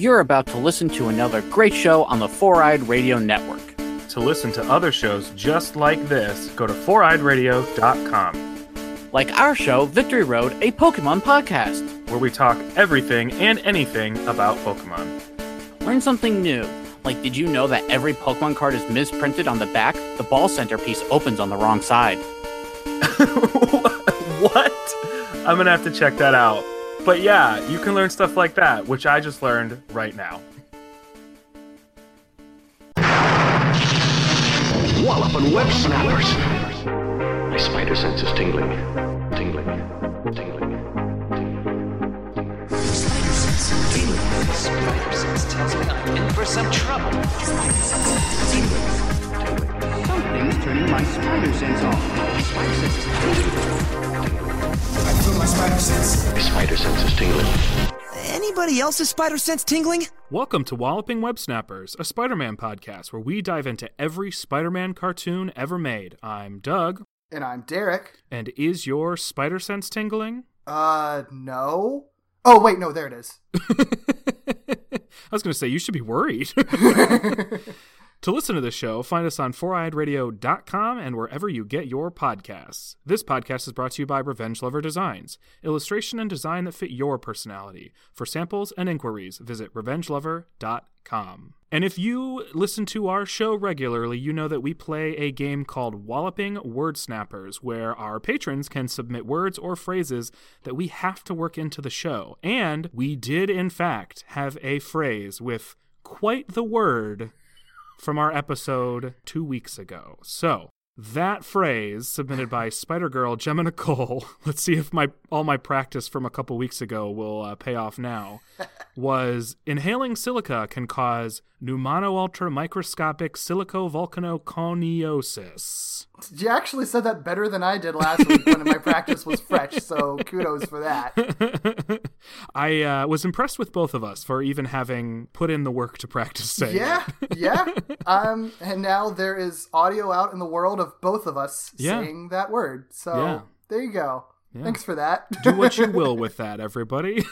You're about to listen to another great show on the Four Eyed Radio Network. To listen to other shows just like this, go to foureyedradio.com, Like our show, Victory Road, a Pokemon podcast. where we talk everything and anything about Pokemon. Learn something new. Like, did you know that every Pokemon card is misprinted on the back? The ball centerpiece opens on the wrong side. what? I'm gonna have to check that out. But yeah, you can learn stuff like that, which I just learned right now. Wallop and web snappers. My spider sense is tingling. Tingling. Tingling. Spider sense tingling. Spider sense tells me I'm in for some trouble. Spider sense tingling. Something's turning my spider sense on. Spider sense is I feel my spider sense. My spider sense is tingling. Anybody else's spider sense tingling? Welcome to Walloping Web Snappers, a Spider Man podcast where we dive into every Spider Man cartoon ever made. I'm Doug, And I'm Derek. and is your spider sense tingling? Uh, no. Oh, wait, no, there it is. I was going to say, you should be worried. to listen to the show, find us on foureyedradio.com and wherever you get your podcasts. This podcast is brought to you by Revenge Lover Designs, illustration and design that fit your personality. For samples and inquiries, visit revengelover.com. And if you listen to our show regularly, you know that we play a game called Walloping Word Snappers, where our patrons can submit words or phrases that we have to work into the show. And we did, in fact, have a phrase with quite the word from our episode two weeks ago. So that phrase submitted by Spider Girl Gemma Nicole. Let's see if my all my practice from a couple weeks ago will uh, pay off now. was inhaling silica can cause pneumono-ultra-microscopic silicovolcanoconiosis. You actually said that better than I did last week when my practice was fresh, so kudos for that. I uh, was impressed with both of us for even having put in the work to practice saying Yeah, it. yeah. Um, and now there is audio out in the world of both of us Yeah. saying that word. So Yeah. there you go. Thanks for that. do what you will with that, everybody.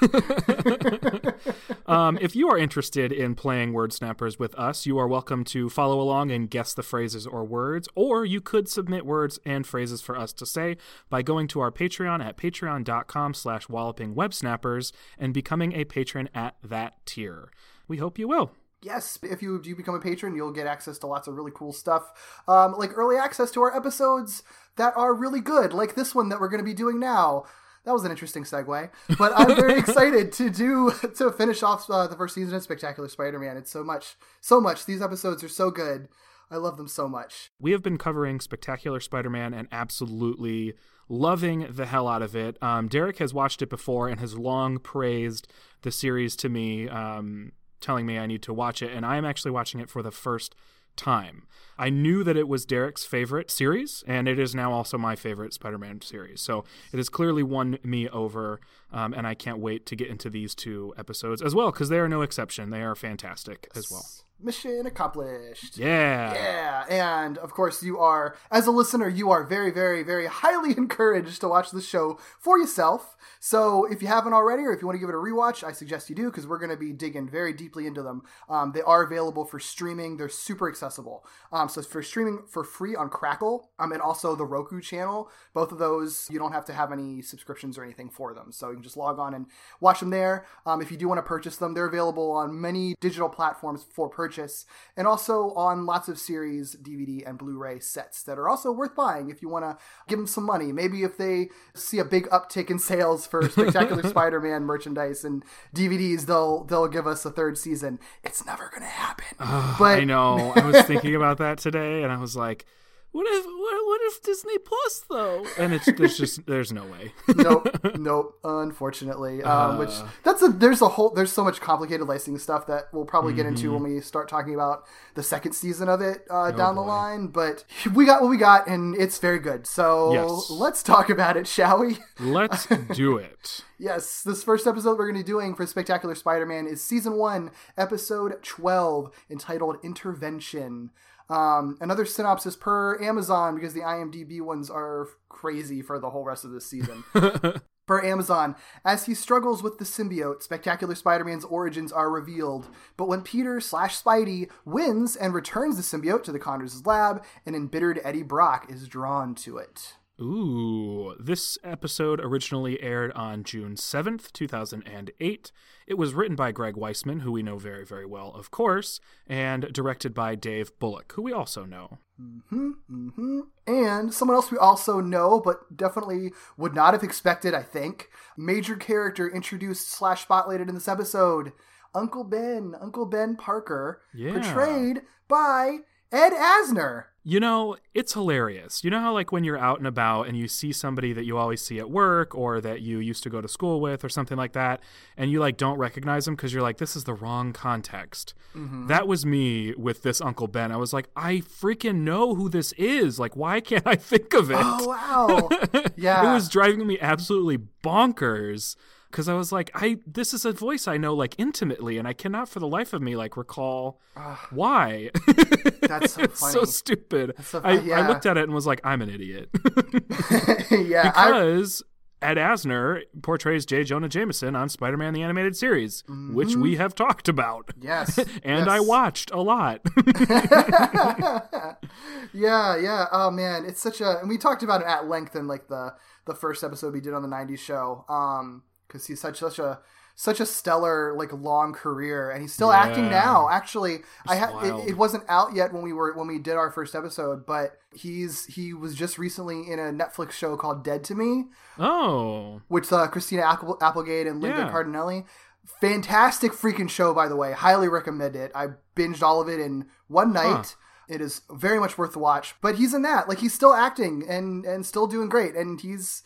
um, if you are interested in playing Word Snappers with us, you are welcome to follow along and guess the phrases or words, or you could submit words and phrases for us to say by going to our Patreon at patreon.com slash wallopingwebsnappers and becoming a patron at that tier. We hope you will. Yes, if you do become a patron, you'll get access to lots of really cool stuff, um, like early access to our episodes that are really good, like this one that we're going to be doing now. That was an interesting segue, but I'm very excited to do to finish off uh, the first season of Spectacular Spider-Man. It's so much, so much. These episodes are so good. I love them so much. We have been covering Spectacular Spider Man and absolutely loving the hell out of it. Um, Derek has watched it before and has long praised the series to me, um, telling me I need to watch it. And I am actually watching it for the first time. I knew that it was Derek's favorite series, and it is now also my favorite Spider Man series. So it has clearly won me over, um, and I can't wait to get into these two episodes as well, because they are no exception. They are fantastic as well. Mission accomplished. Yeah. Yeah, and of course, you are, as a listener, you are very, very, very highly encouraged to watch the show for yourself. So if you haven't already, or if you want to give it a rewatch, I suggest you do because we're going to be digging very deeply into them. Um, they are available for streaming, they're super accessible. Um, so for streaming for free on Crackle um, and also the Roku channel, both of those, you don't have to have any subscriptions or anything for them. So you can just log on and watch them there. Um, if you do want to purchase them, they're available on many digital platforms for purchase and also on lots of series, DVD, and Blu ray sets that are also worth buying if you want to give them some money. Maybe if they see a big uptick in sales for Spectacular Spider Man merchandise and DVDs, they'll, they'll give us a third season. It's never going to happen. but I know. I was thinking about that today, and I was like, "What if? What, what if Disney Plus though?" And it's there's just there's no way. nope, nope. Unfortunately, um, which that's a there's a whole there's so much complicated licensing stuff that we'll probably get into when we start talking about the second season of it uh, down the line. But we got what we got, and it's very good. So Yes. let's talk about it, shall we? Let's do it. Yes, this first episode we're going to be doing for Spectacular Spider-Man is season one, episode twelve, entitled "Intervention." Um, another synopsis per Amazon because the IMDb ones are crazy for the whole rest of this season. For Amazon, as he struggles with the symbiote, Spectacular Spider-Man's origins are revealed. But when Peter slash Spidey wins and returns the symbiote to the Connors' lab, an embittered Eddie Brock is drawn to it. Ooh, this episode originally aired on June 7th, 2008. It was written by Greg Weisman, who we know very, very well, of course, and directed by Dave Bullock, who we also know. Mhm, mhm. And someone else we also know, but definitely would not have expected, I think. Major character introduced slash spotlighted in this episode. Uncle Ben, Uncle Ben Parker, Yeah. portrayed by Ed Asner. You know, it's hilarious. You know how, like, when you're out and about and you see somebody that you always see at work or that you used to go to school with or something like that, and you, like, don't recognize them because you're like, this is the wrong context. Mm-hmm. That was me with this Uncle Ben. I was like, I freaking know who this is. Like, why can't I think of it? Oh wow. Yeah. it was driving me absolutely bonkers because I was like, I this is a voice I know like intimately, and I cannot for the life of me like recall why. That's so so stupid. so I, yeah. I looked at it and was like, I'm an idiot yeah. I, because Ed Asner portrays J. Jonah Jameson on Spider-Man the Animated Series, which we have talked about. Mm-hmm. yes. And I watched a lot. yeah, yeah. Oh man, it's such a and we talked about it at length in like the the first episode we did on the 90s show. Um cuz he's such such a such a stellar like long career and he's still acting now. Actually, I had it, it wasn't out yet when we were when we did our first episode, but he's he was just recently in a Netflix show called Dead to Me, oh, which uh, Christina Apple, Applegate and Linda Yeah. Cardellini. Fantastic freaking show, by the way. Highly recommend it. I binged all of it in one night. It is very much worth the watch. But he's in that. Like he's still acting and and still doing great. And he's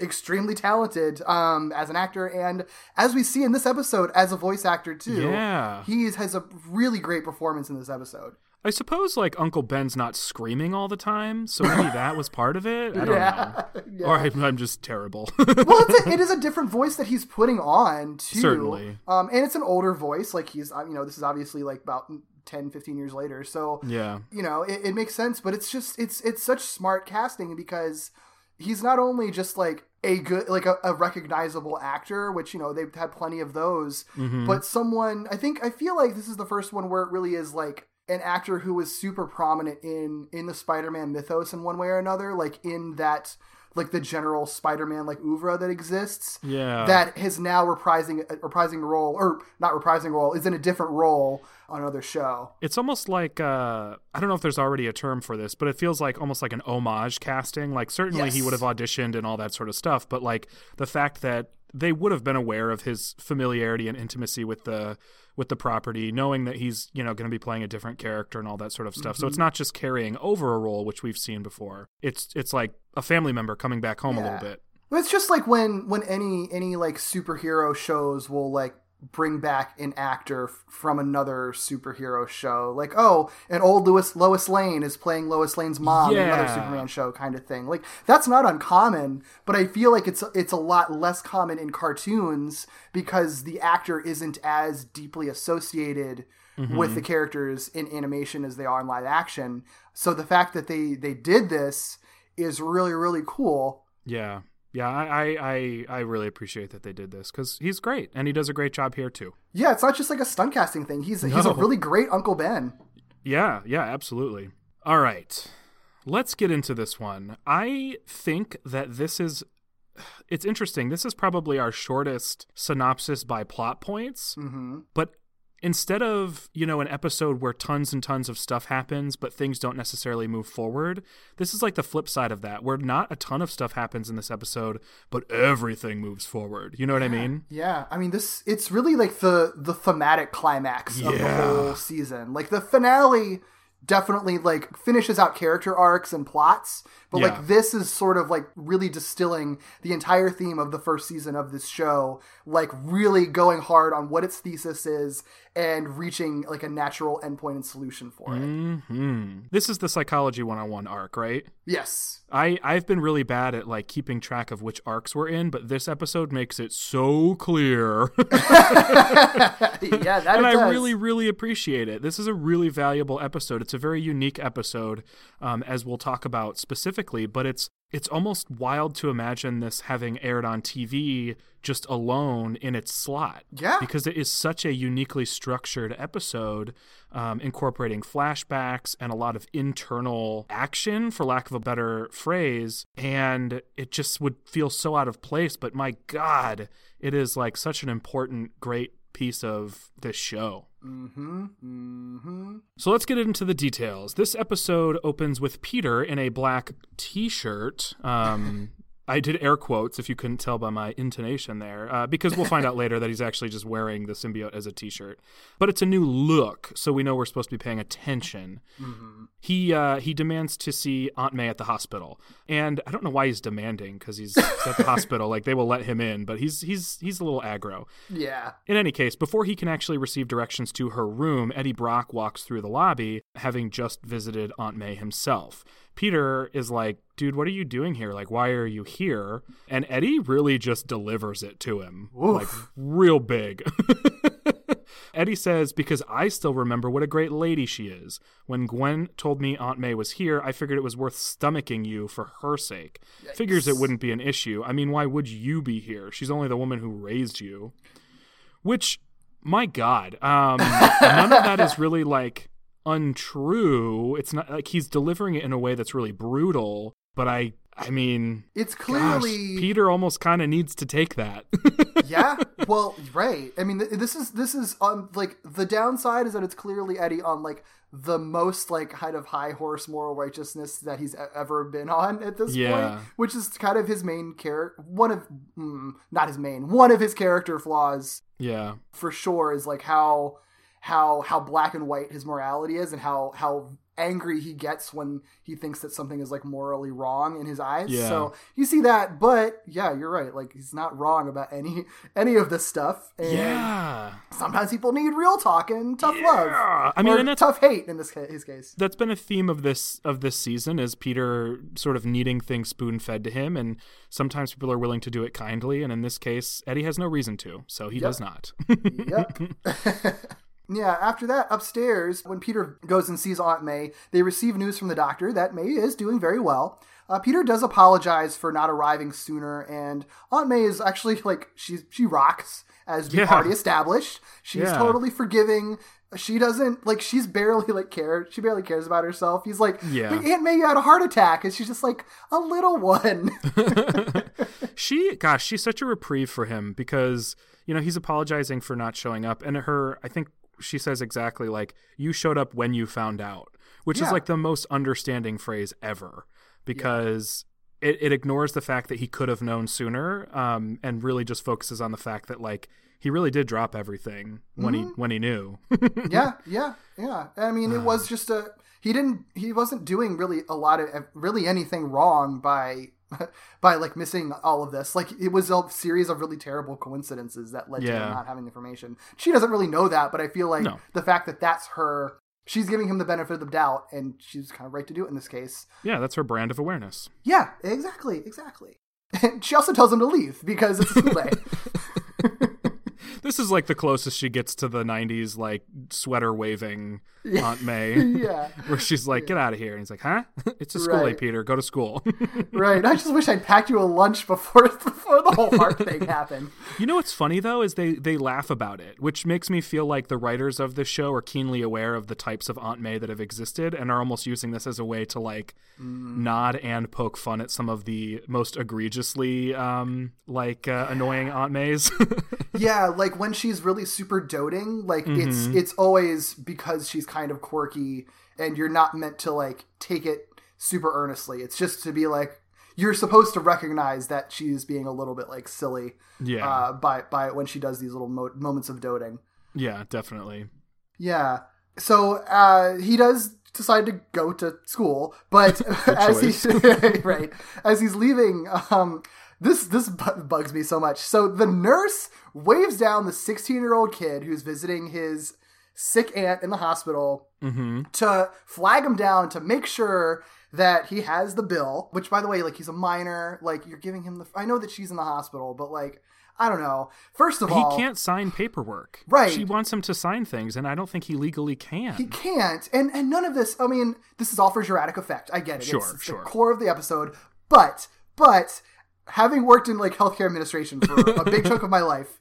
extremely talented um, as an actor and as we see in this episode as a voice actor too. Yeah. He has a really great performance in this episode. I suppose like Uncle Ben's not screaming all the time, so maybe that was part of it. I don't Yeah. know. Or I'm, I'm just terrible. well, it's a, it is a different voice that he's putting on too. Certainly. Um, and it's an older voice. Like he's, uh, you know, this is obviously like about 10, 15 years later. So yeah. you know, it, it makes sense. But it's just it's it's such smart casting because he's not only just like a good like a, a recognizable actor, which you know they've had plenty of those, Mm-hmm. but someone I think I feel like this is the first one where it really is like an actor who was super prominent in in the Spider-Man mythos in one way or another, like in that like the general Spider-Man like oeuvre that exists. Yeah. That is now reprising a reprising a role or not reprising a role is in a different role on another show. It's almost like uh, I don't know if there's already a term for this, but it feels like almost like an homage casting. Like certainly he would have auditioned and all that sort of stuff, but like the fact that they would have been aware of his familiarity and intimacy with the with the property, knowing that he's you know going to be playing a different character and all that sort of stuff. Mm-hmm. So it's not just carrying over a role, which we've seen before. It's it's like a family member coming back home a little bit. It's just like when when any any like superhero shows will like bring back an actor f- from another superhero show. Like, oh, an old Lois Lois Lane is playing Lois Lane's mom in another Superman show kind of thing. Like that's not uncommon, but I feel like it's it's a lot less common in cartoons because the actor isn't as deeply associated mm-hmm. with the characters in animation as they are in live action. So the fact that they they did this is really really cool. Yeah. Yeah, I, I, I, really appreciate that they did this because he's great and he does a great job here too. Yeah, it's not just like a stunt casting thing. He's he's a really great Uncle Ben. Yeah, yeah, absolutely. All right. Let's get into this one. I think that this is it's interesting. This is probably our shortest synopsis by plot points. hmm But instead of, you know, an episode where tons and tons of stuff happens but things don't necessarily move forward, this is like the flip side of that, where not a ton of stuff happens in this episode, but everything moves forward. You know what I mean? Yeah, I mean this. It's really like the the thematic climax of the Yeah. whole season. Like the finale definitely like finishes out character arcs and plots, but Yeah. like this is sort of like really distilling the entire theme of the first season of this show. Like really going hard on what its thesis is and reaching like a natural endpoint and solution for it. hmm This is the psychology 101 arc, right? Yes. I I've been really bad at like keeping track of which arcs we're in, but this episode makes it so clear. yeah, that and I really, really appreciate it. This is a really valuable episode. It's a very unique episode, um, as we'll talk about specifically. But it's it's almost wild to imagine this having aired on TV just alone in its slot. Yeah. Because it is such a uniquely structured episode, um, incorporating flashbacks and a lot of internal action, for lack of a better phrase. And it just would feel so out of place. But my God, it is like such an important, great piece of this show. Mm-hmm. Mm-hmm. So let's get into the details. This episode opens with Peter in a black T-shirt. Um, I did air quotes if you couldn't tell by my intonation there, uh, because we'll find out later that he's actually just wearing the symbiote as a T-shirt. But it's a new look, so we know we're supposed to be paying attention. He uh, he demands to see Aunt May at the hospital, and I don't know why he's demanding because he's at the hospital. Like they will let him in, but he's he's he's a little aggro. Yeah. In any case, before he can actually receive directions to her room, Eddie Brock walks through the lobby, having just visited Aunt May himself. Peter is like, dude, what are you doing here? Like, why are you here? And Eddie really just delivers it to him. Like, real big. Eddie says, because I still remember what a great lady she is. When Gwen told me Aunt May was here, I figured it was worth stomaching you for her sake. Figures it wouldn't be an issue. I mean, why would you be here? She's only the woman who raised you. Which, my God, um, none of that is really like untrue. It's not like he's delivering it in a way that's really brutal. But I, I mean, It's gosh, clearly Peter almost kind of needs to take that. yeah well right i mean th- this is this is um like the downside is that it's clearly eddie on like the most like kind of high horse moral righteousness that he's ever been on at this Yeah. point which is kind of his main character one of mm, not his main one of his character flaws yeah, for sure is like how how how black and white his morality is and how how angry he gets when he thinks that something is like morally wrong in his eyes Yeah. so you see that but yeah you're right like he's not wrong about any any of this stuff and yeah. sometimes people need real talk and tough love I mean, and tough hate in this ca- his case that's been a theme of this of this season is Peter sort of needing things spoon fed to him, and sometimes people are willing to do it kindly, and in this case, Eddie has no reason to, so he does not. yep. yeah, after that, upstairs, when Peter goes and sees Aunt May, they receive news from the doctor that May is doing very well. Uh, Peter does apologize for not arriving sooner, and Aunt May is actually like she she rocks as we've Yeah. already established. She's Yeah. totally forgiving. She doesn't like she's barely like care. She barely cares about herself. He's like, Yeah. "But Aunt May, you had a heart attack," and she's just like a little one. she gosh she's such a reprieve for him because you know he's apologizing for not showing up and her i think she says exactly like you showed up when you found out which Yeah. is like the most understanding phrase ever because it, it ignores the fact that he could have known sooner um, and really just focuses on the fact that like he really did drop everything when he when he knew yeah, yeah, yeah. I mean, it was just a he didn't he wasn't doing really a lot of really anything wrong by by like missing all of this. Like it was a series of really terrible coincidences that led to him not having information. She doesn't really know that, but I feel like No. the fact that that's her she's giving him the benefit of the doubt and she's kind of right to do it in this case. yeah that's her brand of awareness Yeah, exactly, exactly. And she also tells him to leave because it's a school day. This is like the closest she gets to the 90s like sweater waving aunt may yeah. where she's like, "Get out of here," and he's like, "Huh? It's a school day, Peter. Go to school." Right. I just wish I'd packed you a lunch before before the whole heart thing happened. you know what's funny though is they they laugh about it, which makes me feel like the writers of this show are keenly aware of the types of Aunt May that have existed and are almost using this as a way to like nod and poke fun at some of the most egregiously um like uh, annoying Aunt Mays. Yeah, like when she's really super doting, like it's it's always because she's kind of quirky and you're not meant to like take it super earnestly. It's just to be like you're supposed to recognize that she's being a little bit like silly yeah, uh by by when she does these little mo- moments of doting. yeah, definitely. Yeah. So uh, he does decide to go to school, but as he right as he's leaving, um, this this bugs me so much. So the nurse waves down the 16 year old kid who's visiting his sick aunt in the hospital mm-hmm. to flag him down to make sure that he has the bill. Which, by the way, like he's a minor. Like you're giving him the. I know that she's in the hospital, but like. I don't know. First of He all, he can't sign paperwork. Right. She wants him to sign things, and I don't think he legally can. He can't, and and none of this. I mean, this is all for dramatic effect. I get it. Sure, it's, it's sure. the core of the episode. But but having worked in like healthcare administration for a big chunk of my life,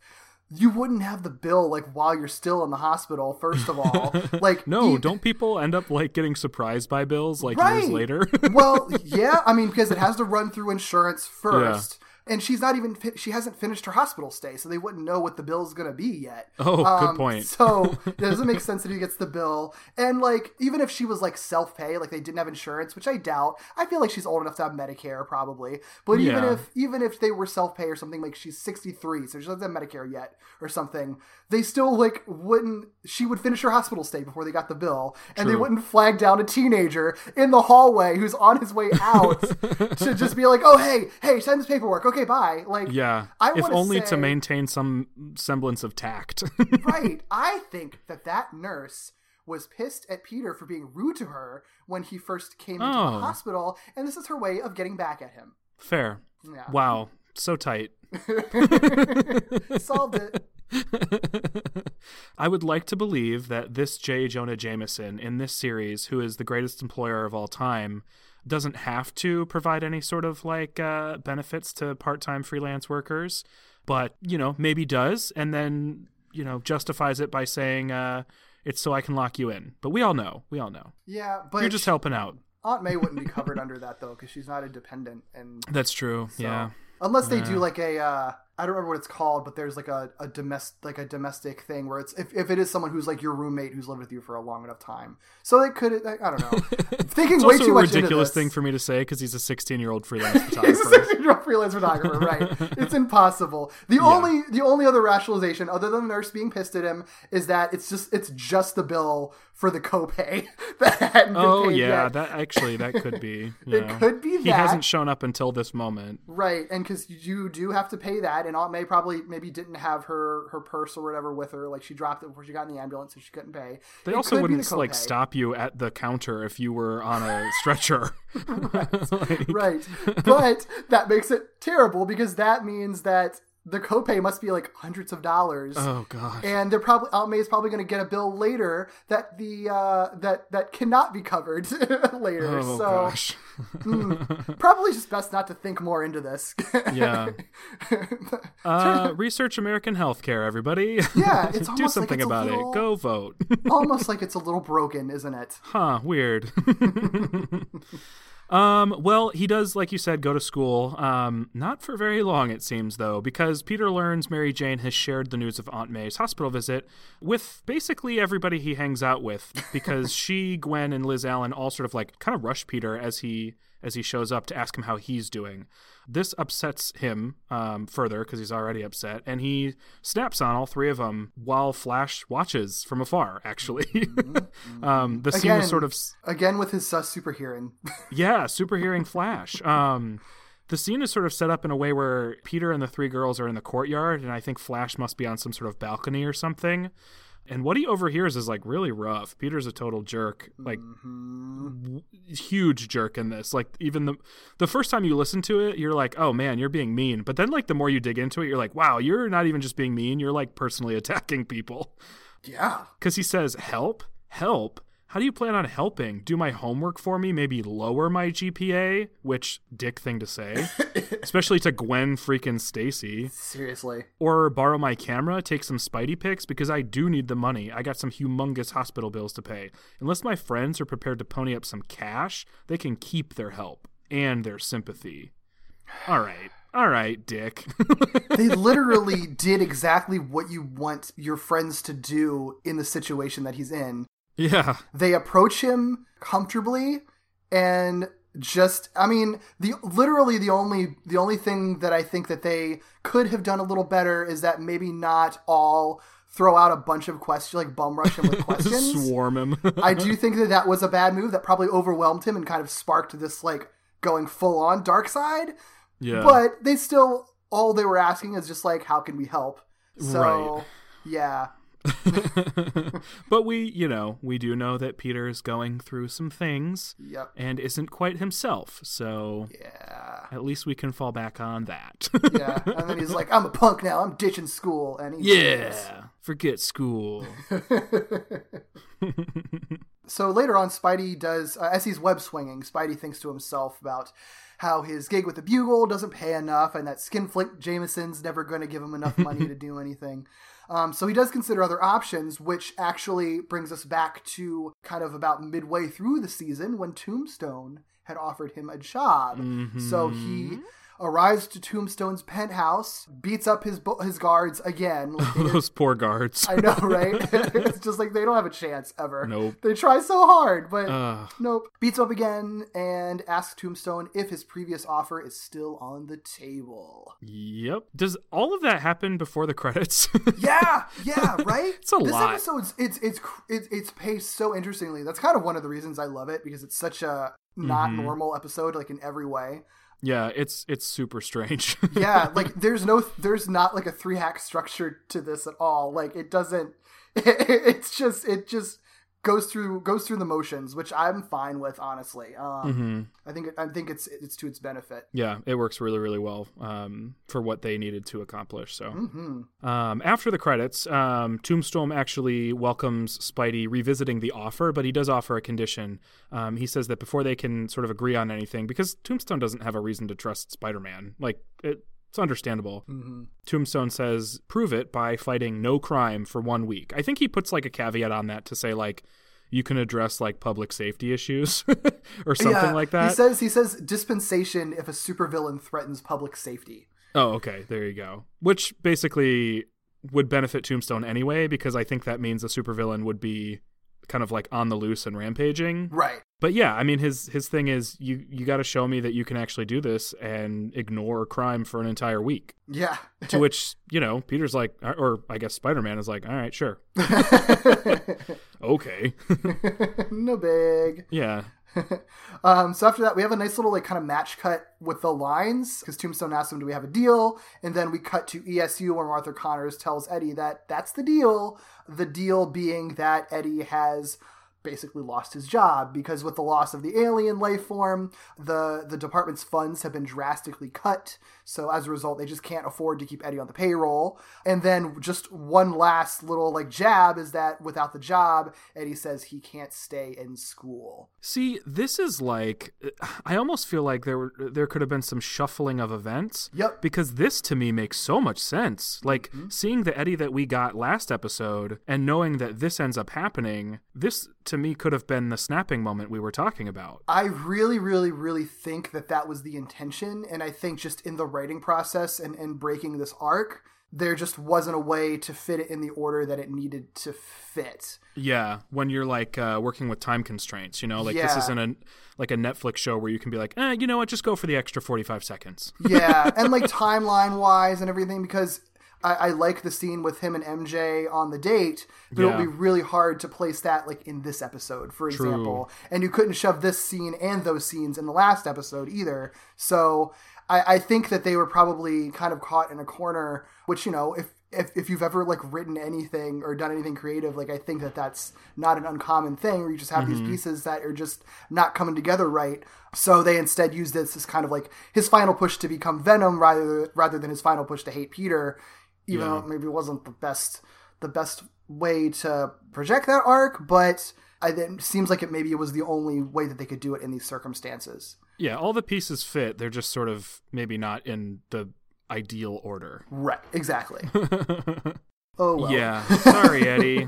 you wouldn't have the bill like while you're still in the hospital. First of all, like No, you- don't people end up like getting surprised by bills like Right. years later? well, yeah, I mean because it has to run through insurance first. And she's not even she hasn't finished her hospital stay, so they wouldn't know what the bill's going to be yet. Oh, good Um, point. So it doesn't make sense that he gets the bill. And like even if she was like self pay, like they didn't have insurance, which I doubt. I feel like she's old enough to have Medicare probably. But even if even if they were self pay or something, like she's sixty three, so she doesn't have Medicare yet or something, they still like wouldn't. She would finish her hospital stay before they got the bill, and they wouldn't flag down a teenager in the hallway who's on his way out to just be like, "Oh hey hey, send this paperwork. Okay, bye." Like yeah. I if only to maintain some semblance of tact. right. I think that that nurse was pissed at Peter for being rude to her when he first came into Oh. the hospital, and this is her way of getting back at him. Fair. Yeah. Wow. So tight. Solved it. I would like to believe that this J. Jonah Jameson in this series, who is the greatest employer of all time, doesn't have to provide any sort of like uh, benefits to part time freelance workers, but, you know, maybe does, and then, you know, justifies it by saying, uh, it's so I can lock you in. But we all know. We all know. Yeah, but You're just helping out. Aunt May wouldn't be covered under that though, because she's not independent, and That's true. so- Yeah. unless they do like a uh, I don't remember what it's called, but there's like a, a domestic like a domestic thing where it's if, if it is someone who's like your roommate who's lived with you for a long enough time, so they could I don't know. Thinking It's way also too a much ridiculous thing for me to say because he's a 16 year old freelance photographer. He's a photographer. 16 year old freelance photographer, right? It's impossible. The only the only other rationalization, other than the nurse being pissed at him, is that it's just it's just the bill for the copay that hadn't been Oh paid yeah, yet. that actually that could be. It yeah. could be He hasn't shown up until this moment. Right, and because you do have to pay that, and Aunt May probably maybe didn't have her her purse or whatever with her, like she dropped it before she got in the ambulance, so she couldn't pay. They It also wouldn't the like stop you at the counter if you were on a stretcher. Like- right, but that makes it terrible because that means that the copay must be like hundreds of dollars. Oh gosh. and they're probably Aunt is probably going to get a bill later that the uh, that that cannot be covered later. oh so gosh. probably just best not to think more into this. Yeah. Uh, research American healthcare, everybody. Yeah, it's do like something it's about little- it. Go vote. Almost like it's a little broken, isn't it? huh? Weird. Um, well, he does, like you said, go to school. Um, not for very long, it seems, though, because Peter learns Mary Jane has shared the news of Aunt May's hospital visit with basically everybody he hangs out with, because she, Gwen, and Liz Allan all sort of like kind of rush Peter as he as he shows up to ask him how he's doing. This upsets him um, further because he's already upset, and he snaps on all three of them while Flash watches from afar. Actually, um, the scene is sort of again with his sus super hearing. yeah, super hearing Flash. Um, the scene is sort of set up in a way where Peter and the three girls are in the courtyard, and I think Flash must be on some sort of balcony or something. And what he overhears is like really rough. Peter's a total jerk, like mm-hmm. w- huge jerk in this. Like even the the first time you listen to it, you're like, "Oh man, you're being mean." But then like the more you dig into it, you're like, "Wow, you're not even just being mean. You're like personally attacking people." yeah. Because he says, Help? Help? How do you plan on helping? Do my homework for me? Maybe lower my GPA? Which dick thing to say. Especially to Gwen freaking Stacy. Seriously. Or borrow my camera, take some Spidey pics because I do need the money. I got some humongous hospital bills to pay. Unless my friends are prepared to pony up some cash, they can keep their help and their sympathy. All right. All right, dick. They literally did exactly what you want your friends to do in the situation that he's in. Yeah. They approach him comfortably and just I mean, the literally the only the only thing that I think that they could have done a little better is that maybe not all throw out a bunch of questions like bum rush him with questions. Swarm him. I do think that that was a bad move that probably overwhelmed him and kind of sparked this like going full on dark side. yeah. But they still all they were asking is just like how can we help? So Right. yeah. but we, you know, we do know that Peter is going through some things Yep. and isn't quite himself. So Yeah. at least we can fall back on that. Yeah. And then he's like, I'm a punk now, I'm ditching school and he yeah. Forget school. So later on, Spidey does, uh, as he's web swinging, Spidey thinks to himself about how his gig with the Bugle doesn't pay enough and that Skinflint Jameson's never going to give him enough money to do anything. Um, so he does consider other options, which actually brings us back to kind of about midway through the season when Tombstone had offered him a job. So he arrives to Tombstone's penthouse, beats up his bo- his guards again. Like Those poor guards. I know, right? it's just like they don't have a chance ever. Nope. They try so hard, but Ugh. nope. Beats up again and asks Tombstone if his previous offer is still on the table. Yep. Does all of that happen before the credits? Yeah, yeah, right. It's a this lot. episode's it's it's it's it's paced so interestingly. That's kind of one of the reasons I love it because it's such a not Mm-hmm. normal episode, like in every way. Yeah, it's it's super strange. Yeah, like there's no there's not like a three hack structure to this at all. Like it doesn't. it's just it just goes through goes through the motions, which I'm fine with, honestly. Um, hmm I think I think it's it's to its benefit. Yeah, it works really, really well um, for what they needed to accomplish. So, hmm um, after the credits, um, Tombstone actually welcomes Spidey revisiting the offer, but he does offer a condition. Um, he says that before they can sort of agree on anything, because Tombstone doesn't have a reason to trust Spider Man, like it, it's understandable. hmm Tombstone says, prove it by fighting no crime for one week. I think he puts like a caveat on that to say, like, you can address like public safety issues or something Yeah, like that. He says he says dispensation if a supervillain threatens public safety. Oh, okay. There you go. Which basically would benefit Tombstone anyway, because I think that means a supervillain would be kind of like on the loose and rampaging. Right. But yeah, I mean his his thing is you you got to show me that you can actually do this and ignore crime for an entire week. Yeah. To which you know Peter's like, or- or I guess Spider Man is like, all right, sure, okay, no big. yeah, Um, so after that, we have a nice little like kind of match cut with the lines because Tombstone asks him, "Do we have a deal?" And then we cut to ESU where Arthur Connors tells Eddie that that's the deal. The deal being that Eddie has basically lost his job because with the loss of the alien life form, the the department's funds have been drastically cut. So as a result, they just can't afford to keep Eddie on the payroll. And then just one last little like jab is that without the job, Eddie says he can't stay in school. See, this is like I almost feel like there were there could have been some shuffling of events. Yep. Because this to me makes so much sense. Like mm-hmm. seeing the Eddie that we got last episode and knowing that this ends up happening, this to me could have been the snapping moment we were talking about. I really, really, really think that that was the intention. And I think just in the writing process and, and breaking this arc, there just wasn't a way to fit it in the order that it needed to fit. Yeah, when you're like uh, working with time constraints, you know, like this isn't a like a Netflix show where you can be like, eh, you know what, just go for the extra forty five seconds. Yeah. and like timeline wise and everything, because I, I like the scene with him and MJ on the date, but it Yeah. would be really hard to place that like in this episode, for True. example. And you couldn't shove this scene and those scenes in the last episode either. So I, I think that they were probably kind of caught in a corner, which, you know, if if, if you've ever like written anything or done anything creative, like I think that that's not an uncommon thing where you just have these mm-hmm. pieces that are just not coming together right. So they instead use this as kind of like his final push to become Venom rather rather than his final push to hate Peter, even though maybe it wasn't the best the best way to project that arc, but I, it seems like it maybe it was the only way that they could do it in these circumstances. Yeah, all the pieces fit. They're just sort of maybe not in the ideal order. Right, exactly. oh well. Yeah, sorry, Eddie.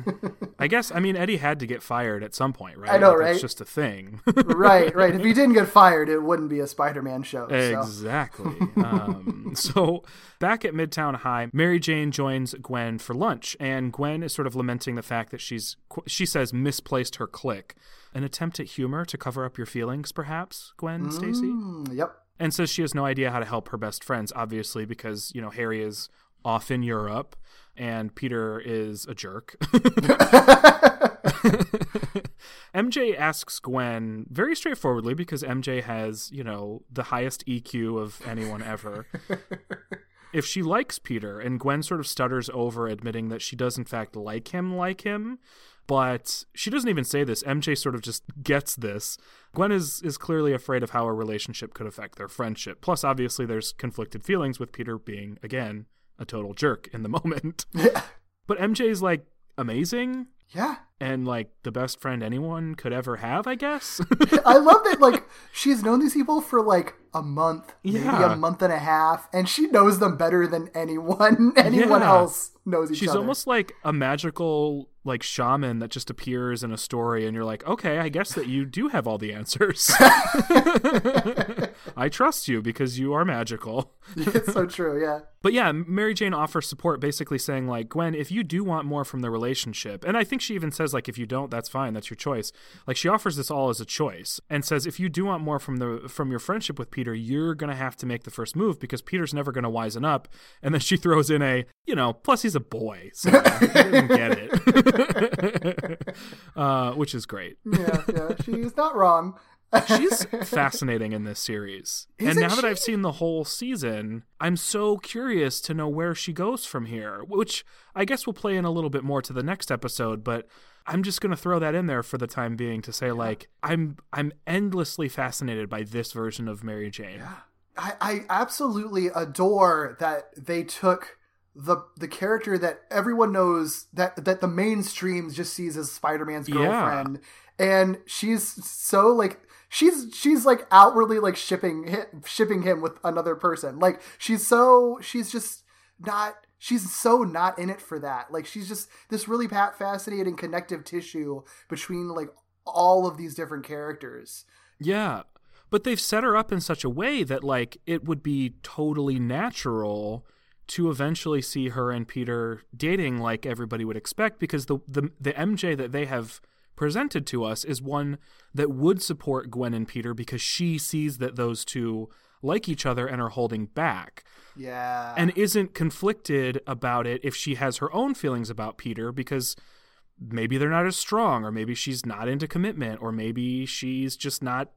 I guess I mean Eddie had to get fired at some point, right? I know, Like, right? It's just a thing. right, right. If he didn't get fired, it wouldn't be a Spider-Man show. So. Exactly. um, so back at Midtown High, Mary Jane joins Gwen for lunch, and Gwen is sort of lamenting the fact that she's she says misplaced her click, an attempt at humor to cover up your feelings, perhaps. Gwen Stacy, Mm, yep. and says she has no idea how to help her best friends, obviously because you know Harry is off in Europe and Peter is a jerk. MJ asks Gwen very straightforwardly because MJ has, you know, the highest EQ of anyone ever. if she likes Peter, and Gwen sort of stutters over admitting that she does in fact like him, like him, but she doesn't even say this. MJ sort of just gets this. Gwen is is clearly afraid of how a relationship could affect their friendship. Plus, obviously, there's conflicted feelings with Peter being again a total jerk in the moment. But MJ's like amazing. Yeah. and like the best friend anyone could ever have, I guess. I love that like she's known these people for like a month, maybe a month and a half, and she knows them better than anyone anyone Yeah. else knows each She's other. almost like a magical like shaman that just appears in a story and you're like, "Okay, I guess that you do have all the answers." I trust you because you are magical. it's so true, yeah. But yeah, Mary Jane offers support basically saying like, "Gwen, if you do want more from the relationship." And I think she even says like if you don't, that's fine, that's your choice. Like she offers this all as a choice and says if you do want more from the from your friendship with Peter, you're going to have to make the first move because Peter's never going to wisen up. And then she throws in a, you know, plus he's a boy, so he didn't get it. uh, which is great. Yeah, yeah. She's not wrong. She's fascinating in this series. and Isn't now that? I've seen the whole season, I'm so curious to know where she goes from here, which I guess we'll play in a little bit more to the next episode, but I'm just going to throw that in there for the time being to say like I'm I'm endlessly fascinated by this version of Mary Jane. I, I absolutely adore that they took the the character that everyone knows that that the mainstream just sees as Spider-Man's Yeah. girlfriend, and she's so like she's she's like outwardly like shipping him, shipping him with another person. Like she's so she's just not she's so not in it for that. Like she's just this really fascinating connective tissue between like all of these different characters. Yeah. But they've set her up in such a way that like it would be totally natural to eventually see her and Peter dating like everybody would expect because the the the MJ that they have presented to us is one that would support Gwen and Peter because she sees that those two like each other and are holding back Yeah. and isn't conflicted about it if she has her own feelings about Peter because maybe they're not as strong or maybe she's not into commitment or maybe she's just not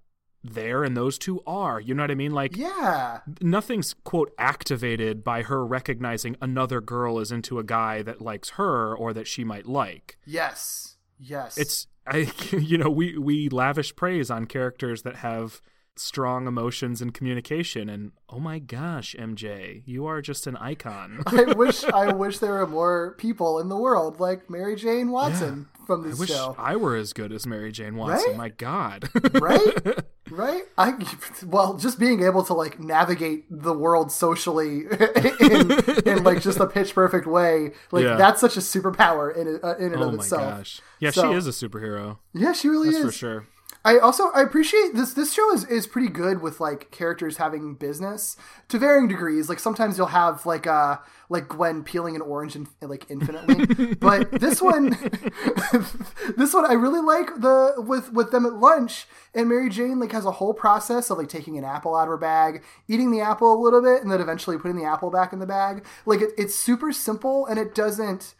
there and those two are you know what i mean like yeah. nothing's quote activated by her recognizing another girl is into a guy that likes her or that she might like Yes. Yes. it's i you know we we lavish praise on characters that have strong emotions and communication and oh my gosh mj you are just an icon I wish I wish there were more people in the world like Mary Jane Watson from I wish show. I were as good as Mary Jane Watson. Right? My God. Right? Right? I well, just being able to like navigate the world socially in, in like just a pitch perfect way, like Yeah. that's such a superpower in uh, in and oh of my itself. gosh. Yeah, So- she is a superhero. Yeah, she really That's is. for sure. I also I appreciate this. This show is, is pretty good with like characters having business to varying degrees. Like sometimes you'll have like uh like Gwen peeling an orange in, like infinitely, but this one, this one I really like the with with them at lunch. And Mary Jane like has a whole process of like taking an apple out of her bag, eating the apple a little bit, and then eventually putting the apple back in the bag. Like it, it's super simple and it doesn't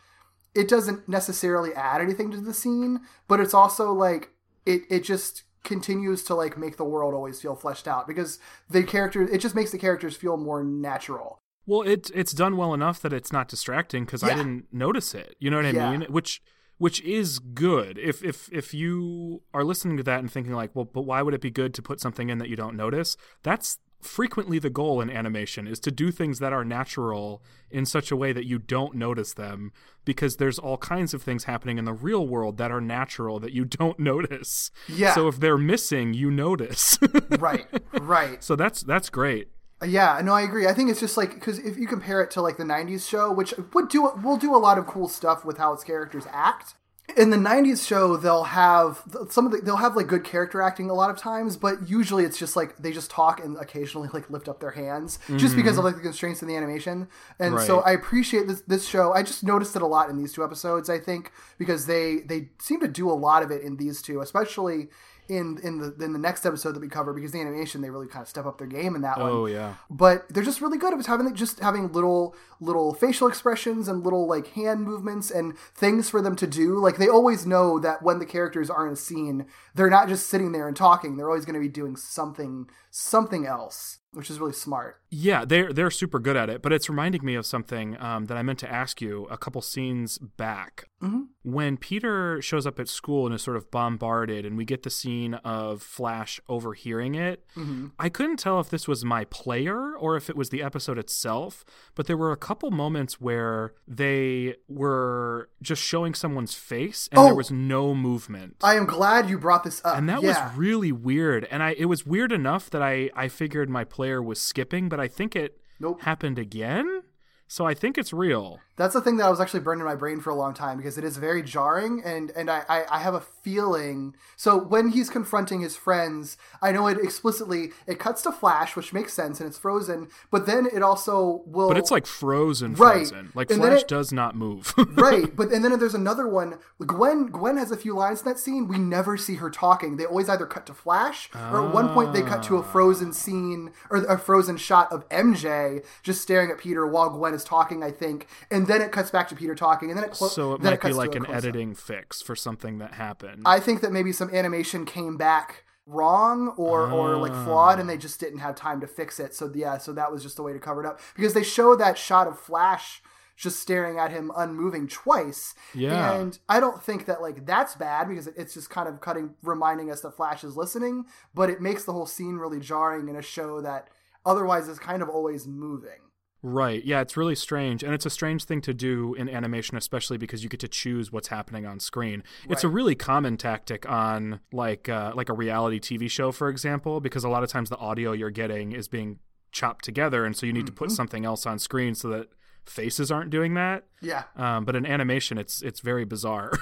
it doesn't necessarily add anything to the scene, but it's also like it it just continues to like make the world always feel fleshed out because the character it just makes the characters feel more natural. Well, it it's done well enough that it's not distracting because I didn't notice it. You know what I Yeah. mean? Which which is good. If if if you are listening to that and thinking like, well, but why would it be good to put something in that you don't notice? That's frequently the goal in animation is to do things that are natural in such a way that you don't notice them because there's all kinds of things happening in the real world that are natural that you don't notice. Yeah. So if they're missing, you notice. right, right. so that's that's great. Yeah, no, I agree. I think it's just like because if you compare it to like the '90s show, which would do it, will do a lot of cool stuff with how its characters act. In the '90s show, they'll have some of the they'll have like good character acting a lot of times, but usually it's just like they just talk and occasionally like lift up their hands just because of mm-hmm. like the constraints in the animation. And so I appreciate this this show. I just noticed it a lot in these two episodes. I think because they they seem to do a lot of it in these two, especially in in the in the next episode that we cover because the animation they really kind of step up their game in that one. Oh yeah. but they're just really good. It was having just having little little facial expressions and little like hand movements and things for them to do. Like they always know that when the characters are in a scene they're not just sitting there and talking. They're always going to be doing something something else which is really smart. Yeah, they're they're super good at it, but it's reminding me of something um, that I meant to ask you a couple scenes back. Mm-hmm. When Peter shows up at school and is sort of bombarded, and we get the scene of Flash overhearing it, Mm-hmm. I couldn't tell if this was my player or if it was the episode itself. But there were a couple moments where they were just showing someone's face, and Oh! there was no movement. I am glad you brought this up. and that yeah. was really weird and i it was weird enough that i i figured my player was skipping but i think it Nope. happened again so i think it's real That's the thing that I was actually burning in my brain for a long time because it is very jarring and and I, I, I have a feeling so when he's confronting his friends, I know it explicitly it cuts to flash, which makes sense and it's frozen, but then it also will but it's like frozen Right. frozen like And flash it- does not move right, but and then there's another one. Gwen Gwen has a few lines in that scene. We never see her talking. They always either cut to flash, or at one point they cut to a frozen scene or a frozen shot of MJ just staring at Peter while Gwen is talking. I think, and then it cuts back to Peter talking, and then it clo- so it might be cuts to like an editing fix for something that happened I think that maybe some animation came back wrong or or like flawed and they ah. just didn't have time to fix it. So yeah, so that was just a way to cover it up because they show that shot of Flash just staring at him unmoving twice. Yeah. And I don't think that like that's bad because it's just kind of cutting reminding us that Flash is listening, but it makes the whole scene really jarring in a show that otherwise is kind of always moving. Right. Yeah, it's really strange. And it's a strange thing to do in animation, especially because you get to choose what's happening on screen. It's a really common tactic on like uh, like a reality TV show, for example, because a lot of times the audio you're getting is being chopped together and so you need to Mm-hmm. put something else on screen so that faces aren't doing that. Yeah. Um, but in animation it's it's very bizarre.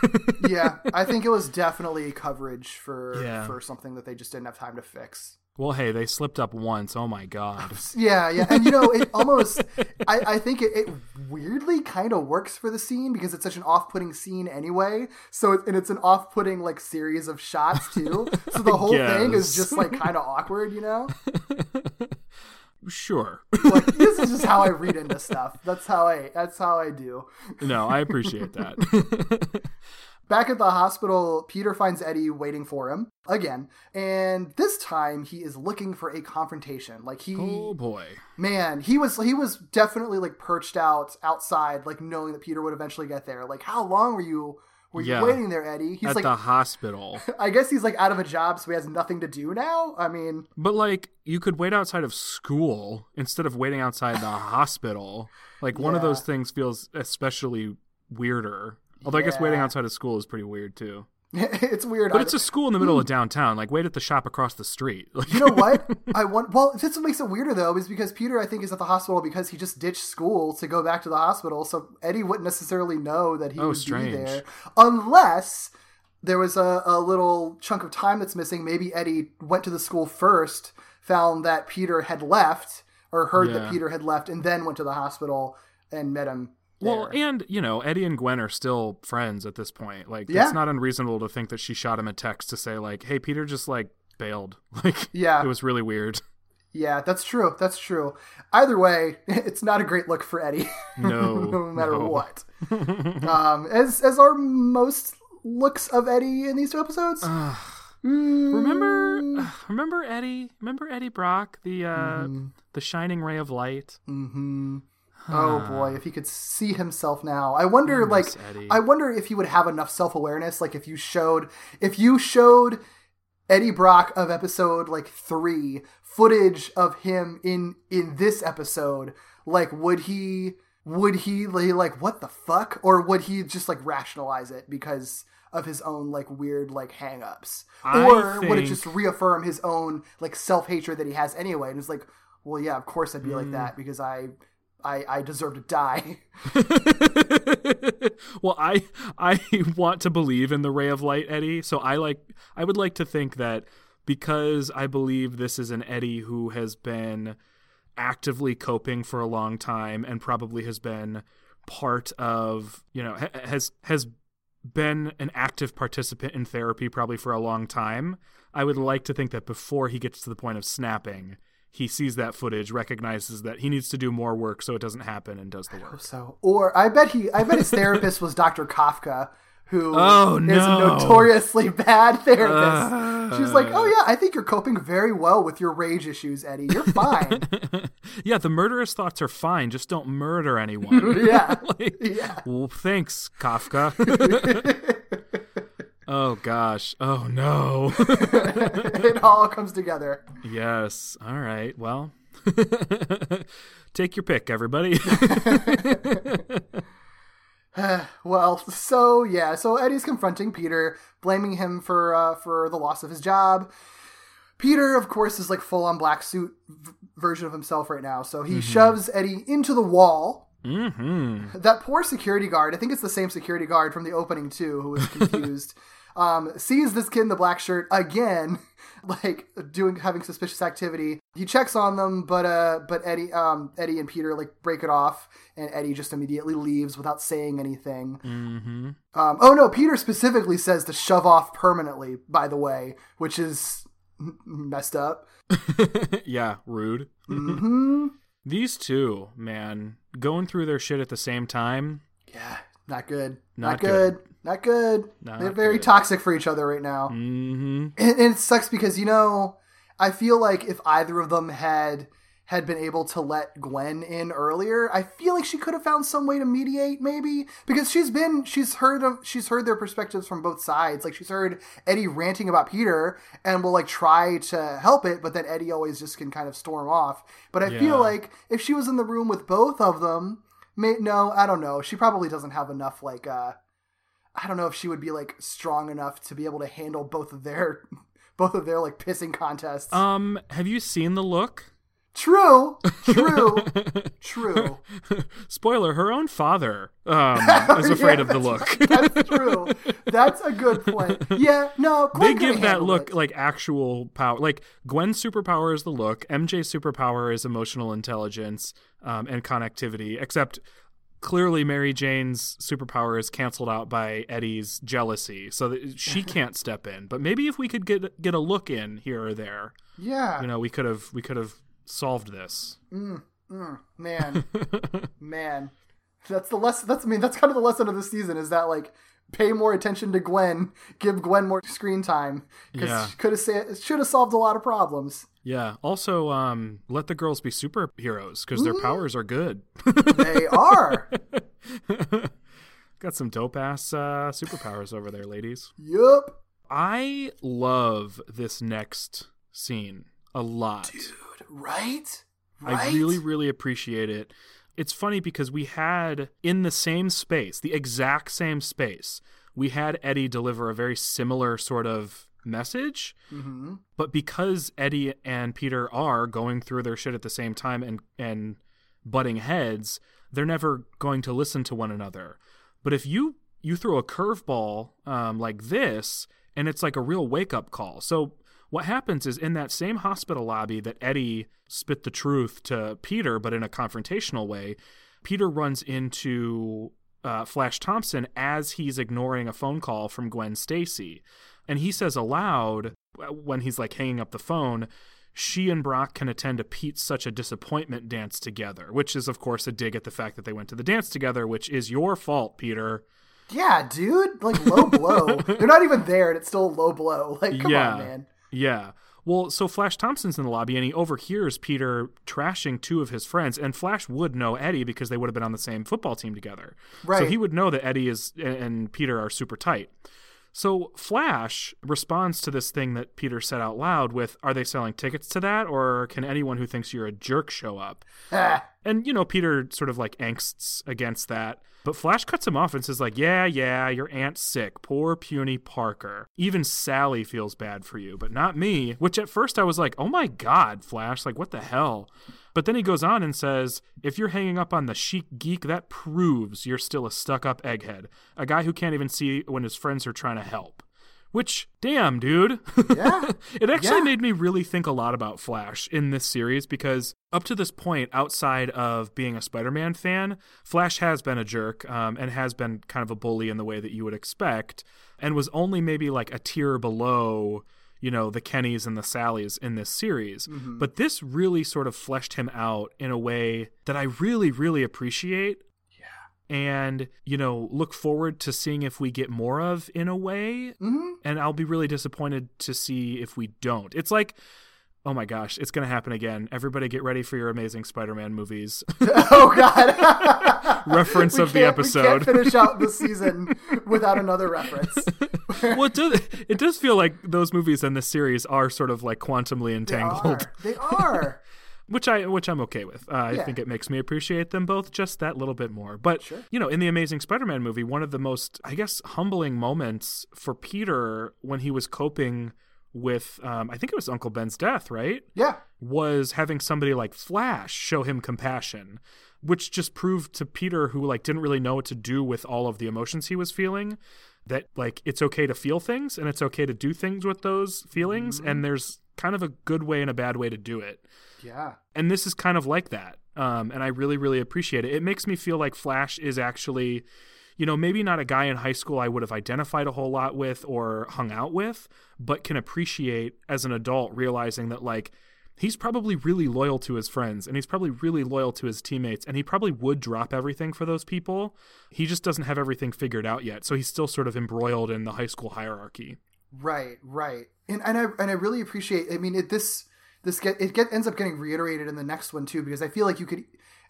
yeah, I think it was definitely coverage for Yeah. for something that they just didn't have time to fix. Well, hey, they slipped up once. Oh my god. Yeah, yeah, and you know, it almost. I, I think it, it weirdly kind of works for the scene because it's such an off-putting scene anyway. So it, and it's an off-putting like series of shots too. So the whole thing is just like kind of awkward, you know. Sure. Like this is just how I read into stuff. That's how I. That's how I do. no, I appreciate that. Back at the hospital, Peter finds Eddie waiting for him again, and this time he is looking for a confrontation. Like he, oh boy. man, he was he was definitely like perched out outside, like knowing that Peter would eventually get there. Like, how long were you were you waiting there, Eddie? He's At like, the hospital. I guess he's like out of a job, so he has nothing to do now. I mean, But like you could wait outside of school instead of waiting outside the hospital. Like one of those things feels especially weirder. Although I guess waiting outside of school is pretty weird too. it's weird. But I- it's a school in the middle of mm. downtown. Like wait at the shop across the street. Like, you know what? I want. Well, this what makes it weirder though, is because Peter, I think, is at the hospital because he just ditched school to go back to the hospital. So Eddie wouldn't necessarily know that he Oh, would strange. be there, unless there was a, a little chunk of time that's missing. Maybe Eddie went to the school first, found that Peter had left, or heard that Peter had left, and then went to the hospital and met him. Well, there. and you know, Eddie and Gwen are still friends at this point. Like Yeah. it's not unreasonable to think that she shot him a text to say like, "Hey, Peter just like bailed." Like Yeah. it was really weird. yeah, that's true. That's true. Either way, it's not a great look for Eddie. No, no matter no. what. um, as as are most looks of Eddie in these two episodes. Remember remember Eddie? Remember Eddie Brock, the uh Mm-hmm. the shining ray of light? Hmm Oh boy, if he could see himself now. I wonder like Eddie. I wonder if he would have enough self-awareness like if you showed if you showed Eddie Brock of episode like 3 footage of him in in this episode, like would he would he like, what the fuck or would he just like rationalize it because of his own like weird like hang-ups or would it just reaffirm his own like self-hatred that he has anyway and it's like well yeah of course i'd be Mm. like that because i i i deserve to die well, I I want to believe in the ray of light, Eddie. So I like I would like to think that because I believe this is an Eddie who has been actively coping for a long time and probably has been part of you know has has been an active participant in therapy probably for a long time. I would like to think that before he gets to the point of snapping, he sees that footage, recognizes that he needs to do more work so it doesn't happen, and does the work. so or i bet he i bet his therapist was dr kafka who is Oh, a notoriously bad therapist. She's like, Uh. "Oh yeah, I think you're coping very well with your rage issues, Eddie. You're fine." yeah, the murderous thoughts are fine. Just don't murder anyone. yeah, Like, yeah. Well, thanks, Kafka. Oh gosh. Oh no. it all comes together. yes. All right. Well, take your pick, everybody. Well, so yeah, so Eddie's confronting Peter, blaming him for uh, for the loss of his job. Peter, of course, is like full on black suit v- version of himself right now. So he shoves Eddie into the wall. mm-hmm. That poor security guard, I think it's the same security guard from the opening too, who was confused, um, sees this kid in the black shirt again, like doing having suspicious activity. He checks on them, but uh, but Eddie, um, Eddie and Peter like break it off, and Eddie just immediately leaves without saying anything. Mm-hmm. Um, oh no, Peter specifically says to shove off permanently. By the way, which is messed up. yeah. Rude. mm-hmm. These two, man, going through their shit at the same time. Yeah, not good. Not Not, good. Not good. Not They're very good. toxic for each other right now. Mm-hmm. and, and it sucks because you know i feel like if either of them had had been able to let gwen in earlier i feel like she could have found some way to mediate maybe because she's been she's heard of she's heard their perspectives from both sides like she's heard eddie ranting about peter and will like try to help it but then eddie always just can kind of storm off but i Yeah. feel like if she was in the room with both of them may, no i don't know she probably doesn't have enough like uh I don't know if she would be like strong enough to be able to handle both of their both of their like pissing contests. Um, have you seen the look? true, true, true. Spoiler: Her own father um, is afraid Yeah, of the look. That's true. That's a good point. Yeah, no, they Gwen could've give that look it. like actual power. Like Gwen's superpower is the look. MJ's superpower is emotional intelligence um, and connectivity. Except clearly, Mary Jane's superpower is canceled out by Eddie's jealousy, so that she can't step in. But maybe if we could get get a look in here or there, yeah, you know, we could have we could have solved this. mm, man, man. That's the lesson. That's I mean that's kind of the lesson of the season is that like pay more attention to Gwen, give Gwen more screen time because Yeah. could have should have solved a lot of problems. Yeah. Also, um, let the girls be superheroes because their powers are good. They are. Got some dope ass uh, superpowers over there, ladies. yup. I love this next scene a lot. Dude. Right? right? I really, really appreciate it. It's funny because we had in the same space, the exact same space, we had Eddie deliver a very similar sort of message. hmm But because Eddie and Peter are going through their shit at the same time and and butting heads, they're never going to listen to one another. But if you you throw a curveball um, like this, and it's like a real wake up call. So what happens is in that same hospital lobby that Eddie spit the truth to Peter, but in a confrontational way, Peter runs into uh, Flash Thompson as he's ignoring a phone call from Gwen Stacy. And he says aloud uh, when he's like hanging up the phone, she and Brock can attend a Pete's such a disappointment dance together, which is, of course, a dig at the fact that they went to the dance together, which is your fault, Peter. Yeah, dude. Like low blow. They're not even there, and it's still a low blow. Like, come yeah. on, man. Yeah. Well, so Flash Thompson's in the lobby and he overhears Peter trashing two of his friends, and Flash would know Eddie because they would have been on the same football team together. Right. So he would know that Eddie is and Peter are super tight. So Flash responds to this thing that Peter said out loud with, "Are they selling tickets to that, or can anyone who thinks you're a jerk show up?" And you know, Peter sort of like angsts against that. But Flash cuts him off and says, like, yeah, yeah, your aunt's sick. Poor puny Parker. Even Sally feels bad for you, but not me. Which at first I was like, oh my god, Flash, like what the hell? But then he goes on and says, if you're hanging up on the chic geek, that proves you're still a stuck up egghead. A guy who can't even see when his friends are trying to help. Which, damn, dude. Yeah. it actually Yeah. made me really think a lot about Flash in this series because up to this point, outside of being a Spider Man fan, Flash has been a jerk um, and has been kind of a bully in the way that you would expect, and was only maybe like a tier below. You know, the Kennys and the Sallys in this series. But this really sort of fleshed him out in a way that I really, really appreciate. Yeah. And you know look forward to seeing if we get more of in a way hmm and i'll be really disappointed to see if we don't it's like oh my gosh it's gonna happen again everybody get ready for your amazing spider-man movies oh God! Reference of the episode. We can't finish out the season without another reference. well it does, it does feel like those movies and this series are sort of like quantumly They entangled are. They are. which I which I'm okay with. Uh, I Yeah. think it makes me appreciate them both just that little bit more. But Sure. you know, in the Amazing Spider-Man movie, one of the most I guess humbling moments for Peter when he was coping with um, I think it was Uncle Ben's death, right? Yeah. Was having somebody like Flash show him compassion, which just proved to Peter, who like didn't really know what to do with all of the emotions he was feeling, that like it's okay to feel things and it's okay to do things with those feelings, and there's kind of a good way and a bad way to do it. Yeah. and this is kind of like that um, and i really really appreciate it. It makes me feel like flash is actually you know maybe not a guy in high school i would have identified a whole lot with or hung out with but can appreciate as an adult realizing that like he's probably really loyal to his friends and he's probably really loyal to his teammates and he probably would drop everything for those people he just doesn't have everything figured out yet so he's still sort of embroiled in the high school hierarchy Right, right, and and I and I really appreciate. I mean, it this this get it get ends up getting reiterated in the next one too because I feel like you could,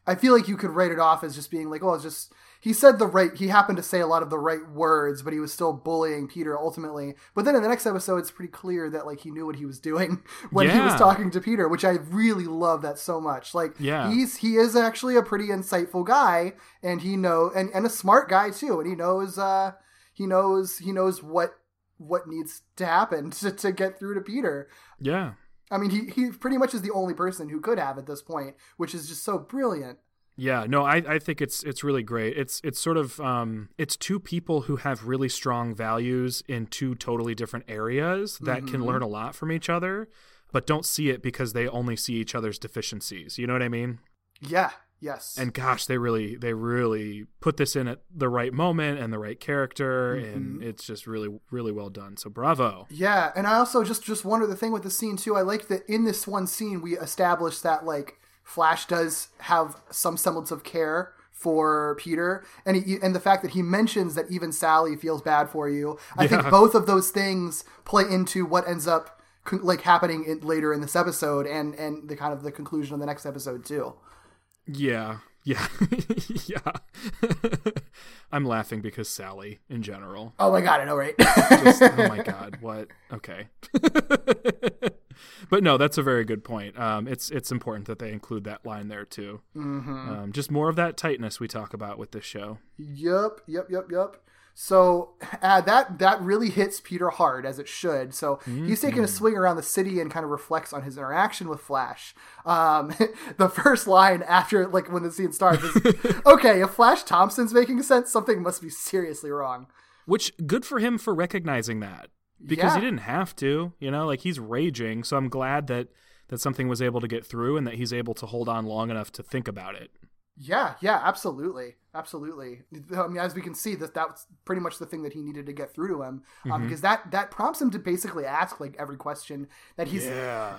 I feel like you could write it off as just being like, oh, it's just he said the right, he happened to say a lot of the right words, but he was still bullying Peter ultimately. But then in the next episode, it's pretty clear that like he knew what he was doing when he was talking to Peter, which I really love that so much. Like, Yeah. he's he is actually a pretty insightful guy, and he know and and a smart guy too, and he knows uh he knows he knows what what needs to happen to, to get through to Peter. yeah I mean, he, he pretty much is the only person who could have at this point, which is just so brilliant. Yeah, no, I, I think it's it's really great. It's it's sort of um it's two people who have really strong values in two totally different areas that can learn a lot from each other, but don't see it because they only see each other's deficiencies. You know what I mean? Yeah, yes. And gosh, they really they really put this in at the right moment and the right character and it's just really really well done. So bravo. yeah, and I also just just one other thing with the scene too. I like that in this one scene we established that like Flash does have some semblance of care for Peter, and he, and the fact that he mentions that even Sally feels bad for you. I think both of those things play into what ends up con- like happening in, later in this episode, and and the kind of the conclusion of the next episode too. Yeah. Yeah. yeah. I'm laughing because Sally in general. Oh my god, I know, right? just oh my god what okay but no that's a very good point um, it's it's important that they include that line there too Mm-hmm. um, just more of that tightness we talk about with this show Yep, yep, yep, yep. So uh, that that really hits Peter hard as it should. So he's taking a swing around the city and kind of reflects on his interaction with Flash. Um, the first line after like when the scene starts is, "Okay, if Flash Thompson's making sense, something must be seriously wrong." which good for him for recognizing that because Yeah. he didn't have to you know like he's raging so i'm glad that that something was able to get through and that he's able to hold on long enough to think about it Yeah, yeah, absolutely, absolutely. I mean, as we can see, that that's pretty much the thing that he needed to get through to him, um, mm-hmm. because that that prompts him to basically ask like every question that he's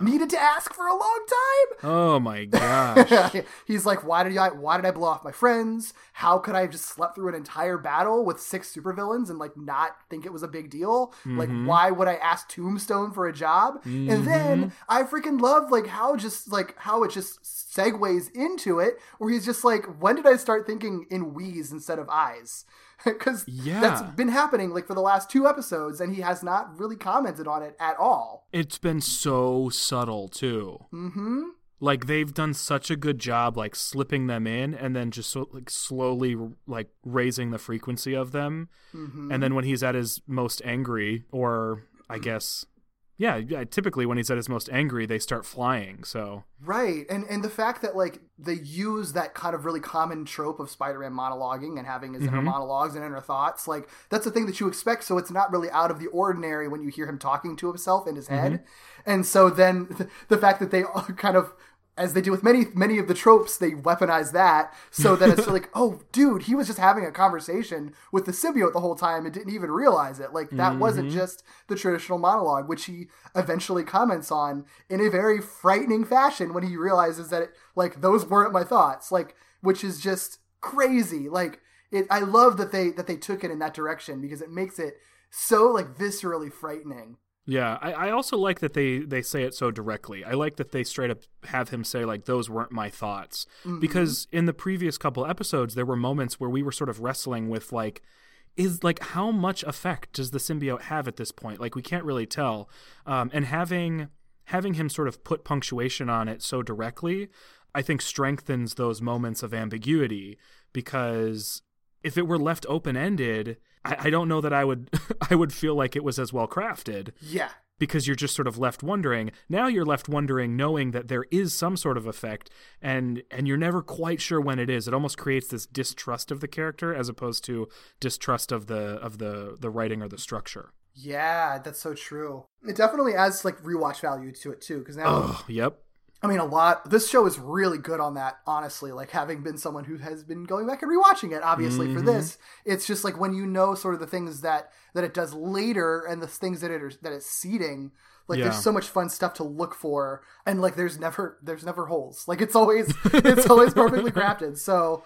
needed to ask for a long time. oh my gosh he's like, why did I why did I blow off my friends? How could I have just slept through an entire battle with six supervillains and like not think it was a big deal? Like, mm-hmm. why would I ask Tombstone for a job? And then mm-hmm. I freaking love like how just like how it just segues into it, where he's just like, when did I start thinking in we's instead of I's? Because Yeah. that's been happening like for the last two episodes, and he has not really commented on it at all. it's been so subtle too Mm-hmm. like they've done such a good job like slipping them in and then just so, like slowly like raising the frequency of them Mm-hmm. and then when he's at his most angry or i guess yeah, yeah typically when he's at his most angry they start flying so Right, and and the fact that like they use that kind of really common trope of Spider-Man monologuing and having his inner mm-hmm. monologues and inner thoughts, like that's the thing that you expect. So it's not really out of the ordinary when you hear him talking to himself in his head. Mm-hmm. And so then th- the fact that they kind of as they do with many many of the tropes, they weaponize that so that it's like, oh, dude, he was just having a conversation with the symbiote the whole time and didn't even realize it. Like that wasn't mm-hmm. just the traditional monologue, which he eventually comments on in a very frightening fashion when he realizes that it, like those weren't my thoughts, like which is just crazy. Like it I love that they that they took it in that direction because it makes it so like viscerally frightening. Yeah, I, I also like that they they say it so directly. I like that they straight up have him say like those weren't my thoughts because in the previous couple episodes there were moments where we were sort of wrestling with like is like how much effect does the symbiote have at this point? Like we can't really tell. Um, and having having him sort of put punctuation on it so directly, I think strengthens those moments of ambiguity because if it were left open ended, I, I don't know that I would I would feel like it was as well crafted Yeah. because you're just sort of left wondering. Now you're left wondering knowing that there is some sort of effect and and you're never quite sure when it is. It almost creates this distrust of the character as opposed to distrust of the of the the writing or the structure. Yeah, that's so true. It definitely adds like rewatch value to it too, because now Oh, yep. I mean, a lot. This show is really good on that, honestly. Like, having been someone who has been going back and rewatching it, obviously, for mm-hmm. this, it's just like when you know sort of the things that that it does later and the things that it are, that it's seeding. Like, Yeah. there's so much fun stuff to look for, and like, there's never there's never holes. Like, it's always it's always perfectly crafted. So,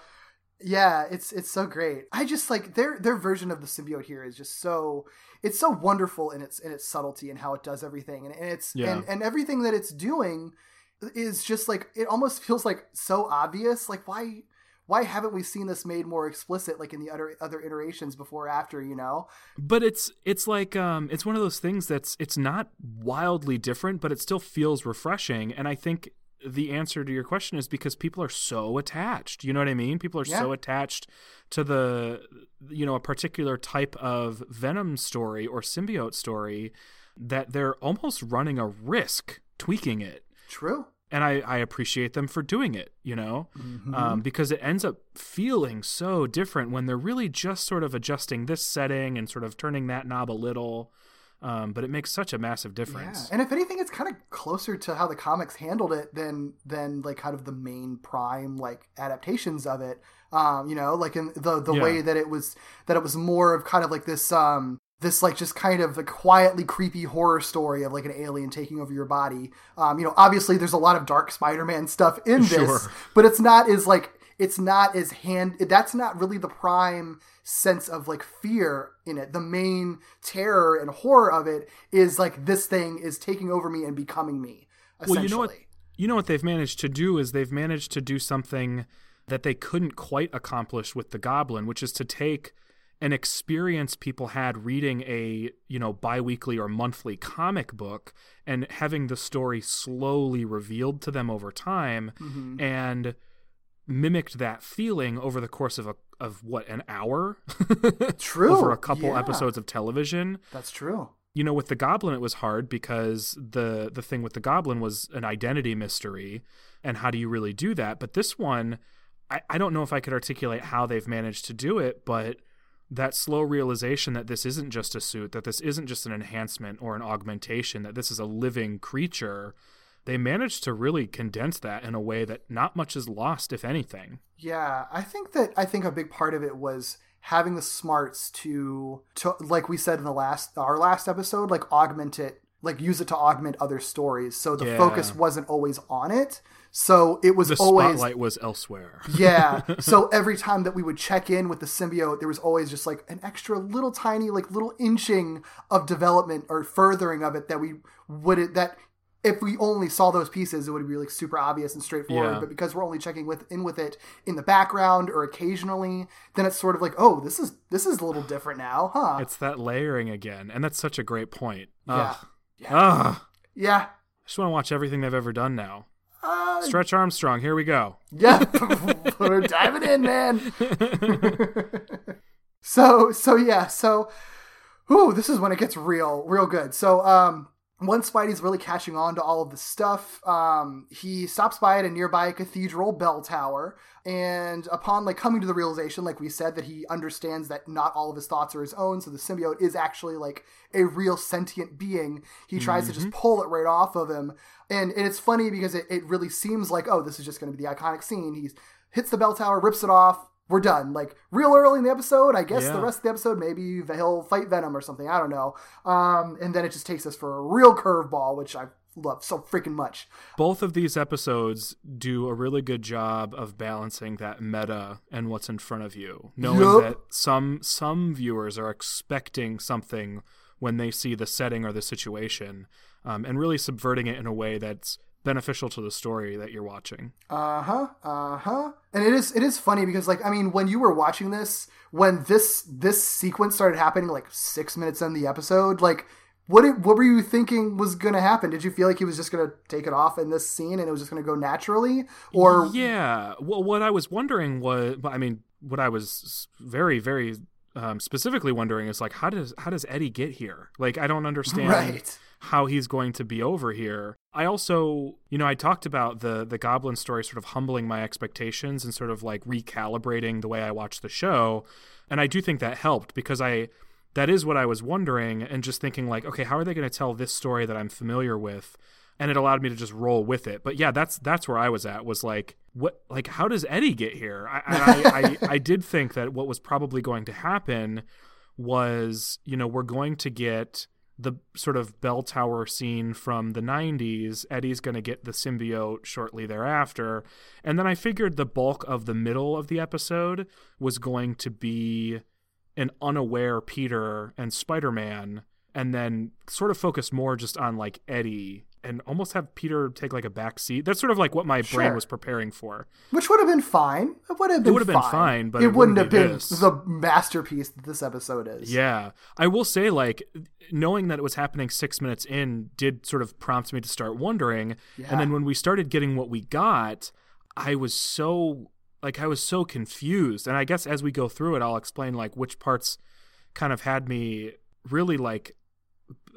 yeah, it's it's so great. I just like their their version of the symbiote here is just so it's so wonderful in its in its subtlety and how it does everything, and, and it's Yeah. and and everything that it's doing is just like it almost feels like so obvious like why why haven't we seen this made more explicit like in the other other iterations before or after you know But it's it's like um it's one of those things that's it's not wildly different, but it still feels refreshing. And I think the answer to your question is because people are so attached. You know what I mean? People are so attached to the you know a particular type of venom story or symbiote story that they're almost running a risk tweaking it true and I, I appreciate them for doing it, you know, um, because it ends up feeling so different when they're really just sort of adjusting this setting and sort of turning that knob a little. Um, but it makes such a massive yeah difference. and if anything it's kind of closer to how the comics handled it than than like kind of the main prime like adaptations of it um you know like in the the Yeah. way that it was that it was more of kind of like this um this like just kind of a quietly creepy horror story of like an alien taking over your body. Um, you know, obviously there's a lot of dark Spider-Man stuff in this, Sure. but it's not as like it's not as hand that's not really the prime sense of like fear in it. The main terror and horror of it is like this thing is taking over me and becoming me. Essentially. Well, you know what? You know what they've managed to do is they've managed to do something that they couldn't quite accomplish with the Goblin, which is to take an experience people had reading a you know biweekly or monthly comic book and having the story slowly revealed to them over time mm-hmm. and mimicked that feeling over the course of a of what an hour True. over a couple Yeah. episodes of television That's true. you know with the goblin it was hard because the the thing with the goblin was an identity mystery and how do you really do that but this one i, I don't know if i could articulate how they've managed to do it but that slow realization that this isn't just a suit that this isn't just an enhancement or an augmentation that this is a living creature they managed to really condense that in a way that not much is lost if anything Yeah, I think that I think a big part of it was having the smarts to to like we said in the last our last episode, like augment it, like use it to augment other stories. So the Yeah. focus wasn't always on it. So it was always the always spotlight was elsewhere yeah. So every time that we would check in with the symbiote, there was always just like an extra little tiny, like little inching of development or furthering of it that we would that if we only saw those pieces, it would be like super obvious and straightforward. Yeah. But because we're only checking with in with it in the background or occasionally, then it's sort of like, oh, this is this is a little different now, huh? it's that layering again and that's such a great point yeah, Ugh. Ugh. yeah. I just want to watch everything they've ever done now. Uh, Stretch Armstrong, here we go. Yeah, we're diving in, man. so, so yeah, so, ooh, this is when it gets real, real good. So, um, once Spidey's really catching on to all of the stuff, um, he stops by at a nearby cathedral bell tower, and upon like coming to the realization, like we said, that he understands that not all of his thoughts are his own, so the symbiote is actually like a real sentient being. He tries to just pull it right off of him, and and it's funny because it, it really seems like oh, this is just going to be the iconic scene. He hits the bell tower, rips it off. We're done. Like real early in the episode, I guess Yeah. the rest of the episode maybe he'll fight Venom or something. I don't know. Um, and then it just takes us for a real curveball, which I love so freaking much. Both of these episodes do a really good job of balancing that meta and what's in front of you, knowing Yup. that some some viewers are expecting something when they see the setting or the situation, um, and really subverting it in a way that's beneficial to the story that you're watching. Uh huh. Uh huh. And it is it is funny because like I mean when you were watching this when this this sequence started happening like six minutes in the episode like what it, what were you thinking was gonna happen? Did you feel like he was just gonna take it off in this scene and it was just gonna go naturally or yeah well what i was wondering was i mean what i was very very um, specifically wondering is like how does how does eddie get here like i don't understand Right. How he's going to be over here i also you know i talked about the the goblin story sort of humbling my expectations and sort of like recalibrating the way i watch the show and i do think that helped because i that is what i was wondering and just thinking like okay how are they going to tell this story that i'm familiar with and it allowed me to just roll with it. But yeah, that's that's where I was at. Was like, what? Like, how does Eddie get here? I I, I, I did think that what was probably going to happen was, you know, we're going to get the sort of bell tower scene from the 90s. Eddie's going to get the symbiote shortly thereafter. And then I figured the bulk of the middle of the episode was going to be an unaware Peter and Spider Man, and then sort of focus more just on like Eddie and almost have Peter take like a back seat. That's sort of like what my brain was preparing for. which would have been fine. It would have been would have been fine, but it, it wouldn't wouldn't have be been this. the masterpiece that this episode is. Yeah. I will say, like, knowing that it was happening six minutes in did sort of prompt me to start wondering. And then when we started getting what we got, I was so, like, I was so confused. And I guess as we go through it, I'll explain, like, which parts kind of had me really, like,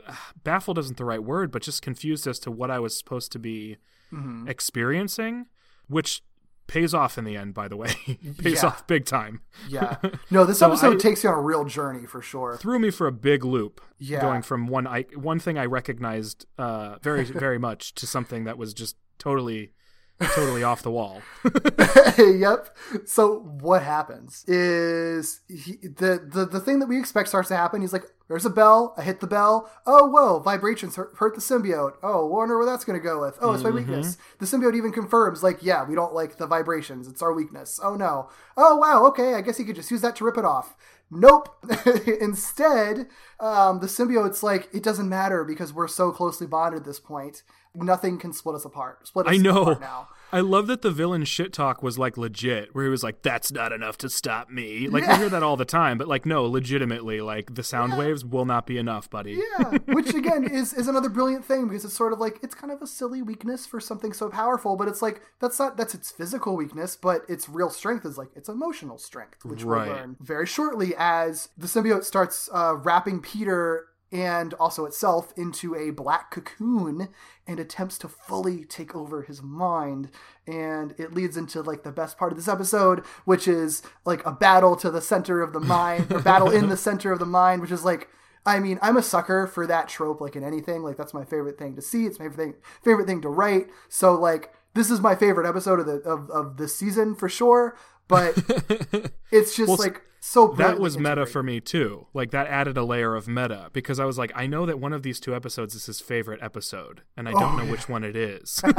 baffled isn't the right word, but just confused as to what I was supposed to be Mm-hmm. experiencing, which pays off in the end, by the way. pays Yeah. off big time. Yeah. No, this So episode I- takes you on a real journey for sure. threw me for a big loop. Yeah. Going from one I, one thing I recognized uh, very very much to something that was just totally totally off the wall. yep. So what happens is he, the, the the thing that we expect starts to happen. He's like, "There's a bell. I hit the bell. Oh, whoa! Vibrations hurt, hurt the symbiote. Oh, wonder where that's going to go with. Oh, it's my weakness. The symbiote even confirms, like, yeah, we don't like the vibrations. It's our weakness. Oh no. Oh wow. Okay, I guess he could just use that to rip it off. Nope. Instead, um, the symbiote's like, it doesn't matter because we're so closely bonded at this point. Nothing can split us apart. Split us I know. apart now. I love that the villain shit talk was like legit, where he was like, "That's not enough to stop me." Like Yeah. we hear that all the time, but like no, legitimately, like the sound waves will not be enough, buddy. Yeah, which again is is another brilliant thing because it's sort of like it's kind of a silly weakness for something so powerful, but it's like that's not that's its physical weakness, but its real strength is like its emotional strength, which Right. we'll learn very shortly as the symbiote starts uh, wrapping Peter and also itself into a black cocoon and attempts to fully take over his mind and it leads into like the best part of this episode which is like a battle to the center of the mind or battle in the center of the mind which is like I mean, I'm a sucker for that trope, like in anything. Like that's my favorite thing to see. It's my favorite thing, favorite thing to write. So like, this is my favorite episode of the of, of this season for sure. But it's just Well, like so. That was meta for me too. Like that added a layer of meta because I was like, I know that one of these two episodes is his favorite episode, and I don't know which one it is.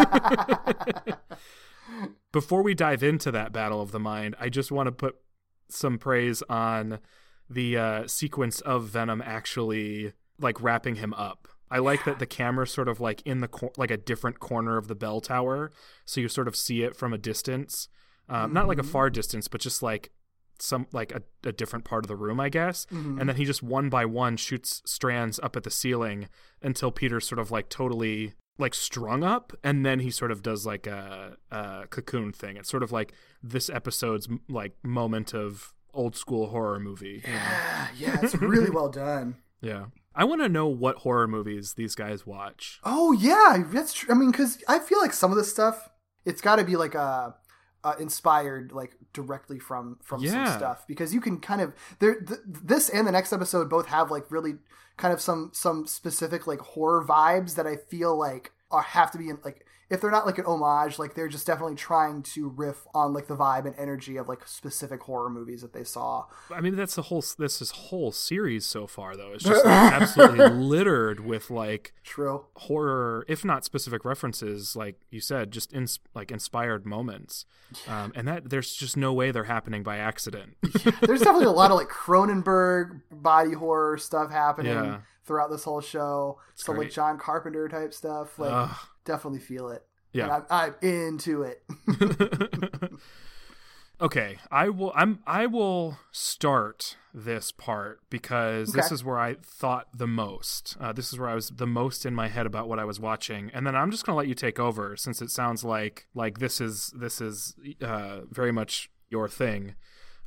Before we dive into that battle of the mind, I just want to put some praise on the uh, sequence of Venom actually like wrapping him up. I like that the camera's sort of like in the cor- like a different corner of the bell tower, so you sort of see it from a distance, um, not like a far distance, but just like some like a, a different part of the room, I guess. And then he just one by one shoots strands up at the ceiling until Peter's sort of like totally like strung up, and then he sort of does like a, a cocoon thing. It's sort of like this episode's like moment of old school horror movie. you know? Yeah, yeah, it's really well done. Yeah. I want to know what horror movies these guys watch. Oh yeah, that's true. I mean, because I feel like some of this stuff, it's got to be like uh, uh, inspired like directly from from Yeah. some stuff because you can kind of there. Th- this and the next episode both have like really kind of some some specific like horror vibes that I feel like are have to be in, like if they're not like an homage, like they're just definitely trying to riff on like the vibe and energy of like specific horror movies that they saw. I mean, that's the whole this is whole series so far, though. It's just like, absolutely littered with like True. horror, if not specific references, like you said, just in, like inspired moments. Um, and that there's just no way they're happening by accident. There's definitely a lot of like Cronenberg body horror stuff happening Yeah. throughout this whole show. Some like great. John Carpenter type stuff. Like Ugh. Definitely feel it. Yeah. I'm, I'm into it. okay, I will. I'm. I will start this part because this is where I thought the most. Uh, this is where I was the most in my head about what I was watching, and then I'm just gonna let you take over since it sounds like like this is this is uh, very much your thing.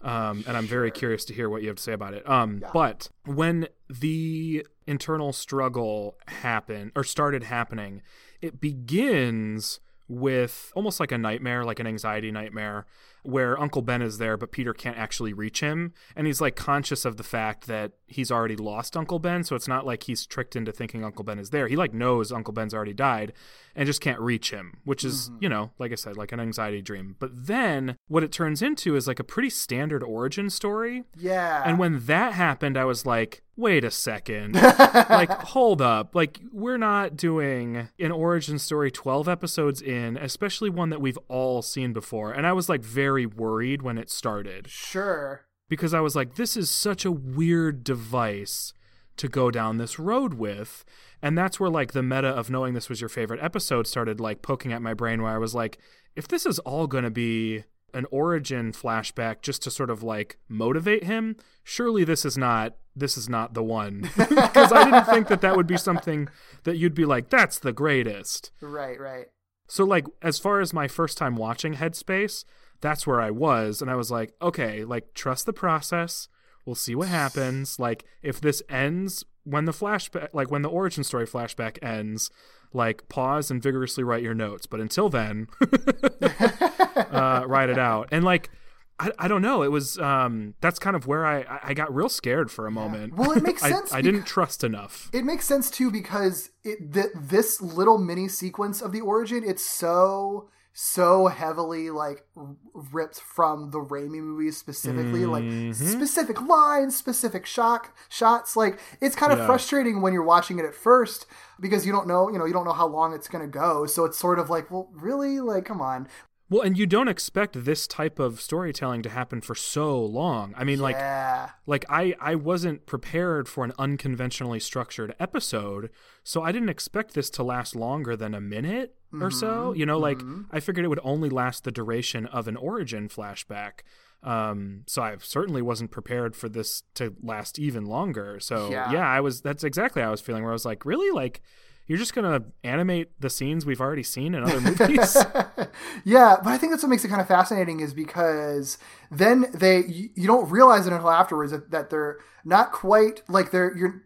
Um, and I'm very curious to hear what you have to say about it. Um, But when the internal struggle happened or started happening, it begins with almost like a nightmare, like an anxiety nightmare, where Uncle Ben is there, but Peter can't actually reach him. And he's like conscious of the fact that he's already lost Uncle Ben. So it's not like he's tricked into thinking Uncle Ben is there. He like knows Uncle Ben's already died and just can't reach him, which is, mm-hmm. you know, like I said, like an anxiety dream. But then what it turns into is like a pretty standard origin story. yeah. And when that happened, I was like, wait a second. like, hold up. Like, we're not doing an origin story 12 episodes in, especially one that we've all seen before. And I was like very worried when it started sure. because I was like, this is such a weird device to go down this road with. And that's where like the meta of knowing this was your favorite episode started like poking at my brain where I was like, if this is all going to be an origin flashback just to sort of like motivate him, surely this is not this is not the one because I didn't think that that would be something that you'd be like that's the greatest. Right, right. So like as far as my first time watching Headspace, that's where I was and I was like, okay, like trust the process. We'll see what happens. Like if this ends when the flashback like when the origin story flashback ends, like pause and vigorously write your notes. But until then, uh, write it out. And like I, I don't know. It was um that's kind of where I I- I got real scared for a moment. Well, it makes sense I, didn't trust enough. It makes sense too because it th- this little mini sequence of the origin it's so so heavily like ripped from the Raimi movies specifically Mm-hmm. like specific lines specific shock shots like it's kind of Yeah. frustrating when you're watching it at first because you don't know you know you don't know how long it's going to go so it's sort of like well really like come on Well, and you don't expect this type of storytelling to happen for so long. I mean, like like I I wasn't prepared for an unconventionally structured episode, so I didn't expect this to last longer than a minute or so. Mm-hmm. You know, like mm-hmm. I figured it would only last the duration of an origin flashback. Um, so I certainly wasn't prepared for this to last even longer. So Yeah. yeah, I was. That's exactly how I was feeling. Where I was like, really, like you're just gonna animate the scenes we've already seen in other movies. Yeah, but I think that's what makes it kind of fascinating is because then they you, you don't realize it until afterwards that, that they're not quite like they're you're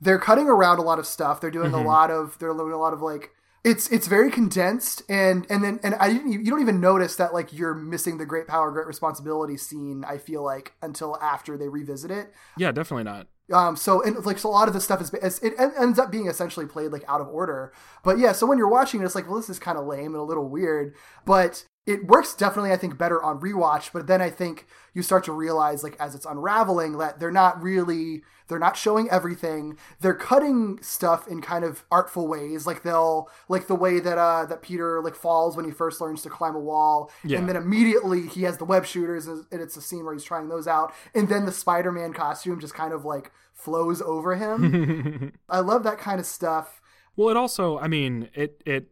they're cutting around a lot of stuff. They're doing a mm-hmm. lot of they're doing a lot of like it's it's very condensed and and then and I didn't you don't even notice that like you're missing the great power great responsibility scene I feel like until after they revisit it. yeah, definitely not. Um, so and like so a lot of the stuff is is- it ends up being essentially played like out of order. But yeah, so when you're watching it, it's like, well, this is kind of lame and a little weird, but it works definitely. I think better on rewatch. But then I think you start to realize like as it's unraveling that they're not really they're not showing everything. They're cutting stuff in kind of artful ways. Like they'll like the way that uh that Peter like falls when he first learns to climb a wall, Yeah. and then immediately he has the web shooters and it's a scene where he's trying those out and then the spider-man costume just kind of like flows over him i love that kind of stuff Well, it also, I mean, it it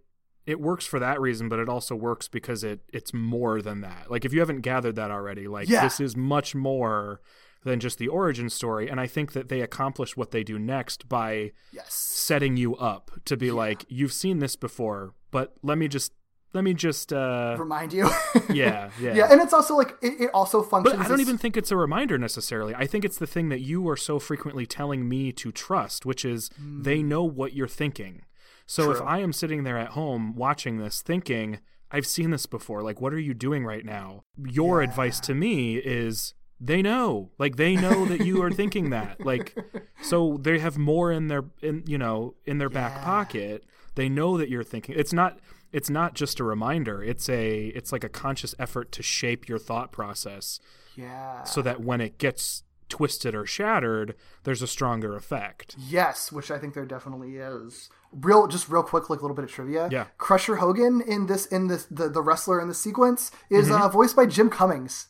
it works for that reason, but it also works because it it's more than that. Like if you haven't gathered that already, like Yeah. this is much more than just the origin story, and I think that they accomplish what they do next by yes setting you up to be like you've seen this before, but let me just let me just uh remind you yeah, yeah. yeah and it's also like it, it also functions But I don't as- even think it's a reminder necessarily. I think it's the thing that you are so frequently telling me to trust, which is they know what you're thinking. So if Hmm. I am sitting there at home watching this thinking, I've seen this before, like what are you doing right now? Your advice to me is they know. Like they know that you are thinking that. Like so they have more in their in you know, in their back pocket. They know that you're thinking. It's not it's not just a reminder. It's a it's like a conscious effort to shape your thought process Yeah. so that when it gets twisted or shattered, there's a stronger effect. Yes, which I think there definitely is. Real, just real quick, like a little bit of trivia. Yeah. Crusher Hogan in this in this the, the wrestler in the sequence is Mm-hmm. uh, voiced by Jim Cummings.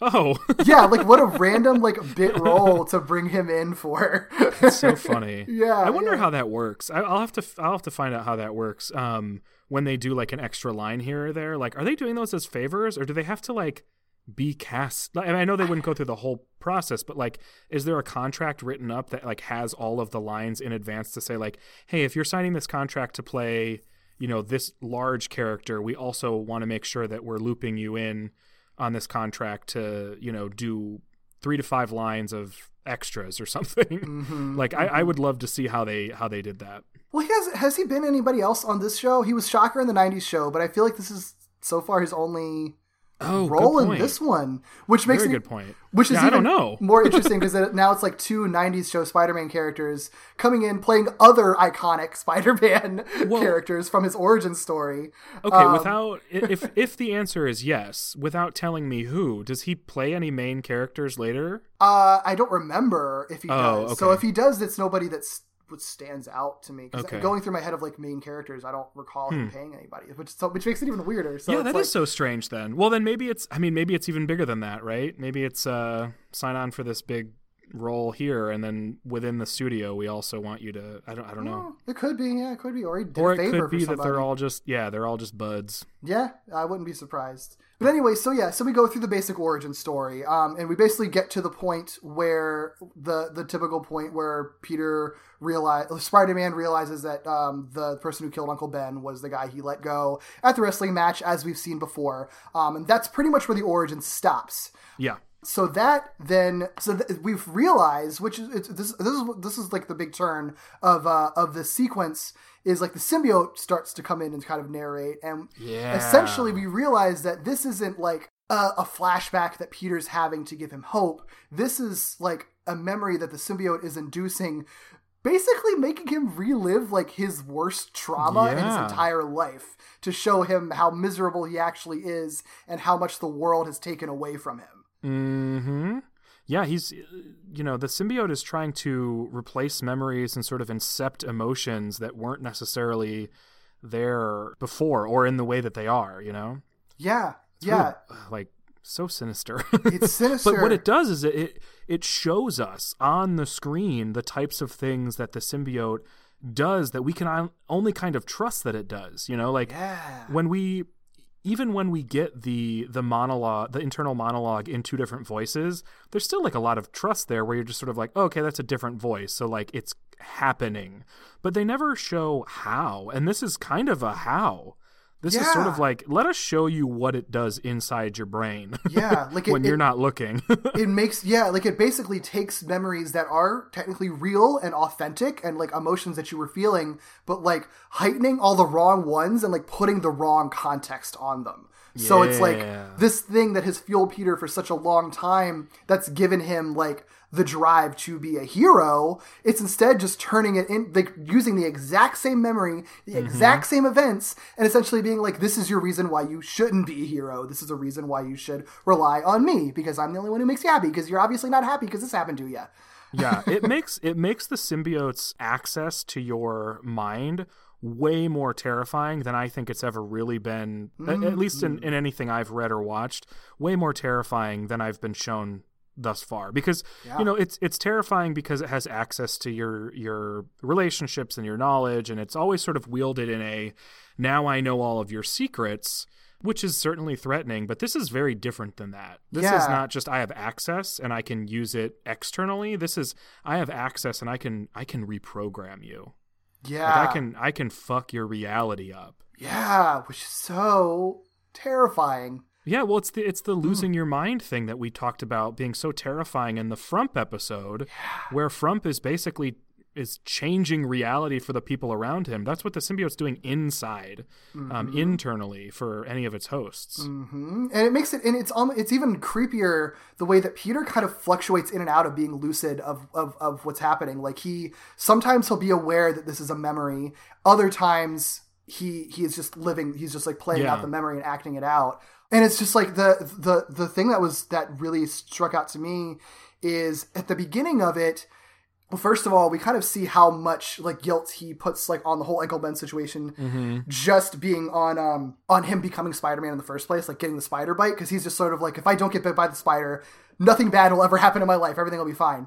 Oh, Yeah, like what a random like bit role to bring him in for. so funny. Yeah, I wonder yeah. how that works. I, I'll have to I'll have to find out how that works. Um, when they do like an extra line here or there, like are they doing those as favors or do they have to like be cast? Like, I, mean, I know they wouldn't go through the whole process, but like, is there a contract written up that like has all of the lines in advance to say like, hey, if you're signing this contract to play, you know, this large character, we also want to make sure that we're looping you in on this contract to you know do three to five lines of extras or something. Mm-hmm, like I, I mm-hmm. would love to see how they how they did that. well, he has has he been anybody else on this show? He was Shocker in the '90s show, but I feel like this is so far his only Oh, role in this one, which makes Very it good point. Which is Yeah, I even don't know. more interesting because now it's like two '90s show Spider-Man characters coming in playing other iconic Spider-Man Well- characters from his origin story. Okay, Um, without if if the answer is yes, without telling me who, does he play any main characters later? Uh, I don't remember if he Oh, does. So if he does, it's nobody that's what stands out to me. Okay. Hmm. going through my head of like main characters, I don't recall him paying anybody, which so, which makes it even weirder. So yeah, that is like, so strange then. Well, then maybe it's I mean maybe it's even bigger than that, right? Maybe it's uh sign on for this big role here and then within the studio we also want you to I don't I don't know. oh, it could be, yeah, it could be, or he did Or it could be that they're all just yeah, they're all just buds. Yeah, I wouldn't be surprised. But anyway, so yeah, so we go through the basic origin story, um, and we basically get to the point where the the typical point where Peter realize Spider Man realizes that um, the person who killed Uncle Ben was the guy he let go at the wrestling match, as we've seen before, um, and that's pretty much where the origin stops. Yeah. So that then, so th- we've realized, which is it's, this. This is this is like the big turn of uh, of the sequence is like the symbiote starts to come in and kind of narrate, and Yeah. essentially we realize that this isn't like a, a flashback that Peter's having to give him hope. This is like a memory that the symbiote is inducing. Basically, making him relive like his worst trauma in his entire life to show him how miserable he actually is and how much the world has taken away from him. Hmm. Yeah, he's, you know, the symbiote is trying to replace memories and sort of incept emotions that weren't necessarily there before or in the way that they are. You know, Yeah, It's yeah, really, like so sinister. it's sinister. but what it does is it, it it shows us on the screen the types of things that the symbiote does that we can only kind of trust that it does. You know, like yeah, when we even when we get the the monologue the internal monologue in two different voices there's still like a lot of trust there where you're just sort of like oh, okay that's a different voice so like it's happening but they never show how and this is kind of a how this is sort of like let us show you what it does inside your brain yeah. Like it, when it, you're not looking it makes yeah, like it basically takes memories that are technically real and authentic and like emotions that you were feeling, but like heightening all the wrong ones and like putting the wrong context on them. So it's like this thing that has fueled Peter for such a long time that's given him like the drive to be a hero. It's instead just turning it in, like using the exact same memory, the Mm-hmm. exact same events, and essentially being like, this is your reason why you shouldn't be a hero. This is a reason why you should rely on me because I'm the only one who makes you happy because you're obviously not happy because this happened to you. yeah it makes it makes the symbiote's access to your mind way more terrifying than i think it's ever really been a- at, least in, in anything i've read or watched way more terrifying than i've been shown thus far because you know it's it's terrifying because it has access to your your relationships and your knowledge and it's always sort of wielded in a now i know all of your secrets which is certainly threatening but this is very different than that. This is not just i have access and i can use it externally. This is i have access and i can i can reprogram you. Yeah. like i can i can fuck your reality up. Yeah, which is so terrifying. Yeah well it's the it's Hmm. the losing your mind thing that we talked about being so terrifying in the frump episode where frump is basically is changing reality for the people around him. That's what the symbiote's doing inside um, Mm-hmm. internally for any of its hosts. And it makes it and it's um, it's even creepier the way that Peter kind of fluctuates in and out of being lucid of, of of what's happening. Like he sometimes he'll be aware that this is a memory. Other times he he is just living he's just like playing Yeah. out the memory and acting it out and it's just like the the the thing that was that really struck out to me is at the beginning of it well, first of all, we kind of see how much like guilt he puts like on the whole Uncle Ben situation, Mm-hmm. just being on um on him becoming Spider Man in the first place, like getting the spider bite, because he's just sort of like, if I don't get bit by the spider, nothing bad will ever happen in my life. Everything will be fine.